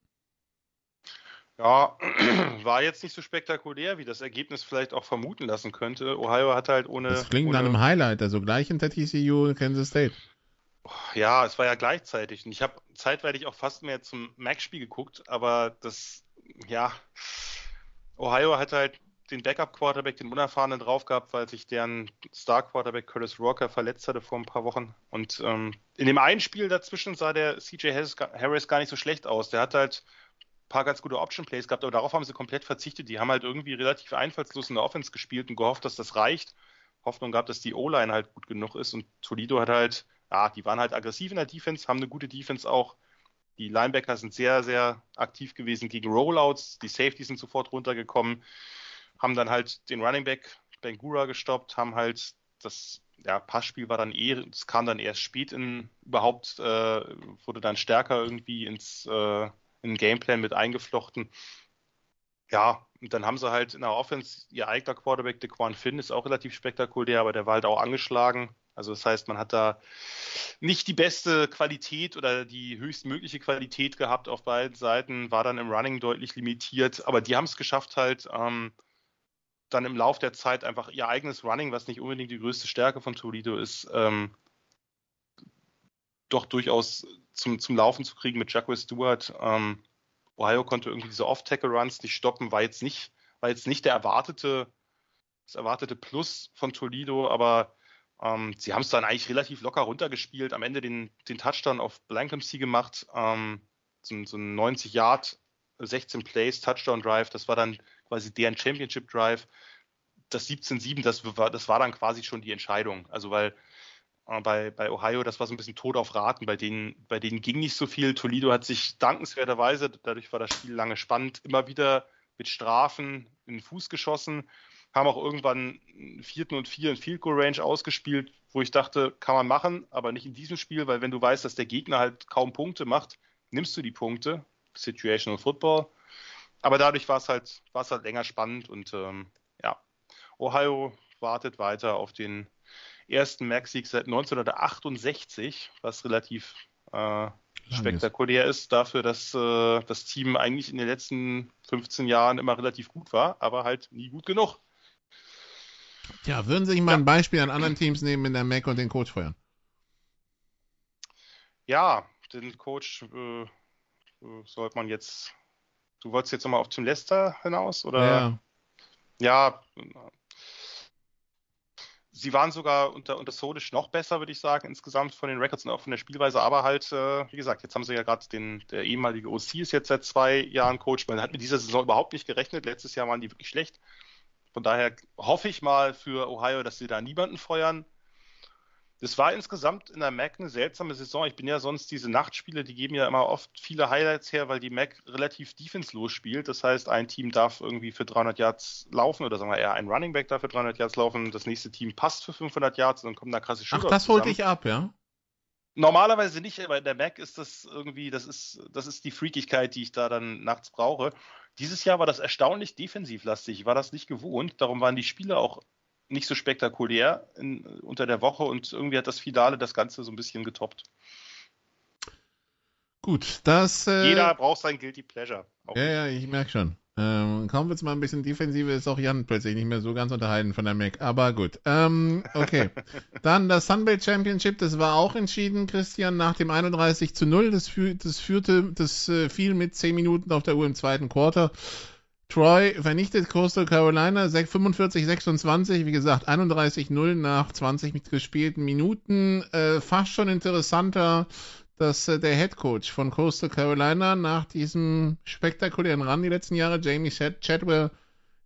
Ja, war jetzt nicht so spektakulär, wie das Ergebnis vielleicht auch vermuten lassen könnte. Ohio hat halt ohne. Das klingt ohne, nach einem Highlight, also gleich hinter TCU Kansas State. Ja, es war ja gleichzeitig. Und ich habe zeitweilig auch fast mehr zum Mac-Spiel geguckt, aber das, ja, Ohio hat halt den Backup-Quarterback, den Unerfahrenen drauf gehabt, weil sich deren Star-Quarterback Curtis Walker verletzt hatte vor ein paar Wochen. Und ähm, in dem einen Spiel dazwischen sah der CJ Harris gar nicht so schlecht aus. Der hat halt ein paar ganz gute Option-Plays gehabt, aber darauf haben sie komplett verzichtet. Die haben halt irgendwie relativ einfallslos in der Offense gespielt und gehofft, dass das reicht. Hoffnung gehabt, dass die O-Line halt gut genug ist. Und Toledo hat halt ja, die waren halt aggressiv in der Defense, haben eine gute Defense auch. Die Linebacker sind sehr, sehr aktiv gewesen gegen Rollouts. Die Safeties sind sofort runtergekommen, haben dann halt den Running Back Bengura gestoppt, haben halt das ja, Passspiel war dann eh, es kam dann erst spät in überhaupt, äh, wurde dann stärker irgendwie ins äh, in Gameplan mit eingeflochten. Ja, und dann haben sie halt in der Offense ihr eigener Quarterback, DeQuan Finn, ist auch relativ spektakulär, aber der war halt auch angeschlagen. Also das heißt, man hat da nicht die beste Qualität oder die höchstmögliche Qualität gehabt auf beiden Seiten, war dann im Running deutlich limitiert, aber die haben es geschafft halt ähm, dann im Lauf der Zeit einfach ihr eigenes Running, was nicht unbedingt die größte Stärke von Toledo ist, ähm, doch durchaus zum, zum Laufen zu kriegen mit Jacques Stewart. Ähm, Ohio konnte irgendwie diese Off-Tackle-Runs nicht stoppen, war jetzt nicht, war jetzt nicht der erwartete, das erwartete Plus von Toledo, aber ähm, sie haben es dann eigentlich relativ locker runtergespielt, am Ende den, den Touchdown auf Blankensee gemacht, ähm, so, so ein 90 Yard, 16 Plays, Touchdown Drive, das war dann quasi deren Championship Drive. Das 17-7, das war, das war dann quasi schon die Entscheidung. Also weil äh, bei, bei Ohio, das war so ein bisschen Tod auf Raten, bei denen, bei denen ging nicht so viel. Toledo hat sich dankenswerterweise, dadurch war das Spiel lange spannend, immer wieder mit Strafen in den Fuß geschossen, haben auch irgendwann einen vierten und vier in Field Goal Range ausgespielt, wo ich dachte, kann man machen, aber nicht in diesem Spiel, weil wenn du weißt, dass der Gegner halt kaum Punkte macht, nimmst du die Punkte. Situational Football. Aber dadurch war es halt, war es halt länger spannend und ähm, ja, Ohio wartet weiter auf den ersten Max-Sieg seit 1968, was relativ äh, spektakulär ist dafür, dass äh, das Team eigentlich in den letzten 15 Jahren immer relativ gut war, aber halt nie gut genug. Ja, würden Sie sich mal ja. ein Beispiel an anderen Teams nehmen in der Mac und den Coach feuern? Ja, den Coach äh, sollte man jetzt Du wolltest jetzt nochmal auf Tim Lester hinaus? Oder? Ja. ja. Sie waren sogar unter, unter Solish noch besser, würde ich sagen, insgesamt von den Records und auch von der Spielweise. Aber halt, äh, wie gesagt, jetzt haben sie ja gerade den, der ehemalige OC ist jetzt seit zwei Jahren Coach. Man hat mit dieser Saison überhaupt nicht gerechnet. Letztes Jahr waren die wirklich schlecht. Von daher hoffe ich mal für Ohio, dass sie da niemanden feuern. Das war insgesamt in der Mac eine seltsame Saison. Ich bin ja sonst diese Nachtspiele, die geben ja immer oft viele Highlights her, weil die Mac relativ defenslos spielt. Das heißt, ein Team darf irgendwie für 300 Yards laufen oder sagen wir eher ein Running Back darf für 300 Yards laufen. Das nächste Team passt für 500 Yards und dann kommen da krasse Schüler Ach, das holte ich ab, ja? Normalerweise nicht, aber in der Mac ist das irgendwie, das ist, das ist die Freakigkeit, die ich da dann nachts brauche. Dieses Jahr war das erstaunlich defensivlastig. Ich war das nicht gewohnt. Darum waren die Spiele auch nicht so spektakulär in, unter der Woche und irgendwie hat das Finale das Ganze so ein bisschen getoppt. Gut, das. Äh, Jeder braucht sein Guilty Pleasure. ja, ja, ich merke schon. Ähm, kaum wird es mal ein bisschen defensive, ist auch Jan plötzlich nicht mehr so ganz unterhalten von der Mac. Aber gut. Ähm, okay. Dann das Sunbelt Championship, das war auch entschieden, Christian, nach dem 31 zu 0. Das, führ, das führte, das äh, fiel mit 10 Minuten auf der Uhr im zweiten Quarter. Troy vernichtet Coastal Carolina 45-26, wie gesagt 31-0 nach 20 gespielten Minuten. Äh, fast schon interessanter, dass äh, der Head Coach von Coastal Carolina nach diesem spektakulären Run die letzten Jahre, Jamie Chadwell,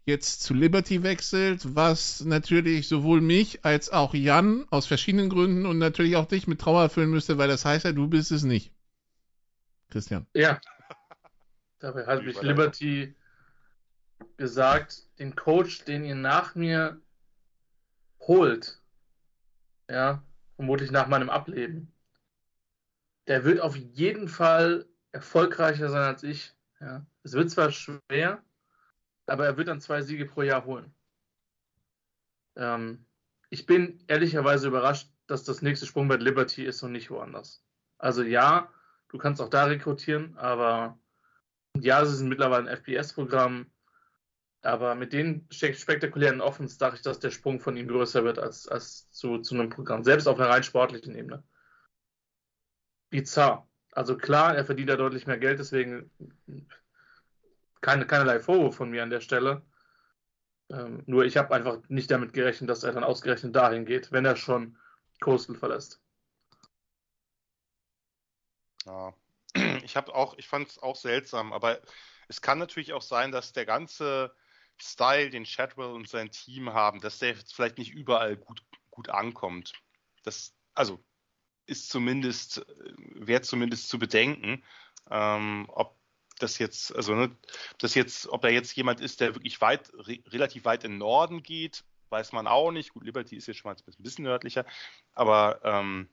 jetzt zu Liberty wechselt, was natürlich sowohl mich als auch Jan aus verschiedenen Gründen und natürlich auch dich mit Trauer erfüllen müsste, weil das heißt ja, du bist es nicht. Christian. Ja. Dabei hat mich Liberty gesagt, den Coach, den ihr nach mir holt, ja, vermutlich nach meinem Ableben, der wird auf jeden Fall erfolgreicher sein als ich. Ja. Es wird zwar schwer, aber er wird dann zwei Siege pro Jahr holen. Ähm, ich bin ehrlicherweise überrascht, dass das nächste Sprungbrett Liberty ist und nicht woanders. Also ja, du kannst auch da rekrutieren, aber ja, es ist mittlerweile ein FPS-Programm. Aber mit den spektakulären Offens dachte ich, dass der Sprung von ihm größer wird als, als zu, zu einem Programm, selbst auf einer rein sportlichen Ebene. Bizarr. Also klar, er verdient ja deutlich mehr Geld, deswegen keine, keinerlei Vorwurf von mir an der Stelle. Ähm, nur ich habe einfach nicht damit gerechnet, dass er dann ausgerechnet dahin geht, wenn er schon Coastal verlässt. Ja. Ich habe auch, ich fand es auch seltsam, aber es kann natürlich auch sein, dass der ganze Style, den Chadwell und sein Team haben, dass der jetzt vielleicht nicht überall gut, gut ankommt. Das, also, ist zumindest, wäre zumindest zu bedenken. Ähm, ob das jetzt, also ne, das jetzt, ob er jetzt jemand ist, der wirklich weit, re relativ weit in den Norden geht, weiß man auch nicht. Gut, Liberty ist jetzt schon mal ein bisschen nördlicher, aber ähm,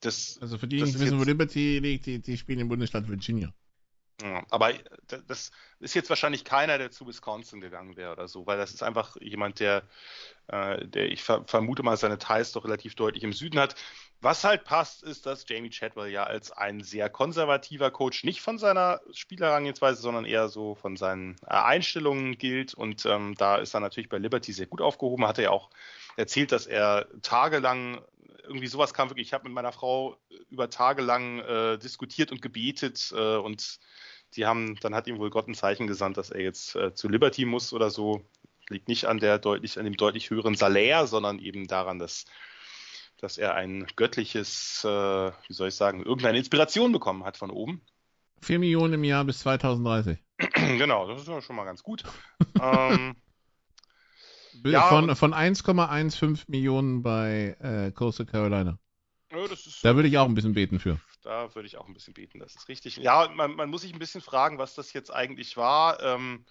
das. Also für die, die nicht wissen, wo Liberty liegt, die, die spielen im Bundesstaat Virginia. Aber das ist jetzt wahrscheinlich keiner, der zu Wisconsin gegangen wäre oder so, weil das ist einfach jemand, der, äh, der ich ver vermute mal seine Ties doch relativ deutlich im Süden hat. Was halt passt, ist, dass Jamie Chadwell ja als ein sehr konservativer Coach nicht von seiner Spielerrangehensweise, sondern eher so von seinen äh, Einstellungen gilt. Und ähm, da ist er natürlich bei Liberty sehr gut aufgehoben. Hat er ja auch erzählt, dass er tagelang irgendwie sowas kam wirklich. Ich habe mit meiner Frau über Tage lang äh, diskutiert und gebetet äh, und die haben, dann hat ihm wohl Gott ein Zeichen gesandt, dass er jetzt äh, zu Liberty muss oder so. Liegt nicht an der deutlich, an dem deutlich höheren Salär, sondern eben daran, dass dass er ein göttliches, äh, wie soll ich sagen, irgendeine Inspiration bekommen hat von oben. 4 Millionen im Jahr bis 2030. genau, das ist schon mal ganz gut. ähm, ja, von, von 1,15 Millionen bei äh, Coastal Carolina. Ja, da würde ich auch ein bisschen beten für. Da würde ich auch ein bisschen beten, das ist richtig. Ja, man, man muss sich ein bisschen fragen, was das jetzt eigentlich war. Ähm,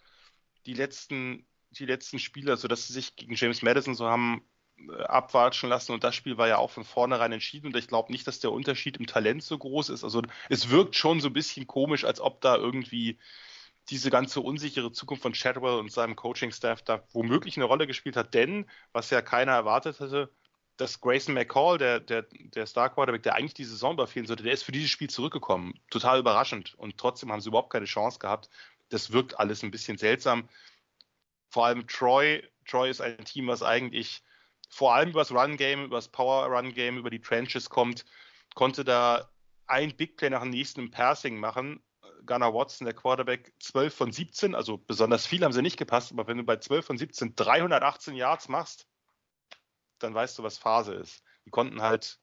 die letzten, die letzten Spiele, also dass sie sich gegen James Madison so haben äh, abwatschen lassen und das Spiel war ja auch von vornherein entschieden und ich glaube nicht, dass der Unterschied im Talent so groß ist. Also es wirkt schon so ein bisschen komisch, als ob da irgendwie diese ganze unsichere Zukunft von Chadwell und seinem Coaching-Staff da womöglich eine Rolle gespielt hat, denn was ja keiner erwartet hatte, dass Grayson McCall, der, der, der Star Quarterback, der eigentlich die Saison überfehlen sollte, der ist für dieses Spiel zurückgekommen. Total überraschend. Und trotzdem haben sie überhaupt keine Chance gehabt. Das wirkt alles ein bisschen seltsam. Vor allem Troy. Troy ist ein Team, was eigentlich vor allem übers Run-Game, übers Power-Run-Game, über die Trenches kommt, konnte da ein Big Play nach dem nächsten im Passing machen. Gunnar Watson, der Quarterback, 12 von 17, also besonders viel haben sie nicht gepasst, aber wenn du bei 12 von 17 318 Yards machst, dann weißt du, was Phase ist. Die konnten halt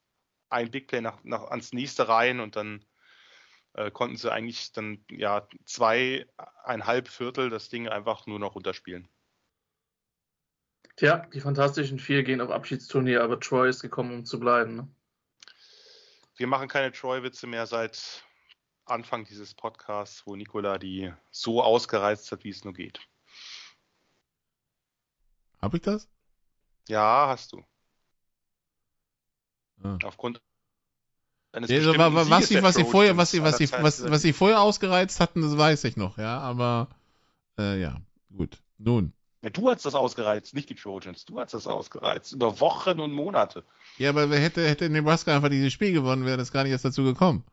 ein Big Play nach, nach ans nächste rein und dann äh, konnten sie eigentlich dann ja zweieinhalb Viertel das Ding einfach nur noch runterspielen. Tja, die Fantastischen Vier gehen auf Abschiedsturnier, aber Troy ist gekommen, um zu bleiben. Ne? Wir machen keine Troy-Witze mehr seit Anfang dieses Podcasts, wo Nikola die so ausgereizt hat, wie es nur geht. Hab ich das? Ja, hast du. Ah. Aufgrund eines ja, also, was, sie, was, sie vorher, was, sie, was, sie, was, was sie vorher ausgereizt hatten, das weiß ich noch, ja, aber äh, ja, gut. Nun. Ja, du hast das ausgereizt, nicht die Trojans. Du hast das ausgereizt. Über Wochen und Monate. Ja, aber hätte, hätte Nebraska einfach dieses Spiel gewonnen, wäre das gar nicht erst dazu gekommen.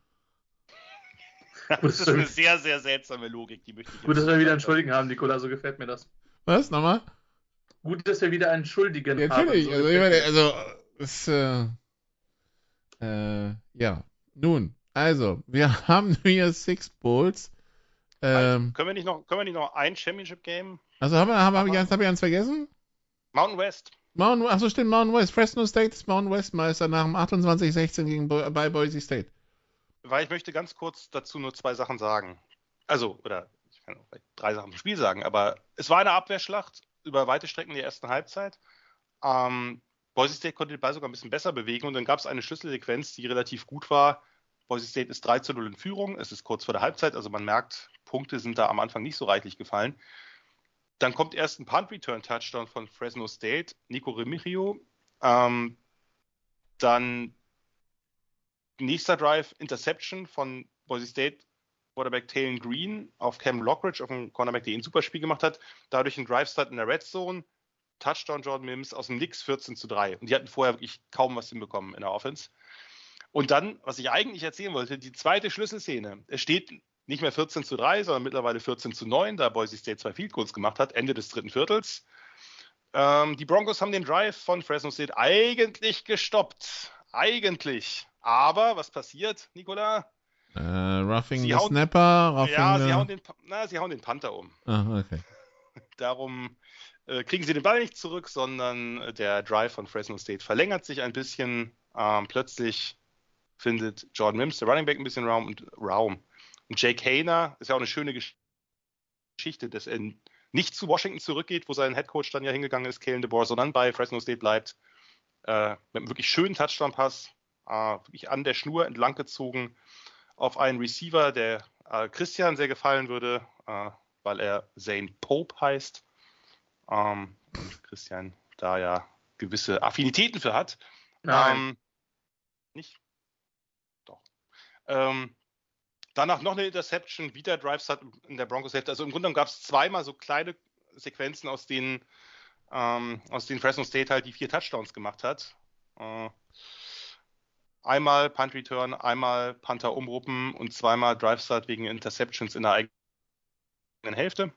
das ist eine sehr, sehr seltsame Logik, die möchte ich Gut, dass wir wieder einen Schuldigen haben, Nikola, so gefällt mir das. Was? Nochmal? Gut, dass wir wieder einen Schuldigen ja, haben. Natürlich, so also, ich meine, also, es, äh, äh, ja. Nun, also, wir haben hier Six Bowls. Ähm, können, wir nicht noch, können wir nicht noch ein Championship-Game also haben wir, haben, hab ich, hab ich eins vergessen? Mountain West. Mountain, achso, stimmt, Mountain West. Fresno State ist Mountain West Meister nach dem 28-16 gegen Bo bei Boise State. Weil ich möchte ganz kurz dazu nur zwei Sachen sagen. Also, oder ich kann auch drei Sachen im Spiel sagen, aber es war eine Abwehrschlacht über weite Strecken der ersten Halbzeit. Ähm, Boise State konnte den Ball sogar ein bisschen besser bewegen und dann gab es eine Schlüsselsequenz, die relativ gut war. Boise State ist 3 zu 0 in Führung. Es ist kurz vor der Halbzeit, also man merkt, Punkte sind da am Anfang nicht so reichlich gefallen. Dann kommt erst ein Punt-Return-Touchdown von Fresno State, Nico Remigio. Ähm, dann nächster Drive, Interception von Boise State, Quarterback Taylor Green auf Cam Lockridge, auf dem Cornerback, der ein super Spiel gemacht hat. Dadurch ein Drive-Start in der Red Zone. Touchdown Jordan Mims aus dem Nix 14 zu 3. Und die hatten vorher wirklich kaum was hinbekommen in der Offense. Und dann, was ich eigentlich erzählen wollte, die zweite Schlüsselszene. Es steht nicht mehr 14 zu 3, sondern mittlerweile 14 zu 9, da Boise State zwei Field Goals gemacht hat, Ende des dritten Viertels. Ähm, die Broncos haben den Drive von Fresno State eigentlich gestoppt. Eigentlich. Aber was passiert, Nicola? Äh, roughing sie the hauen, Snapper. Roughing ja, sie hauen, den, na, sie hauen den Panther um. Ah, okay. Darum äh, kriegen sie den Ball nicht zurück, sondern der Drive von Fresno State verlängert sich ein bisschen. Ähm, plötzlich findet Jordan Mims, der Running Back, ein bisschen Raum und Raum. Und Jake Hayner ist ja auch eine schöne Geschichte, dass er nicht zu Washington zurückgeht, wo sein Headcoach dann ja hingegangen ist, Kalen DeBoer, sondern bei Fresno State bleibt. Äh, mit einem wirklich schönen Touchdown-Pass, äh, wirklich an der Schnur entlang gezogen auf einen Receiver, der äh, Christian sehr gefallen würde, äh, weil er Zane Pope heißt. Ähm, und Christian da ja gewisse Affinitäten für hat. Nein. Ähm, nicht? Doch. Ähm, danach noch eine Interception, wieder Drives hat in der Broncos Hälfte. Also im Grunde gab es zweimal so kleine Sequenzen, aus denen, ähm, aus denen Fresno State halt die vier Touchdowns gemacht hat. Äh, einmal Punt Return, einmal Panther umruppen und zweimal Drive Start wegen Interceptions in der eigenen Hälfte.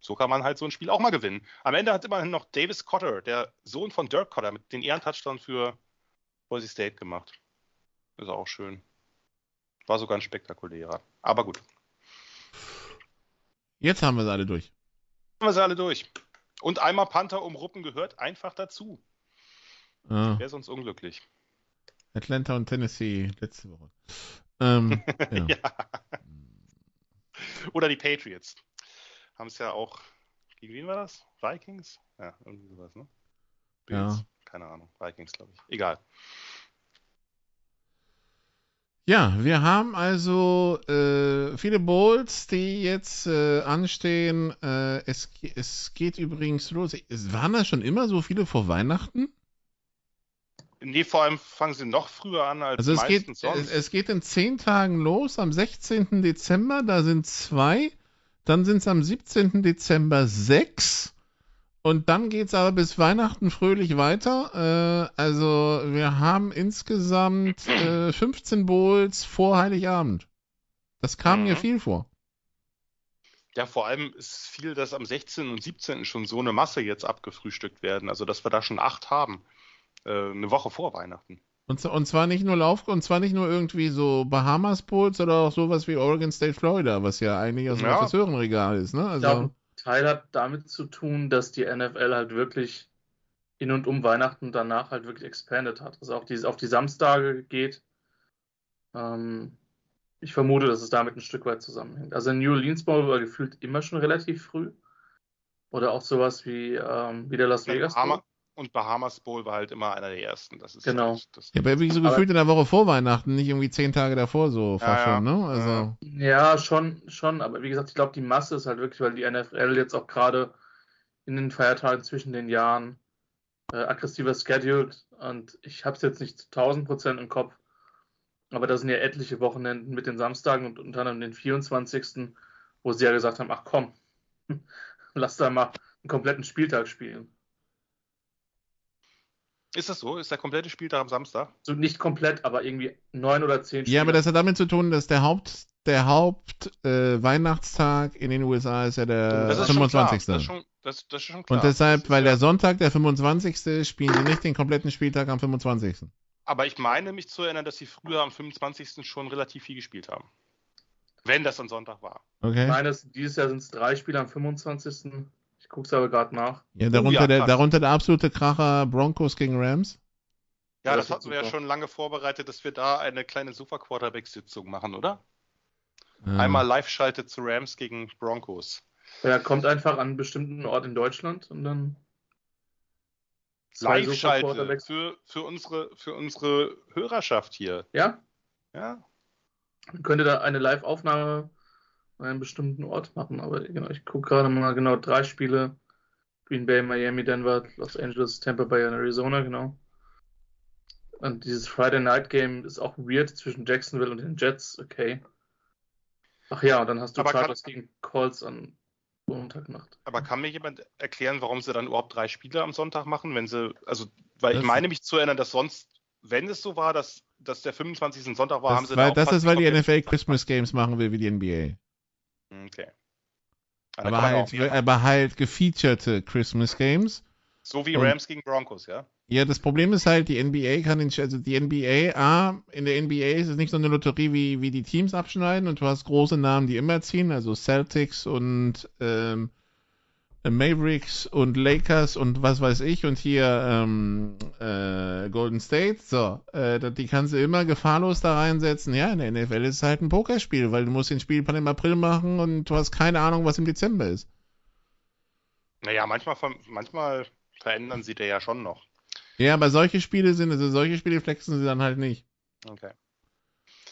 So kann man halt so ein Spiel auch mal gewinnen. Am Ende hat immerhin noch Davis Cotter, der Sohn von Dirk Cotter, mit den Ehrentouchdown für Boise State gemacht. Ist auch schön. War sogar ein spektakulärer. Aber gut. Jetzt haben wir sie alle durch. Haben wir sie alle durch. Und einmal Panther umruppen gehört einfach dazu. Ah, Wäre sonst unglücklich. Atlanta und Tennessee letzte Woche. Ähm, ja. Ja. Oder die Patriots. Haben es ja auch. Gegen wen war das? Vikings? Ja, irgendwie sowas, ne? Bills? Ja. Keine Ahnung. Vikings, glaube ich. Egal. Ja, wir haben also äh, viele Bowls, die jetzt äh, anstehen. Äh, es, es geht übrigens los. Es waren das schon immer so viele vor Weihnachten? Nee, vor allem fangen sie noch früher an als Also es geht, meistens sonst. es, es geht in zehn Tagen los, am 16. Dezember, da sind zwei. Dann sind es am 17. Dezember sechs. Und dann geht es aber bis Weihnachten fröhlich weiter. Äh, also wir haben insgesamt äh, 15 Bowls vor Heiligabend. Das kam Mhm. mir viel vor. Ja, vor allem ist viel, dass am 16. und 17. schon so eine Masse jetzt abgefrühstückt werden. Also, dass wir da schon acht haben. Äh, eine Woche vor Weihnachten. Und, und zwar nicht nur Lauf, und zwar nicht nur irgendwie so Bahamas Bowls oder auch sowas wie Oregon State, Florida, was ja eigentlich aus dem Ja. Professorenregal ist, ne? Ich Also, glaube, ein Teil hat damit zu tun, dass die NFL halt wirklich in und um Weihnachten danach halt wirklich expanded hat. Also auch die, auf die Samstage geht. Ähm, ich vermute, dass es damit ein Stück weit zusammenhängt. Also in New Orleans Bowl war gefühlt immer schon relativ früh. Oder auch sowas wie, ähm, wie der Las Vegas Bowl. Bahama und Bahamas Bowl war halt immer einer der ersten. Das ist Genau. halt das, Ja, aber wie so Aber- gefühlt in der Woche vor Weihnachten, nicht irgendwie zehn Tage davor so fast Ja, ja. schon, ne? Also, Ja, schon, schon, aber wie gesagt, ich glaube, die Masse ist halt wirklich, weil die NFL jetzt auch gerade in den Feiertagen zwischen den Jahren äh, aggressiver scheduled und ich habe es jetzt nicht zu 1000 Prozent im Kopf, aber da sind ja etliche Wochenenden mit den Samstagen und unter anderem den 24., wo sie ja gesagt haben, ach komm, lass da mal einen kompletten Spieltag spielen. Ist das so? Ist der komplette Spieltag am Samstag? So nicht komplett, aber irgendwie neun oder zehn ja, aber Spiele. das hat damit zu tun, dass der Haupt, der Haupt äh, Weihnachtstag in den USA ist ja der das ist 25. schon klar. Das ist schon, das, das ist schon klar. Und deshalb, weil der Sonntag, der 25. spielen sie nicht den kompletten Spieltag am 25. Aber ich meine mich zu erinnern, dass sie früher am 25. schon relativ viel gespielt haben. Wenn das am Sonntag war. Okay? Ich meine, es- dieses Jahr sind es drei Spiele am 25. Es aber gerade nach. Ja, darunter, Oh ja, der, darunter der absolute Kracher Broncos gegen Rams. Ja, Ja, das das hatten wir ja super. schon lange vorbereitet, dass wir da eine kleine Super-Quarterback-Sitzung machen, oder? Ja. Einmal live schaltet zu Rams gegen Broncos. Er kommt einfach an einen bestimmten Ort in Deutschland und dann Live schalte für, für, unsere, für unsere Hörerschaft hier. Ja, Ja, man könnte da eine Live-Aufnahme an einem bestimmten Ort machen, aber genau, ich gucke gerade mal genau drei Spiele. Green Bay, Miami, Denver, Los Angeles, Tampa Bay und Arizona, genau. Und dieses Friday Night Game ist auch weird zwischen Jacksonville und den Jets, okay. Ach ja, und dann hast du Aber kann- Chargers gegen Colts an Montagnacht. aber kann mir jemand erklären, warum sie dann überhaupt drei Spiele am Sonntag machen, wenn sie, also, weil Das- ich meine mich zu erinnern, dass sonst, wenn es so war, dass, dass der 25. ein Sonntag war, haben sie weil, da auch das ist, weil die NFL Christmas Games machen will wie die NBA. Okay. Aber kann man halt, aber halt gefeatured Christmas Games. so wie und- Rams gegen Broncos, ja? Ja, das Problem ist halt, die NBA kann den, also die NBA, A, in der NBA ist es nicht so eine Lotterie, wie, wie die Teams abschneiden und du hast große Namen, die immer ziehen, also Celtics und ähm, Mavericks und Lakers und was weiß ich und hier ähm, äh, Golden State, so, äh, die kannst du immer gefahrlos da reinsetzen. Ja, in der NFL ist es halt ein Pokerspiel, weil du musst den Spielplan im April machen und du hast keine Ahnung, was im Dezember ist. Naja, manchmal, manchmal verändern sie der ja schon noch. Ja, aber solche Spiele sind, also solche Spiele flexen sie dann halt nicht. Okay.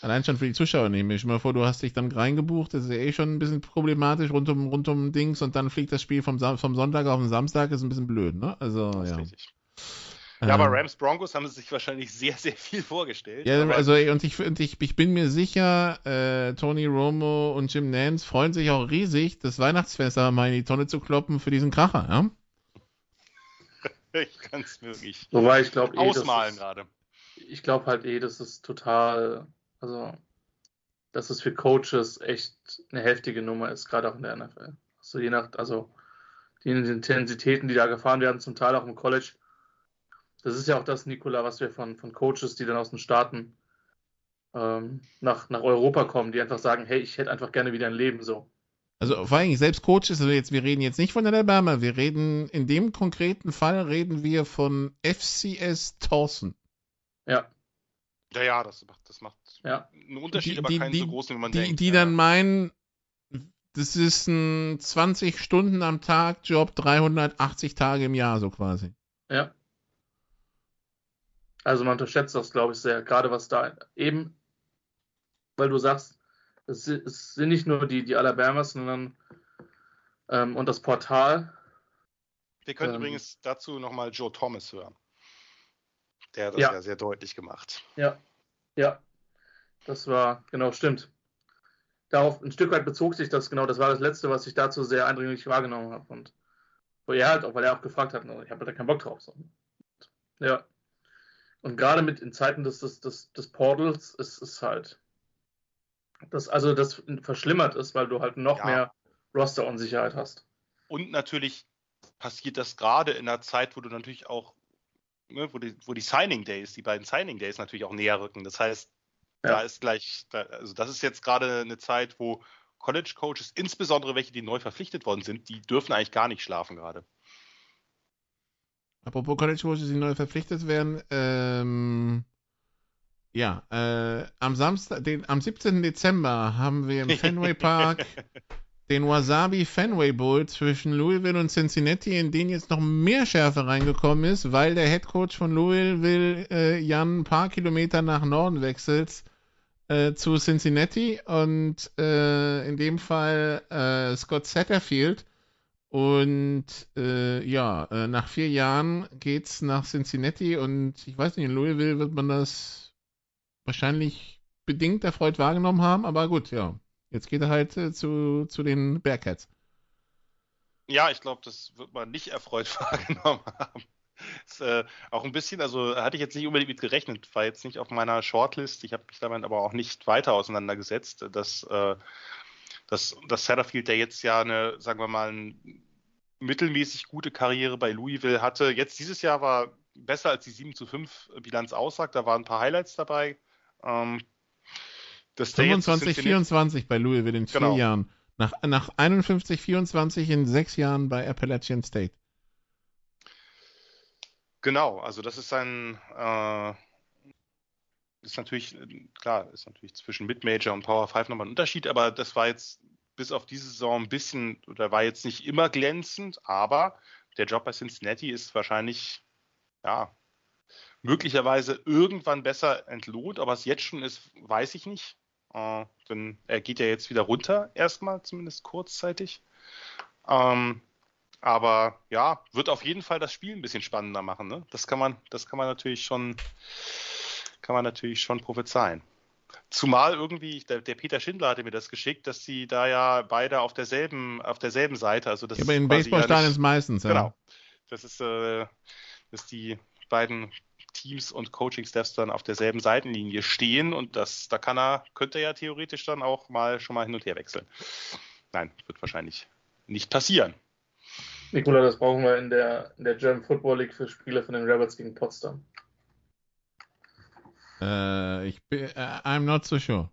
Allein schon für die Zuschauer nehme ich mal vor, du hast dich dann reingebucht, das ist ja eh schon ein bisschen problematisch rund um, rund um Dings und dann fliegt das Spiel vom, vom Sonntag auf den Samstag, ist ein bisschen blöd, ne? Also, Das ist ja. richtig. Ja, aber Ähm, Rams Broncos haben sie sich wahrscheinlich sehr, sehr viel vorgestellt. Ja, also und ich, und ich, ich bin mir sicher, äh, Tony Romo und Jim Nance freuen sich auch riesig, das Weihnachtsfest mal in die Tonne zu kloppen für diesen Kracher, ja? ich kann es wirklich Wobei ich glaube eh, das ausmalen ist- gerade. ich glaube halt eh, das ist total, also, dass es für Coaches echt eine heftige Nummer ist, gerade auch in der NFL. Also je nach, also die Intensitäten, die da gefahren werden, zum Teil auch im College. Das ist ja auch das, Nikola, was wir von, von Coaches, die dann aus den Staaten ähm, nach, nach Europa kommen, die einfach sagen, hey, ich hätte einfach gerne wieder ein Leben so. Also vor allem selbst Coaches, also jetzt, wir reden jetzt nicht von Alabama, wir reden, in dem konkreten Fall reden wir von FCS Towson. Ja, Ja, ja, das macht, das macht ja. einen Unterschied, Die- aber die- keinen die- so großen, wie man Die, denkt. die ja. dann meinen, das ist ein 20 Stunden am Tag Job, 380 Tage im Jahr so quasi. Ja. Also man unterschätzt das, glaube ich, sehr, gerade was da eben, weil du sagst, es sind nicht nur die, die Alabamas, sondern ähm, und das Portal. Wir können ähm, übrigens dazu nochmal Joe Thomas hören. Der hat das Ja. ja, sehr deutlich gemacht. Ja, ja, das war, genau, stimmt. Darauf ein Stück weit bezog sich das, genau, das war das Letzte, was ich dazu sehr eindringlich wahrgenommen habe. Und wo er halt auch, weil er auch gefragt hat, ich habe da keinen Bock drauf. So. Ja. Und gerade mit in Zeiten des, des, des, des Portals ist es halt, das, also das verschlimmert ist, weil du halt noch Ja. mehr Roster-Unsicherheit hast. Und natürlich passiert das gerade in einer Zeit, wo du natürlich auch, ne, wo, die, wo die Signing Days, die beiden Signing Days natürlich auch näher rücken. Das heißt, Ja. da ist gleich, da, also das ist jetzt gerade eine Zeit, wo College Coaches, insbesondere welche, die neu verpflichtet worden sind, die dürfen eigentlich gar nicht schlafen gerade. Apropos College Coaches, die neu verpflichtet werden, ähm, ja, äh, am Samstag, den, am 17. Dezember haben wir im Fenway Park den Wasabi Fenway Bowl zwischen Louisville und Cincinnati, in den jetzt noch mehr Schärfe reingekommen ist, weil der Head Coach von Louisville äh, Jan ein paar Kilometer nach Norden wechselt äh, zu Cincinnati und äh, in dem Fall äh, Scott Satterfield. Und äh, ja, äh, nach vier Jahren geht's nach Cincinnati und ich weiß nicht, in Louisville wird man das wahrscheinlich bedingt erfreut wahrgenommen haben, aber gut, ja. Jetzt geht er halt äh, zu, zu den Bearcats. Ja, ich glaube, das wird man nicht erfreut wahrgenommen haben. Ist, äh, auch ein bisschen, also hatte ich jetzt nicht unbedingt mit gerechnet, war jetzt nicht auf meiner Shortlist. Ich habe mich damit aber auch nicht weiter auseinandergesetzt, dass, äh, dass, dass Satterfield, der jetzt ja eine, sagen wir mal, eine mittelmäßig gute Karriere bei Louisville hatte, jetzt dieses Jahr war besser als die 7 zu 5 Bilanz aussagt. Da waren ein paar Highlights dabei. Ähm, dass der jetzt 25, Cincinnati- 24 bei Louisville in vier Genau. Jahren. Nach, nach 51, 24 in sechs Jahren bei Appalachian State. Genau, also das ist ein, äh, ist natürlich, klar, ist natürlich zwischen Mid-Major und Power 5 nochmal ein Unterschied, aber das war jetzt bis auf diese Saison ein bisschen, oder war jetzt nicht immer glänzend, aber der Job bei Cincinnati ist wahrscheinlich, ja, möglicherweise irgendwann besser entlohnt, aber es jetzt schon ist, weiß ich nicht. Äh, denn er geht ja jetzt wieder runter, erstmal, zumindest kurzzeitig. Ähm, aber ja, wird auf jeden Fall das Spiel ein bisschen spannender machen. Ne? Das kann man, das kann man natürlich schon, kann man natürlich schon prophezeien. Zumal irgendwie, der, der Peter Schindler hatte mir das geschickt, dass sie da ja beide auf derselben, auf derselben Seite, also das Ja, bei den ist meistens, ja. Genau. Das ist, äh, dass die beiden Teams und Coaching-Staffs dann auf derselben Seitenlinie stehen und das, da kann er, könnte er ja theoretisch dann auch mal schon mal hin und her wechseln. Nein, wird wahrscheinlich nicht passieren. Nikola, das brauchen wir in der, in der German Football League für Spiele von den Rebels gegen Potsdam. Äh, ich bin, äh, I'm not so sure.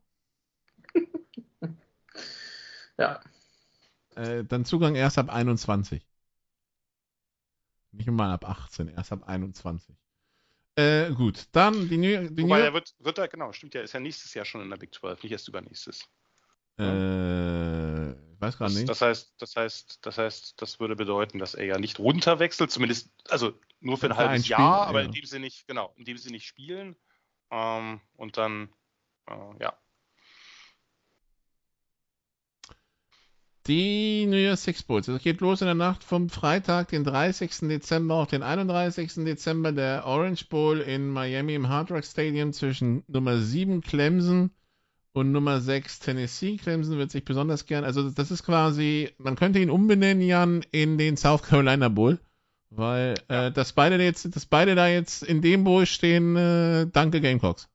Ja, Äh, dann Zugang erst ab 21. Nicht mal ab 18, erst ab 21. Äh, gut, dann die New, die Wobei New er wird, wird er, genau, stimmt ja, ist ja nächstes Jahr schon in der Big 12, nicht erst übernächstes. äh, ich weiß Das, nicht. das heißt, das heißt, das heißt, das würde bedeuten, dass er ja nicht runterwechselt, zumindest, also nur für ein ein halbes Spiel, Jahr, aber ja. in dem sie nicht, genau, in dem sie nicht spielen. Ähm, und dann Äh, ja. Die New Year's Six Bowls. Es geht los in der Nacht vom Freitag, den 30. Dezember auf den 31. Dezember. Der Orange Bowl in Miami im Hard Rock Stadium zwischen Nummer 7 Clemson und Nummer 6 Tennessee. Clemson wird sich besonders gern, also das ist quasi, man könnte ihn umbenennen, Jan, in den South Carolina Bowl. Weil, äh, dass beide jetzt, dass beide da jetzt in dem Bowl stehen, äh, danke Gamecocks.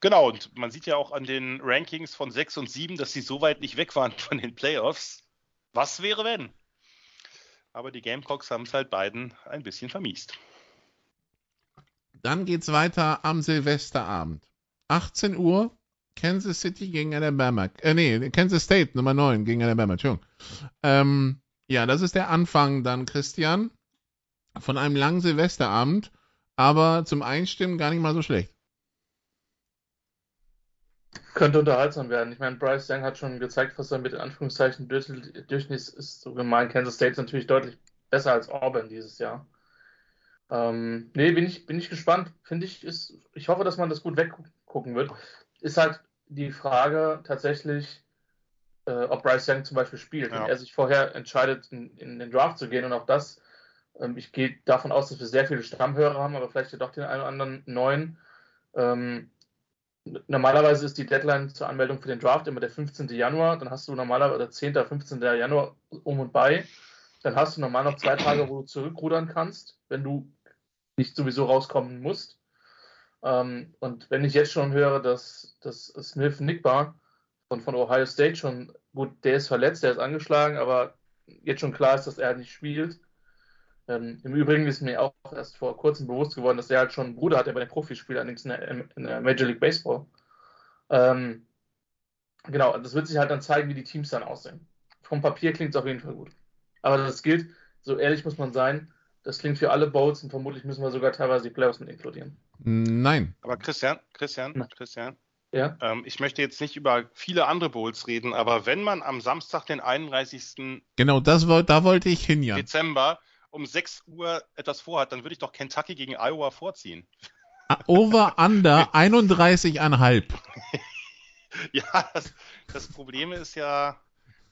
Genau, und man sieht ja auch an den Rankings von 6 und 7, dass sie so weit nicht weg waren von den Playoffs. Was wäre, wenn? Aber die Gamecocks haben es halt beiden ein bisschen vermiest. Dann geht's weiter am Silvesterabend. 18 Uhr, Kansas City gegen Alabama. Äh, nee, Kansas State, Nummer 9 gegen Alabama, Entschuldigung. Ähm, ja, das ist der Anfang dann, Christian, von einem langen Silvesterabend, aber zum Einstimmen gar nicht mal so schlecht. Könnte unterhaltsam werden. Ich meine, Bryce Young hat schon gezeigt, was er mit Anführungszeichen durch, durchschnitt ist. So gemein, Kansas State ist natürlich deutlich besser als Auburn dieses Jahr. Ähm, nee, bin ich, bin ich gespannt. Finde ich, ist, ich hoffe, dass man das gut weggucken wird. Ist halt die Frage tatsächlich, äh, ob Bryce Young zum Beispiel spielt. Ja. Wenn er sich vorher entscheidet, in, in den Draft zu gehen und auch das, ähm, ich gehe davon aus, dass wir sehr viele Stammhörer haben, aber vielleicht ja doch den einen oder anderen neuen. Ähm, normalerweise ist die Deadline zur Anmeldung für den Draft immer der 15. Januar. Dann hast du normalerweise oder 10. 15. Januar um und bei. Dann hast du normal noch zwei Tage, wo du zurückrudern kannst, wenn du nicht sowieso rauskommen musst. Ähm, und wenn ich jetzt schon höre, dass, dass Smith Nickbar von, von Ohio State schon, gut, der ist verletzt, der ist angeschlagen, aber jetzt schon klar ist, dass er nicht spielt. Ähm, Im Übrigen ist mir auch erst vor kurzem bewusst geworden, dass er halt schon einen Bruder hat, der bei den Profis spielt, allerdings in der, in der Major League Baseball. Ähm, genau, das wird sich halt dann zeigen, wie die Teams dann aussehen. Vom Papier klingt es auf jeden Fall gut. Aber das gilt, so ehrlich muss man sein, das klingt für alle Bowls und vermutlich müssen wir sogar teilweise die Playoffs mit inkludieren. Nein. Aber Christian, Christian, Na. Christian, Ja? ähm, ich möchte jetzt nicht über viele andere Bowls reden, aber wenn man am Samstag, den 31. Genau, das da wollte ich hin, Jan. Dezember um 6 Uhr etwas vorhat, dann würde ich doch Kentucky gegen Iowa vorziehen. Over Under 31,5. Ja, das, das Problem ist ja,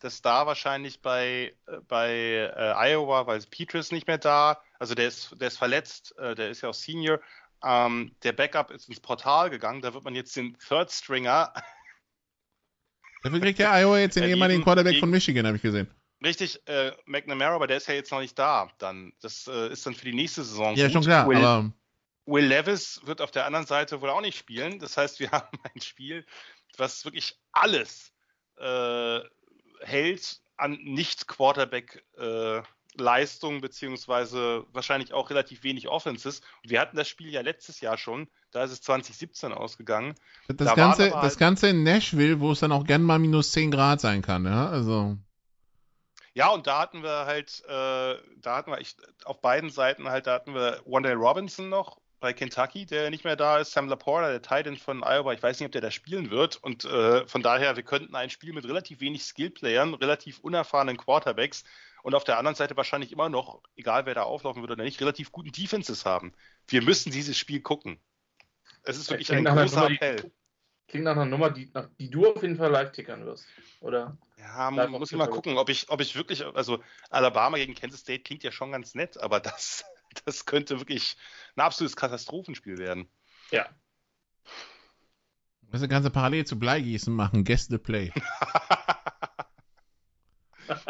dass da wahrscheinlich bei, äh, bei äh, Iowa, weil Petrus nicht mehr da, also der ist, der ist verletzt, äh, der ist ja auch Senior, ähm, der Backup ist ins Portal gegangen, da wird man jetzt den Third Stringer, Dafür kriegt der Iowa jetzt den ehemaligen Quarterback gegen- von Michigan, habe ich gesehen. richtig, äh, McNamara, aber der ist ja jetzt noch nicht da, dann, das äh, ist dann für die nächste Saison Ja, gut. schon klar, Will, aber Will Levis wird auf der anderen Seite wohl auch nicht spielen, das heißt, wir haben ein Spiel, was wirklich alles äh, hält an Nicht-Quarterback äh, beziehungsweise wahrscheinlich auch relativ wenig Offenses. Und wir hatten das Spiel ja letztes Jahr schon, da ist es 2017 ausgegangen. das, Da Ganze, das halt- Ganze in Nashville, wo es dann auch gern mal minus 10 Grad sein kann, ja, also. Ja, und da hatten wir halt, äh, da hatten wir echt auf beiden Seiten halt, da hatten wir Wandale Robinson noch bei Kentucky, der nicht mehr da ist, Sam Laporta, der Titan von Iowa, ich weiß nicht, ob der da spielen wird und äh, von daher, wir könnten ein Spiel mit relativ wenig Skillplayern, relativ unerfahrenen Quarterbacks und auf der anderen Seite wahrscheinlich immer noch, egal wer da auflaufen würde oder nicht, relativ guten Defenses haben. Wir müssen dieses Spiel gucken. Es ist wirklich Klingt ein großer Nummer, die- Appell. Klingt nach einer Nummer, die, nach, die du auf jeden Fall live tickern wirst. Oder? Ja, Live muss ich mal gucken, ob ich, ob ich wirklich, also Alabama gegen Kansas State klingt ja schon ganz nett, aber das, das könnte wirklich ein absolutes Katastrophenspiel werden. Ja. Das ganze parallel zu Bleigießen machen, Guess the Play.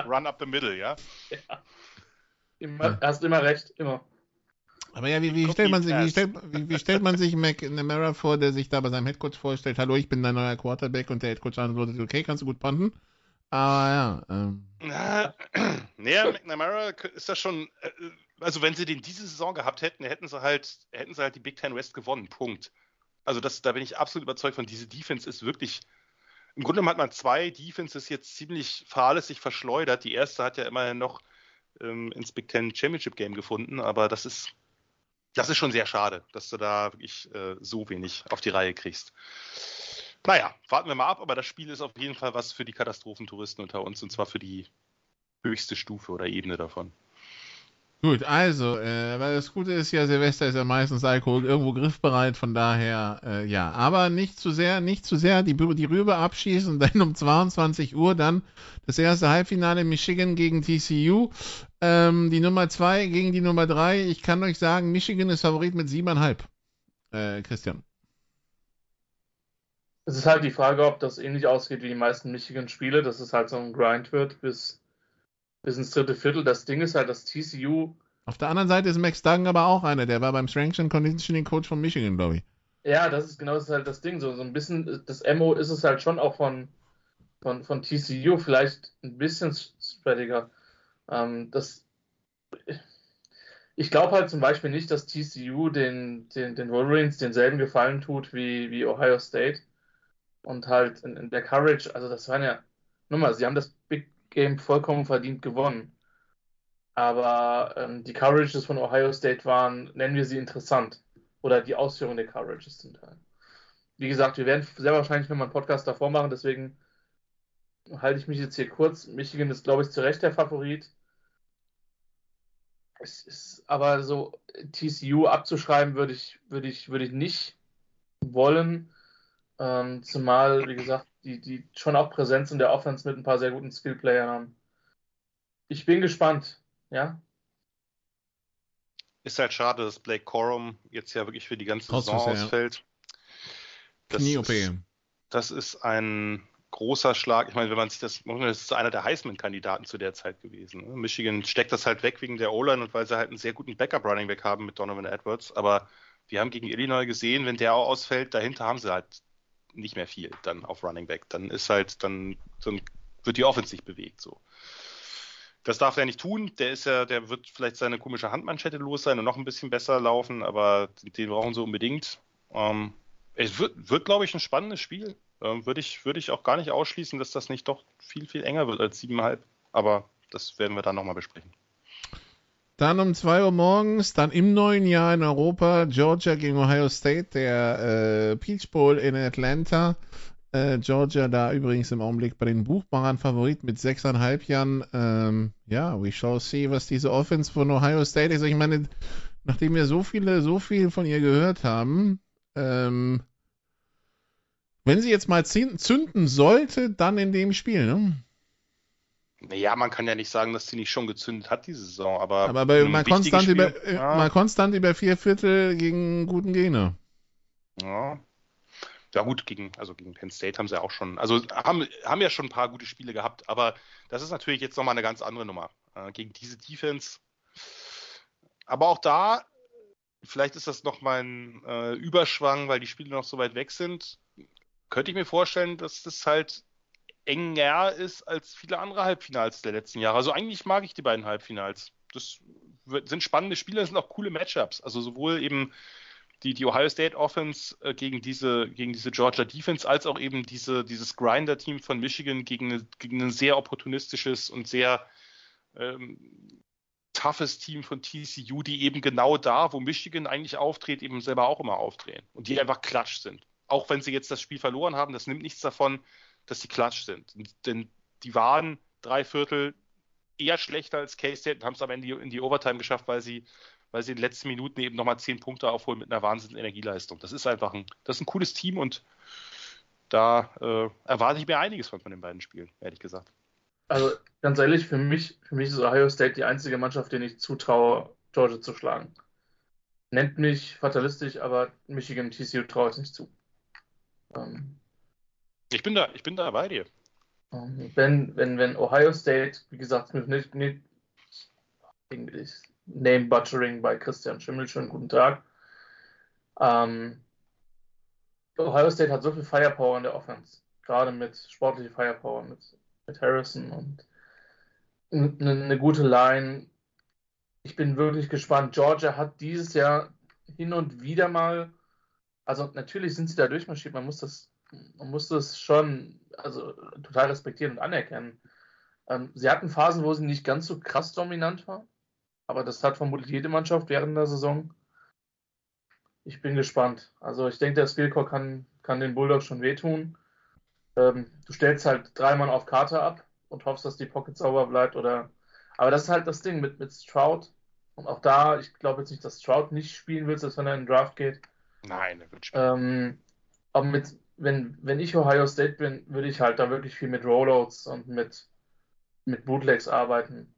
Run up the middle, ja. Immer, Hast immer recht, immer. Aber ja, wie, wie, stellt man sich, wie, stellt, wie, wie stellt man sich McNamara vor, der sich da bei seinem Headcoach vorstellt, hallo, ich bin dein neuer Quarterback und der Headcoach antwortet, okay, kannst du gut punten? Aber ja, ähm, Na, naja, McNamara ist das schon, äh, also wenn sie den diese Saison gehabt hätten, hätten sie halt, hätten sie halt die Big Ten West gewonnen, Punkt. Also das, da bin ich absolut überzeugt von, diese Defense ist wirklich, im Grunde hat man zwei Defenses jetzt ziemlich fahrlässig verschleudert. Die erste hat ja immerhin noch ähm, ins Big Ten Championship Game gefunden, aber das ist, das ist schon sehr schade, dass du da wirklich äh, so wenig auf die Reihe kriegst. Naja, warten wir mal ab, aber das Spiel ist auf jeden Fall was für die Katastrophentouristen unter uns und zwar für die höchste Stufe oder Ebene davon. Gut, also, äh, weil das Gute ist ja, Silvester ist ja meistens Alkohol irgendwo griffbereit, von daher, äh, ja. Aber nicht zu sehr, nicht zu sehr die, die Rübe abschießen, denn um 22 Uhr dann das erste Halbfinale Michigan gegen TCU. Ähm, die Nummer 2 gegen die Nummer 3. Ich kann euch sagen, Michigan ist Favorit mit 7,5. Äh, Christian. Es ist halt die Frage, ob das ähnlich ausgeht wie die meisten Michigan-Spiele, dass es halt so ein Grind wird bis bis ins dritte Viertel. Das Ding ist halt, dass TCU. Auf der anderen Seite ist Max Duggan aber auch einer, der war beim Strength and Conditioning Coach von Michigan, glaube ich. Ja, das ist genau das, ist halt das Ding. So, so ein bisschen, das Mo ist es halt schon auch von, von, von TCU, vielleicht ein bisschen spreadiger. Ähm, das, ich glaube halt zum Beispiel nicht, dass TCU den, den, den Wolverines denselben Gefallen tut wie, wie Ohio State. Und halt in, in der Courage, also das waren ja, nochmal, sie haben das Big Game vollkommen verdient gewonnen. Aber ähm, die Coverages von Ohio State waren, nennen wir sie interessant. Oder die Ausführung der Coverages zum Teil. Wie gesagt, wir werden sehr wahrscheinlich nochmal einen Podcast davor machen, deswegen halte ich mich jetzt hier kurz. Michigan ist, glaube ich, zu Recht der Favorit. Es ist aber so, TCU abzuschreiben würde ich, würde ich, würde ich nicht wollen. Ähm, zumal, wie gesagt, die, die schon auch Präsenz in der Offense mit ein paar sehr guten Skillplayern haben. Ich bin gespannt, ja. Ist halt schade, dass Blake Corum jetzt ja wirklich für die ganze Saison ausfällt. Das Knie-OP. Ist, das ist ein großer Schlag. Ich meine, wenn man sich das, das ist einer der Heisman-Kandidaten zu der Zeit gewesen. Ne? Michigan steckt das halt weg wegen der O-Line und weil sie halt einen sehr guten Backup-Running-Back haben mit Donovan Edwards. Aber wir haben gegen Illinois gesehen, wenn der auch ausfällt, dahinter haben sie halt nicht mehr viel dann auf Running Back. Dann ist halt, dann, dann wird die Offense sich bewegt so. Das darf er nicht tun. Der ist ja, der wird vielleicht seine komische Handmanschette los sein und noch ein bisschen besser laufen, aber den brauchen sie unbedingt. Ähm, es wird, wird glaube ich, ein spannendes Spiel. Ähm, würde ich, würde ich auch gar nicht ausschließen, dass das nicht doch viel, viel enger wird als 7,5. Aber das werden wir dann nochmal besprechen. Dann um 2 Uhr morgens, dann im neuen Jahr in Europa, Georgia gegen Ohio State, der äh, Peach Bowl in Atlanta. Äh, Georgia da übrigens im Augenblick bei den buchbaren Favorit mit 6,5 Jahren. Ähm, ja, we shall see, was diese Offense von Ohio State ist. Ich meine, nachdem wir so viele, so viel von ihr gehört haben, ähm, wenn sie jetzt mal zünden sollte, dann in dem Spiel, ne? Naja, man kann ja nicht sagen, dass sie nicht schon gezündet hat diese Saison, aber, aber bei, mal, konstant Spiel, über, äh, ja. mal konstant über vier Viertel gegen guten Gegner. Ja. Ja gut, gegen, also gegen Penn State haben sie auch schon, also haben, haben ja schon ein paar gute Spiele gehabt, aber das ist natürlich jetzt nochmal eine ganz andere Nummer. Äh, gegen diese Defense. Aber auch da, vielleicht ist das nochmal ein äh, Überschwang, weil die Spiele noch so weit weg sind. Könnte ich mir vorstellen, dass das halt enger ist als viele andere Halbfinals der letzten Jahre. Also eigentlich mag ich die beiden Halbfinals. Das sind spannende Spiele, das sind auch coole Matchups. Also sowohl eben die, die Ohio State Offense äh, gegen, diese, gegen diese Georgia Defense, als auch eben diese, dieses Grinder-Team von Michigan gegen, gegen ein sehr opportunistisches und sehr ähm, toughes Team von TCU, die eben genau da, wo Michigan eigentlich auftritt, eben selber auch immer aufdrehen und die einfach klatsch sind. Auch wenn sie jetzt das Spiel verloren haben, das nimmt nichts davon, dass sie klatsch sind. Denn die waren drei Viertel eher schlechter als K-State und haben es am Ende in die Overtime geschafft, weil sie, weil sie in den letzten Minuten eben nochmal zehn Punkte aufholen mit einer wahnsinnigen Energieleistung. Das ist einfach ein, das ist ein cooles Team und da äh, erwarte ich mir einiges von, von den beiden Spielen, ehrlich gesagt. Also ganz ehrlich, für mich, für mich ist Ohio State die einzige Mannschaft, denen ich zutraue, Georgia zu schlagen. Nennt mich fatalistisch, aber Michigan TCU traue ich nicht zu. Ähm, ich bin da, ich bin da bei dir. Wenn, wenn, wenn Ohio State, wie gesagt, nicht, nicht Name Butchering bei Christian Schimmel, schönen guten Tag. Ähm, Ohio State hat so viel Firepower in der Offense, gerade mit sportlicher Firepower, mit, mit Harrison und eine, eine gute Line. Ich bin wirklich gespannt. Georgia hat dieses Jahr hin und wieder mal, also natürlich sind sie da durchmarschiert, man muss das man muss das schon also, total respektieren und anerkennen. Ähm, sie hatten Phasen, wo sie nicht ganz so krass dominant waren, aber das hat vermutlich jede Mannschaft während der Saison. Ich bin gespannt. Also ich denke, der Skillcore kann, kann den Bulldogs schon wehtun. Ähm, du stellst halt dreimal auf Karte ab und hoffst, dass die Pocket sauber bleibt oder. Aber das ist halt das Ding mit, mit Stroud. Und auch da, ich glaube jetzt nicht, dass Stroud nicht spielen wird, selbst wenn er in den Draft geht. Nein, er wird spielen. Ähm, aber mit, wenn, wenn ich Ohio State bin, würde ich halt da wirklich viel mit Rollouts und mit, mit Bootlegs arbeiten,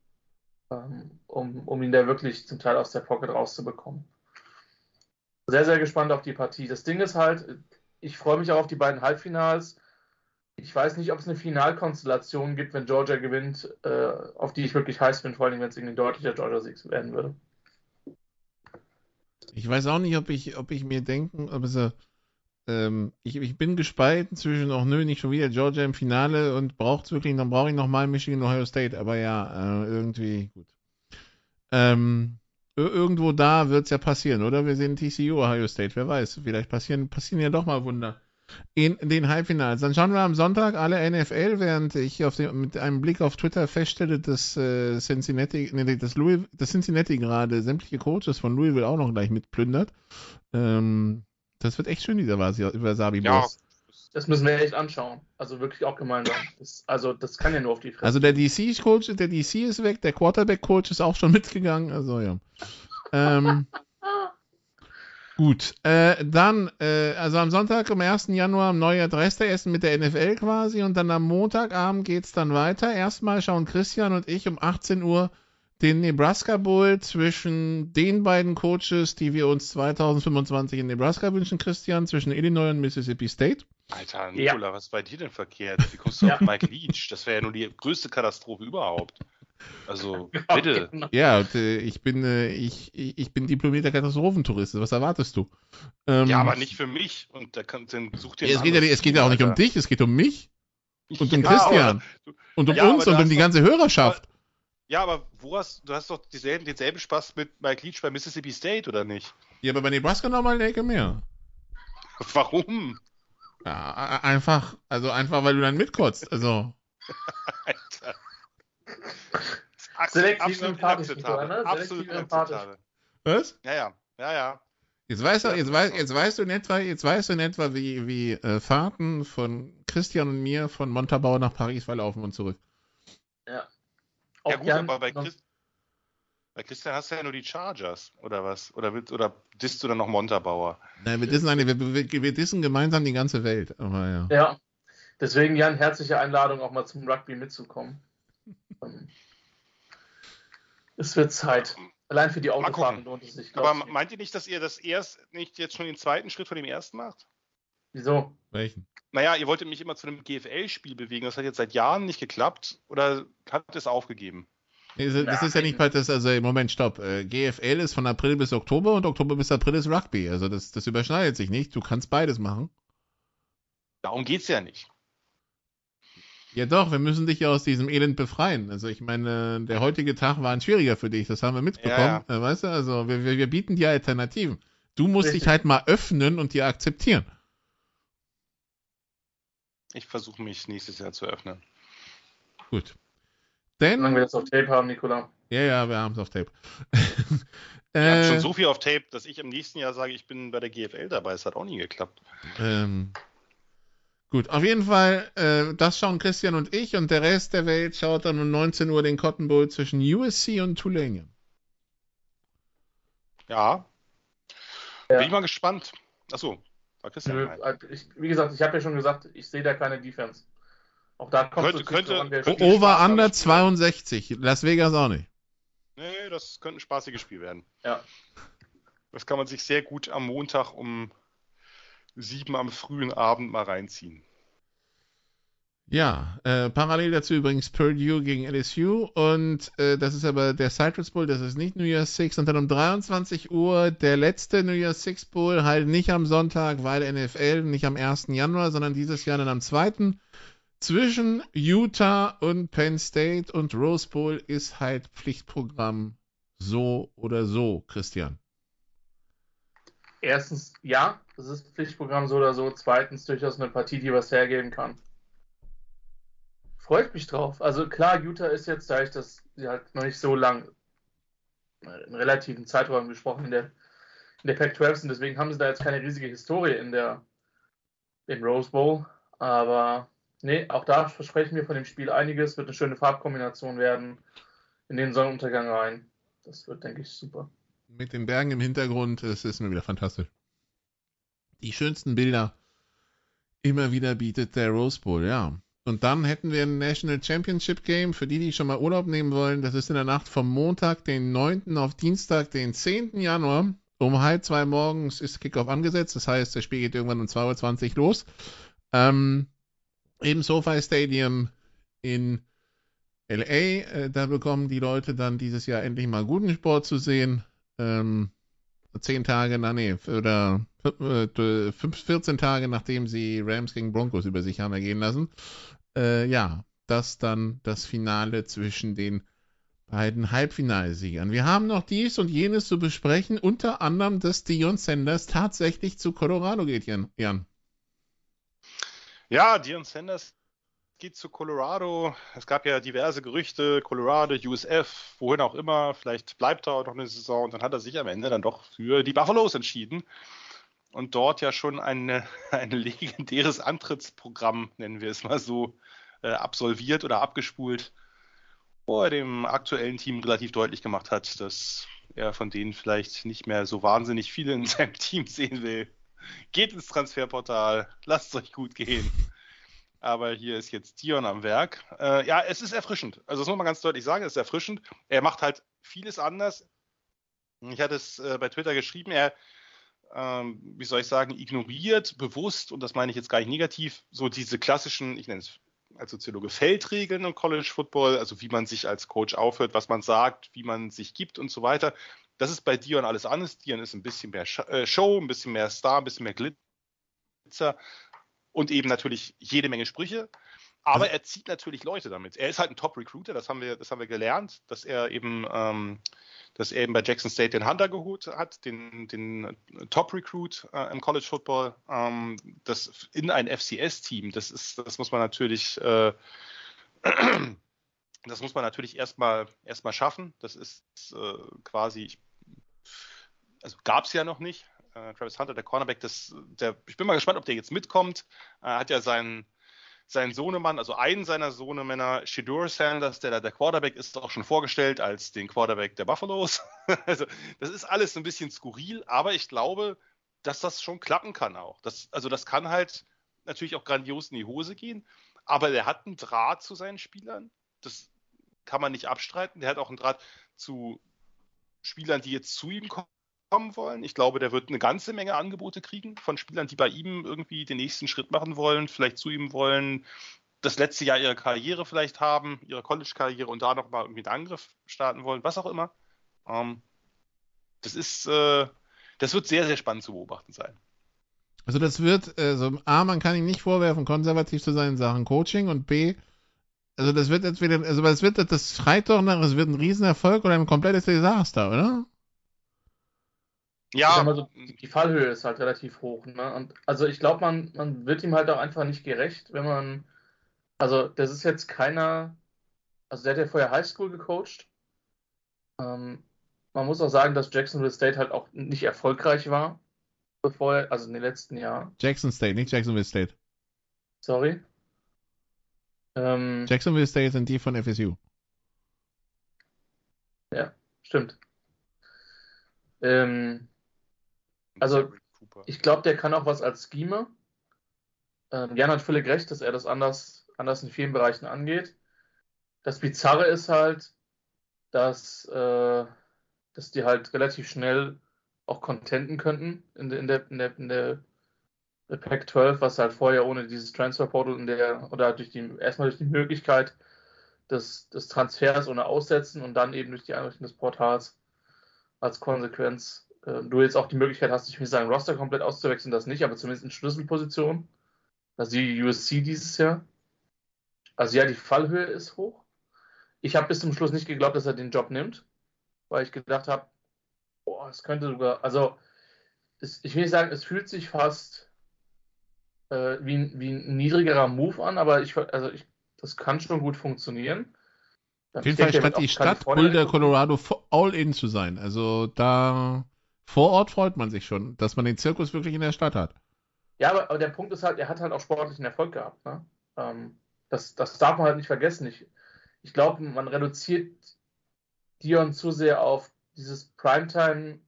ähm, um, um ihn da wirklich zum Teil aus der Pocket rauszubekommen. Sehr, sehr gespannt auf die Partie. Das Ding ist halt, ich freue mich auch auf die beiden Halbfinals. Ich weiß nicht, ob es eine Finalkonstellation gibt, wenn Georgia gewinnt, äh, auf die ich wirklich heiß bin, vor allem wenn es irgendwie deutlicher Georgia-Sieg werden würde. Ich weiß auch nicht, ob ich, ob ich mir denken, ob es, äh, ähm, ich, ich bin gespalten zwischen, auch nö, nicht schon wieder Georgia im Finale und braucht es wirklich, dann brauche ich nochmal Michigan, Ohio State, aber ja, äh, irgendwie gut. Ähm, irgendwo da wird es ja passieren, oder? Wir sehen TCU, Ohio State, wer weiß, vielleicht passieren, passieren ja doch mal Wunder in den Halbfinals. Dann schauen wir am Sonntag alle NFL, während ich dem, mit einem Blick auf Twitter feststelle, dass äh, Cincinnati, nee, das, Louis, das Cincinnati gerade sämtliche Coaches von Louisville auch noch gleich mitplündert. Ähm, das wird echt schön, dieser Wasabi-Boss. Ja, Das müssen wir echt anschauen. Also wirklich auch gemeinsam. Das, also das kann ja nur auf die Fresse. Also der DC-Coach, der DC ist weg, der Quarterback-Coach ist auch schon mitgegangen. Also ja. Ähm, gut. Äh, dann, äh, also am Sonntag, am 1. Januar, am neue Adresseessen mit der NFL quasi und dann am Montagabend geht's dann weiter. Erstmal schauen Christian und ich um 18 Uhr den Nebraska Bowl zwischen den beiden Coaches, die wir uns 2025 in Nebraska wünschen, Christian, zwischen Illinois und Mississippi State. Alter, Ja. Nikola, was ist bei dir denn verkehrt? Wie kommst du Ja. auf Mike Leach? Das wäre ja nur die größte Katastrophe überhaupt. Also, bitte. Genau. Ja, äh, ich bin, äh, ich, ich bin diplomierter Katastrophentourist. Was erwartest du? Ähm, Ja, aber nicht für mich. Und da kann, dann such dir Ja, es, geht ja, es geht ja auch nicht um dich, es geht um mich und um Ja, Christian aber- und um Ja, uns und um die ganze Hörerschaft. Ja, aber wo hast du hast doch dieselben, denselben Spaß mit Mike Leach bei Mississippi State, oder nicht? Ja, aber bei Nebraska nochmal eine Ecke mehr. Warum? Ja, einfach, also einfach, weil du dann mitkotzt. Also, Alter. Das ist Selektiv absolut empathisch, ne? Absolut empathisch. inakzeptabel. was? Ja, ja, ja, ja. Jetzt weißt du, Ja, jetzt, das wei ist so. jetzt weißt du in etwa, jetzt weißt du in etwa, wie, wie äh, Fahrten von Christian und mir von Montabaur nach Paris verlaufen und zurück. Auch ja gut, gern aber bei, Christ bei Christian hast du ja nur die Chargers, oder was? Oder, willst, oder disst du dann noch Montabauer? Nein, wir dissen, eine, wir, wir, wir dissen gemeinsam die ganze Welt. Aber ja. Ja, deswegen Jan, herzliche Einladung, auch mal zum Rugby mitzukommen. Ähm, es wird Zeit. Allein für die Autofahrten lohnt es sich. Aber meint ihr nicht, dass ihr das erst nicht jetzt schon den zweiten Schritt von dem ersten macht? Wieso? Welchen? Naja, ihr wolltet mich immer zu einem GFL-Spiel bewegen. Das hat jetzt seit Jahren nicht geklappt. Oder habt ihr es aufgegeben? Nee, Das, ist ja nicht bald das, also im Moment, stopp. Äh, GFL ist von April bis Oktober und Oktober bis April ist Rugby. Also das, das überschneidet sich nicht. Du kannst beides machen. Darum geht's ja nicht. Ja doch, wir müssen dich ja aus diesem Elend befreien. Also ich meine, der heutige Tag war ein schwieriger für dich, das haben wir mitbekommen. Äh, weißt du, also wir, wir, wir bieten dir Alternativen. Du musst Richtig. dich halt mal öffnen und dir akzeptieren. Ich versuche mich nächstes Jahr zu öffnen. Gut. Solange wir Denn, das auf Tape haben, Nicola. ja, ja, wir haben es auf Tape. Ihr habt äh, schon so viel auf Tape, dass ich im nächsten Jahr sage, ich bin bei der GFL dabei. Es hat auch nie geklappt. Ähm, gut, auf jeden Fall, äh, das schauen Christian und ich und der Rest der Welt schaut dann um 19 Uhr den Cotton Bowl zwischen USC und Tulane. Ja. Ja. Bin ich mal gespannt. Achso, war Christian. Nö, rein. also ich, wie gesagt, ich habe ja schon gesagt, ich sehe da keine Defense. Auch da kommt Könnte- es könnte- an, wer könnte-. Over Spaß Under am Spiel. 62. Las Vegas auch nicht. Nee, das könnte ein spaßiges Spiel werden. Ja. Das kann man sich sehr gut am Montag um sieben am frühen Abend mal reinziehen. Ja, äh, parallel dazu übrigens Purdue gegen LSU und äh, das ist aber der Citrus Bowl, das ist nicht New Year's Six und dann um 23 Uhr der letzte New Year's Six Bowl, halt nicht am Sonntag, weil NFL, nicht am 1. Januar, sondern dieses Jahr dann am 2. Zwischen Utah und Penn State und Rose Bowl ist halt Pflichtprogramm so oder so, Christian. Erstens, ja, das ist Pflichtprogramm so oder so. Zweitens, durchaus eine Partie, die was hergeben kann. Freut mich drauf. Also klar, Utah ist jetzt, da ich das halt noch nicht so lang, in relativen Zeitraum gesprochen in der, in der Pac-12 sind, deswegen haben sie da jetzt keine riesige Historie in der, im Rose Bowl. Aber nee, auch da versprechen wir von dem Spiel einiges. Wird eine schöne Farbkombination werden in den Sonnenuntergang rein. das wird, denke ich, super. Mit den Bergen im Hintergrund, es ist mir wieder fantastisch. Die schönsten Bilder immer wieder bietet der Rose Bowl, ja. Und dann hätten wir ein National Championship Game für die, die schon mal Urlaub nehmen wollen. Das ist in der Nacht vom Montag, den 9. auf Dienstag, den 10. Januar. Um halb zwei morgens ist Kickoff angesetzt. Das heißt, das Spiel geht irgendwann um 2.20 Uhr los. Ähm, Im SoFi Stadium in LA. Äh, da bekommen die Leute dann dieses Jahr endlich mal guten Sport zu sehen. Ähm, zehn Tage, na nee, oder 14 äh, Tage nachdem sie Rams gegen Broncos über sich haben ergehen lassen. Äh, ja, das dann das Finale zwischen den beiden Halbfinalsiegern. Wir haben noch dies und jenes zu besprechen, unter anderem, dass Dion Sanders tatsächlich zu Colorado geht, Jan. Ja, Dion Sanders geht zu Colorado. Es gab ja diverse Gerüchte, Colorado, USF, wohin auch immer. Vielleicht bleibt er auch noch eine Saison und dann hat er sich am Ende dann doch für die Buffaloes entschieden und dort ja schon eine, ein legendäres Antrittsprogramm, nennen wir es mal so, äh, absolviert oder abgespult, wo er dem aktuellen Team relativ deutlich gemacht hat, dass er von denen vielleicht nicht mehr so wahnsinnig viele in seinem Team sehen will. Geht ins Transferportal, lasst es euch gut gehen. Aber hier ist jetzt Dion am Werk. Äh, ja, es ist erfrischend. Also das muss man ganz deutlich sagen, es ist erfrischend. Er macht halt vieles anders. Ich hatte es äh, bei Twitter geschrieben, er, ähm, wie soll ich sagen, ignoriert bewusst, und das meine ich jetzt gar nicht negativ, so diese klassischen, ich nenne es als Soziologe Feldregeln im College Football, also wie man sich als Coach aufhört, was man sagt, wie man sich gibt und so weiter. Das ist bei Dion alles anders. Dion ist ein bisschen mehr äh, Show, ein bisschen mehr Star, ein bisschen mehr Glitzer und eben natürlich jede Menge Sprüche. Aber also er zieht natürlich Leute damit. Er ist halt ein Top-Recruiter, das haben wir, das haben wir gelernt, dass er eben, ähm, dass er eben bei Jackson State den Hunter geholt hat, den, den Top-Recruit äh, im College Football, ähm, das in ein FCS-Team. Das ist, das muss man natürlich, äh, das muss man natürlich erstmal erstmal schaffen. Das ist äh, quasi, also gab es ja noch nicht äh, Travis Hunter, der Cornerback, das, der, ich bin mal gespannt, ob der jetzt mitkommt. Er hat ja seinen, seinen Sohnemann, also einen seiner Sohnemänner, Shadur Sanders, der da der Quarterback ist, auch schon vorgestellt als den Quarterback der Buffaloes. also das ist alles ein bisschen skurril, aber ich glaube, dass das schon klappen kann auch. Das, also das kann halt natürlich auch grandios in die Hose gehen, aber der hat einen Draht zu seinen Spielern. Das kann man nicht abstreiten. Der hat auch einen Draht zu Spielern, die jetzt zu ihm kommen kommen wollen. Ich glaube, der wird eine ganze Menge Angebote kriegen von Spielern, die bei ihm irgendwie den nächsten Schritt machen wollen, vielleicht zu ihm wollen, das letzte Jahr ihrer Karriere vielleicht haben, ihre College-Karriere und da nochmal irgendwie einen Angriff starten wollen, was auch immer. Ähm, das ist, äh, das wird sehr, sehr spannend zu beobachten sein. Also das wird, also A, man kann ihm nicht vorwerfen, konservativ zu sein in Sachen Coaching und B, also das wird entweder, also es wird, das schreit doch nach, es wird ein Riesenerfolg oder ein komplettes Desaster, oder? Ja. So, die Fallhöhe ist halt relativ hoch. Ne? Und also ich glaube, man, man wird ihm halt auch einfach nicht gerecht, wenn man. Also, das ist jetzt keiner. Also, der hat ja vorher Highschool gecoacht. Ähm, man muss auch sagen, dass Jacksonville State halt auch nicht erfolgreich war, bevor er, also in den letzten Jahren. Jackson State, nicht Jacksonville State. Sorry. Ähm, Jacksonville State sind die von FSU. Ja, stimmt. Ähm, also, ich glaube, der kann auch was als Schema. Ähm, Jan hat völlig recht, dass er das anders, anders in vielen Bereichen angeht. Das Bizarre ist halt, dass, äh, dass die halt relativ schnell auch contenten könnten in, der, in der, in der, in der, Pack 12, was halt vorher ohne dieses Transfer Portal in der, oder durch die, erstmal durch die Möglichkeit des, des Transfers ohne Aussetzen und dann eben durch die Einrichtung des Portals als Konsequenz äh, du jetzt auch die Möglichkeit hast, dich für seinen Roster komplett auszuwechseln, das nicht, aber zumindest in Schlüsselpositionen. Also die USC dieses Jahr. Also ja, die Fallhöhe ist hoch. Ich habe bis zum Schluss nicht geglaubt, dass er den Job nimmt, weil ich gedacht habe, boah, es könnte sogar, also es, ich will nicht sagen, es fühlt sich fast äh, wie, wie ein niedrigerer Move an, aber ich, also ich, das kann schon gut funktionieren. Auf jeden Fall scheint die Stadt Boulder, Colorado all in zu sein. Also da vor Ort freut man sich schon, dass man den Zirkus wirklich in der Stadt hat. Ja, aber, aber der Punkt ist halt, er hat halt auch sportlichen Erfolg gehabt. Ne? Ähm, das, das darf man halt nicht vergessen. Ich, ich glaube, man reduziert Dion zu sehr auf dieses Primetime,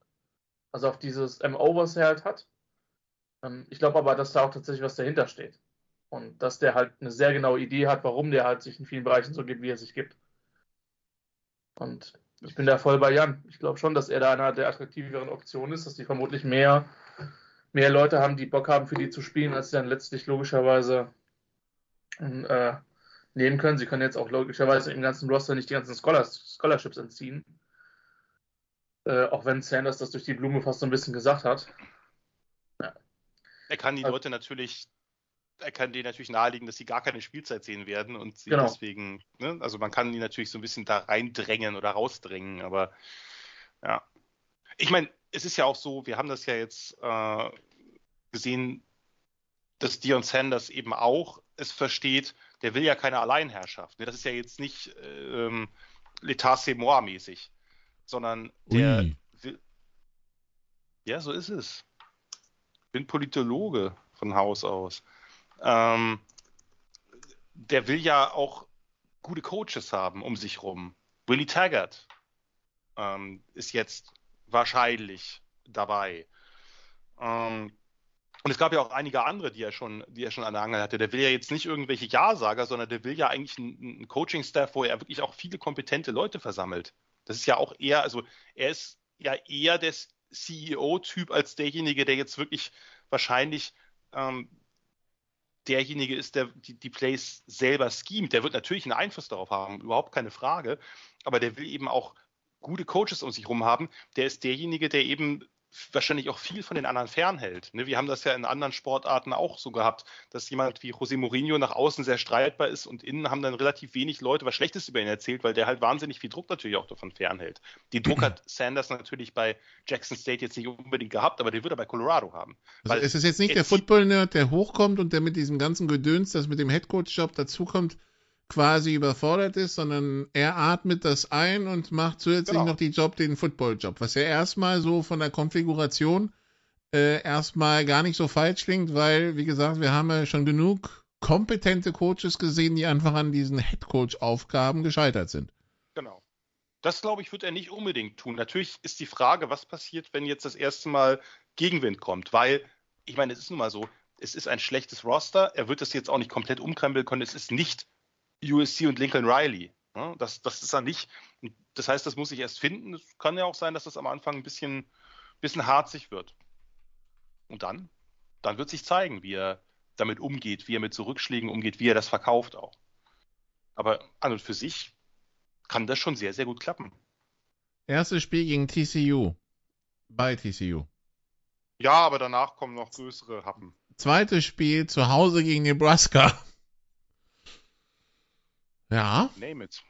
also auf dieses MO, was er halt hat. Ähm, ich glaube aber, dass da auch tatsächlich was dahinter steht. Und dass der halt eine sehr genaue Idee hat, warum der halt sich in vielen Bereichen so gibt, wie er sich gibt. Und ich bin da voll bei Jan. Ich glaube schon, dass er da einer der attraktiveren Optionen ist, dass die vermutlich mehr, mehr Leute haben, die Bock haben, für die zu spielen, als sie dann letztlich logischerweise äh, nehmen können. Sie können jetzt auch logischerweise im ganzen Roster nicht die ganzen Scholars, Scholarships entziehen. Äh, auch wenn Sanders das durch die Blume fast so ein bisschen gesagt hat. Ja. Er kann die Also- Leute natürlich, kann denen natürlich nahelegen, dass sie gar keine Spielzeit sehen werden und sie Genau. deswegen, ne, also man kann die natürlich so ein bisschen da reindrängen oder rausdrängen, aber ja. Ich meine, es ist ja auch so, wir haben das ja jetzt äh, gesehen, dass Dion Sanders eben auch es versteht, der will ja keine Alleinherrschaft. ne? Das ist ja jetzt nicht ähm, L'État c'est moi mäßig, sondern der Ui. will. Ja, so ist es. Bin Politologe von Haus aus. Ähm, der will ja auch gute Coaches haben um sich rum. Willie Taggart ähm, ist jetzt wahrscheinlich dabei. Ähm, und es gab ja auch einige andere, die er schon, die er schon an der Angel hatte. Der will ja jetzt nicht irgendwelche Ja-Sager, sondern der will ja eigentlich einen, einen Coaching-Staff, wo er wirklich auch viele kompetente Leute versammelt. Das ist ja auch eher, also er ist ja eher der CEO-Typ als derjenige, der jetzt wirklich wahrscheinlich ähm, derjenige ist, der die, die Plays selber schemt. Der wird natürlich einen Einfluss darauf haben, überhaupt keine Frage. Aber der will eben auch gute Coaches um sich herum haben. Der ist derjenige, der eben wahrscheinlich auch viel von den anderen fernhält. Ne, wir haben das ja in anderen Sportarten auch so gehabt, dass jemand wie José Mourinho nach außen sehr streitbar ist und innen haben dann relativ wenig Leute was Schlechtes über ihn erzählt, weil der halt wahnsinnig viel Druck natürlich auch davon fernhält. Den Druck hat Sanders natürlich bei Jackson State jetzt nicht unbedingt gehabt, aber den wird er bei Colorado haben. Also es ist jetzt nicht der Football-Nerd, der hochkommt und der mit diesem ganzen Gedöns, das mit dem Headcoach-Job dazukommt, quasi überfordert ist, sondern er atmet das ein und macht zusätzlich Genau. noch die Job, den Football-Job, was ja erstmal so von der Konfiguration äh, erstmal gar nicht so falsch klingt, weil, wie gesagt, wir haben ja schon genug kompetente Coaches gesehen, die einfach an diesen Headcoach-Aufgaben gescheitert sind. Genau. Das, glaube ich, wird er nicht unbedingt tun. Natürlich ist die Frage, was passiert, wenn jetzt das erste Mal Gegenwind kommt, weil, ich meine, es ist nun mal so, es ist ein schlechtes Roster, er wird das jetzt auch nicht komplett umkrempeln können, es ist nicht USC und Lincoln Riley. Ne? Das, das ist er nicht. Das heißt, das muss sich erst finden. Es kann ja auch sein, dass das am Anfang ein bisschen, bisschen harzig wird. Und dann, dann wird sich zeigen, wie er damit umgeht, wie er mit so Rückschlägen umgeht, wie er das verkauft auch. Aber an und für sich kann das schon sehr, sehr gut klappen. Erstes Spiel gegen TCU. Bei TCU. Ja, aber danach kommen noch größere Happen. Zweites Spiel zu Hause gegen Nebraska. Ja, Name it.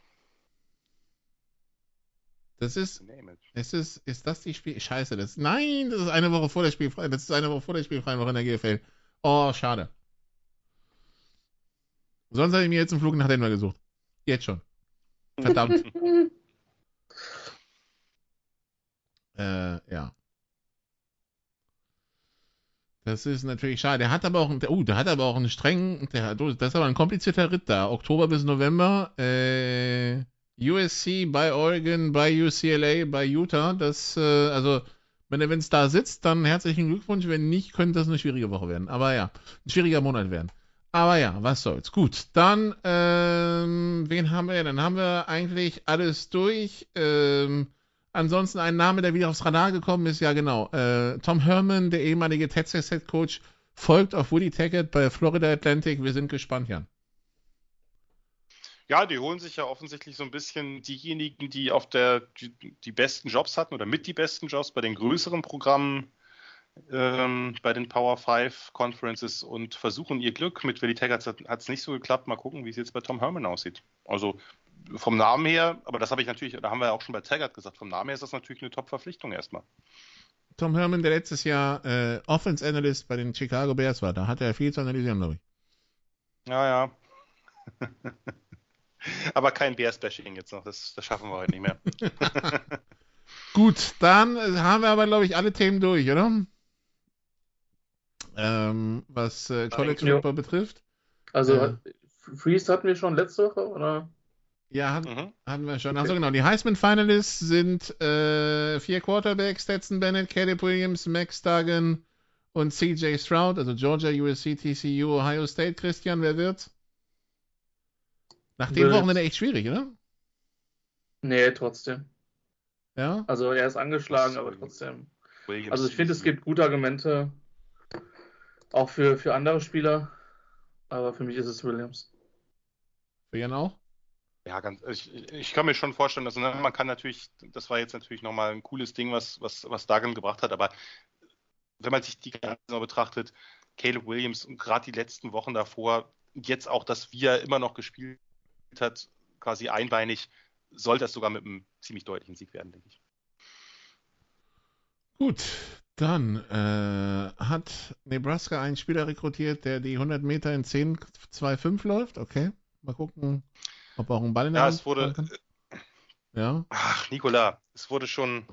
das ist, Name it. es ist, ist das die Spiel? Scheiße, das, nein, das ist eine Woche vor der Spielfrei, das ist eine Woche vor der Spielfreien Woche in der GFL. Oh, schade. Sonst hätte ich mir jetzt einen Flug nach Denver gesucht. Jetzt schon. Verdammt. äh, ja. Das ist natürlich schade. Der hat aber auch, einen- uh, der hat aber auch einen strengen, der, hat- das ist aber ein komplizierter Ritt da. Oktober bis November, äh, USC bei Oregon, bei UCLA, bei Utah. Das, äh, also, wenn er, wenn es da sitzt, dann herzlichen Glückwunsch. Wenn nicht, könnte das eine schwierige Woche werden. Aber ja, ein schwieriger Monat werden. Aber ja, was soll's. Gut, dann, ähm, wen haben wir? Dann haben wir eigentlich alles durch. Ähm, ansonsten ein Name, der wieder aufs Radar gekommen ist, ja genau. Äh, Tom Herman, der ehemalige Texas Head Coach, folgt auf Woody Taggart bei Florida Atlantic. Wir sind gespannt, Jan. Ja, die holen sich ja offensichtlich so ein bisschen diejenigen, die auf der die, die besten Jobs hatten oder mit die besten Jobs bei den größeren Programmen, ähm, bei den Power 5 Conferences und versuchen ihr Glück. Mit Willie Taggart hat es nicht so geklappt. Mal gucken, wie es jetzt bei Tom Herman aussieht. Also vom Namen her, aber das habe ich natürlich, da haben wir ja auch schon bei Taggart gesagt, vom Namen her ist das natürlich eine Top-Verpflichtung erstmal. Tom Herman, der letztes Jahr äh, Offense Analyst bei den Chicago Bears war, da hat er viel zu analysieren, glaube ich. Ja, ja. aber kein Bears-Bashing jetzt noch, das, das schaffen wir heute nicht mehr. Gut, dann äh, haben wir aber, glaube ich, alle Themen durch, oder? Ähm, was äh, College Ja. Football betrifft. Also, Ja. Freeze hatten wir schon letzte Woche, oder? Ja, hat, Mhm. hatten wir schon. Achso, genau. Die Heisman Finalists sind äh, vier Quarterbacks: Stetson Bennett, Caleb Williams, Max Duggan und CJ Stroud. Also Georgia, USC, TCU, Ohio State. Christian, wer wird's? Nach dem. Wochenende echt schwierig, oder? Nee, trotzdem. Ja. Also er ist angeschlagen, aber trotzdem. Williams Also ich finde, es gibt gute Argumente auch für, für andere Spieler. Aber für mich ist es Williams. Für Jan auch? Ja, ganz, ich, ich kann mir schon vorstellen, dass ne, man kann natürlich, das war jetzt natürlich nochmal ein cooles Ding, was, was, was Duggan gebracht hat, aber wenn man sich die ganze Saison betrachtet, Caleb Williams und gerade die letzten Wochen davor, jetzt auch, dass wir immer noch gespielt hat, quasi einbeinig, soll das sogar mit einem ziemlich deutlichen Sieg werden, denke ich. Gut, dann äh, hat Nebraska einen Spieler rekrutiert, der die 100 Meter in 10,25 läuft. Okay, mal gucken, ob er auch einen Ball in der Ja, Hand es wurde, kann. Ja, ach, Nikola, es wurde schon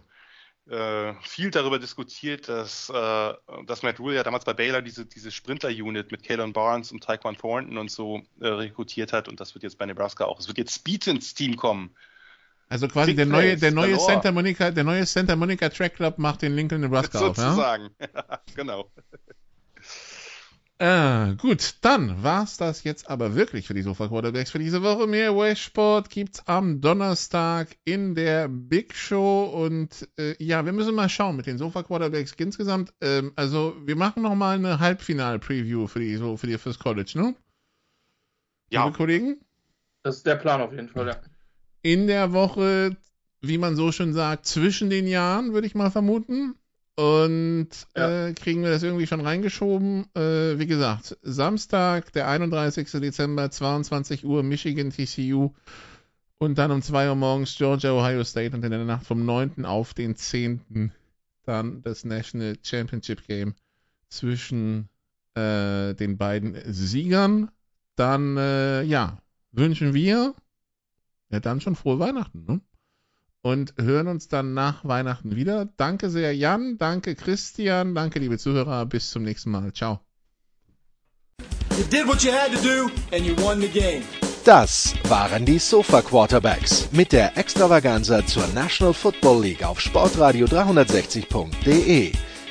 äh, viel darüber diskutiert, dass, äh, dass Matt Rule ja damals bei Baylor diese, diese Sprinter-Unit mit Kalen Barnes und Taekwon Thornton und so äh, rekrutiert hat und das wird jetzt bei Nebraska auch. Es wird jetzt Speed ins Team kommen. also quasi Big der neue, der neue. Santa Monica, der neue Santa Monica Track Club macht den Lincoln Nebraska auf, ja? Sozusagen. genau. Äh, gut, dann war's das jetzt aber wirklich für die Sofa Quarterbacks für diese Woche. Mehr Westsport gibt's am Donnerstag in der Big Show und äh, ja, wir müssen mal schauen mit den Sofa Quarterbacks insgesamt. Ähm, also wir machen noch mal eine Halbfinal-Preview für die so für die fürs College, ne? Ja, Liebe Kollegen, Das ist der Plan auf jeden Fall, ja. in der Woche, wie man so schön sagt, zwischen den Jahren, würde ich mal vermuten. Und Ja. äh, kriegen wir das irgendwie schon reingeschoben. Äh, wie gesagt, Samstag, der 31. Dezember, 22 Uhr, Michigan TCU. Und dann um 2 Uhr morgens Georgia, Ohio State. Und in der Nacht vom 9. auf den 10. dann das National Championship Game zwischen äh, den beiden Siegern. Dann, äh, ja, wünschen wir ja dann schon frohe Weihnachten, ne? Und hören uns dann nach Weihnachten wieder. Danke sehr, Jan. Danke, Christian. Danke, liebe Zuhörer. Bis zum nächsten Mal. Ciao. You did what you had to do and you won the game. Das waren die Sofa Quarterbacks mit der Extravaganza zur National Football League auf Sportradio 360.de.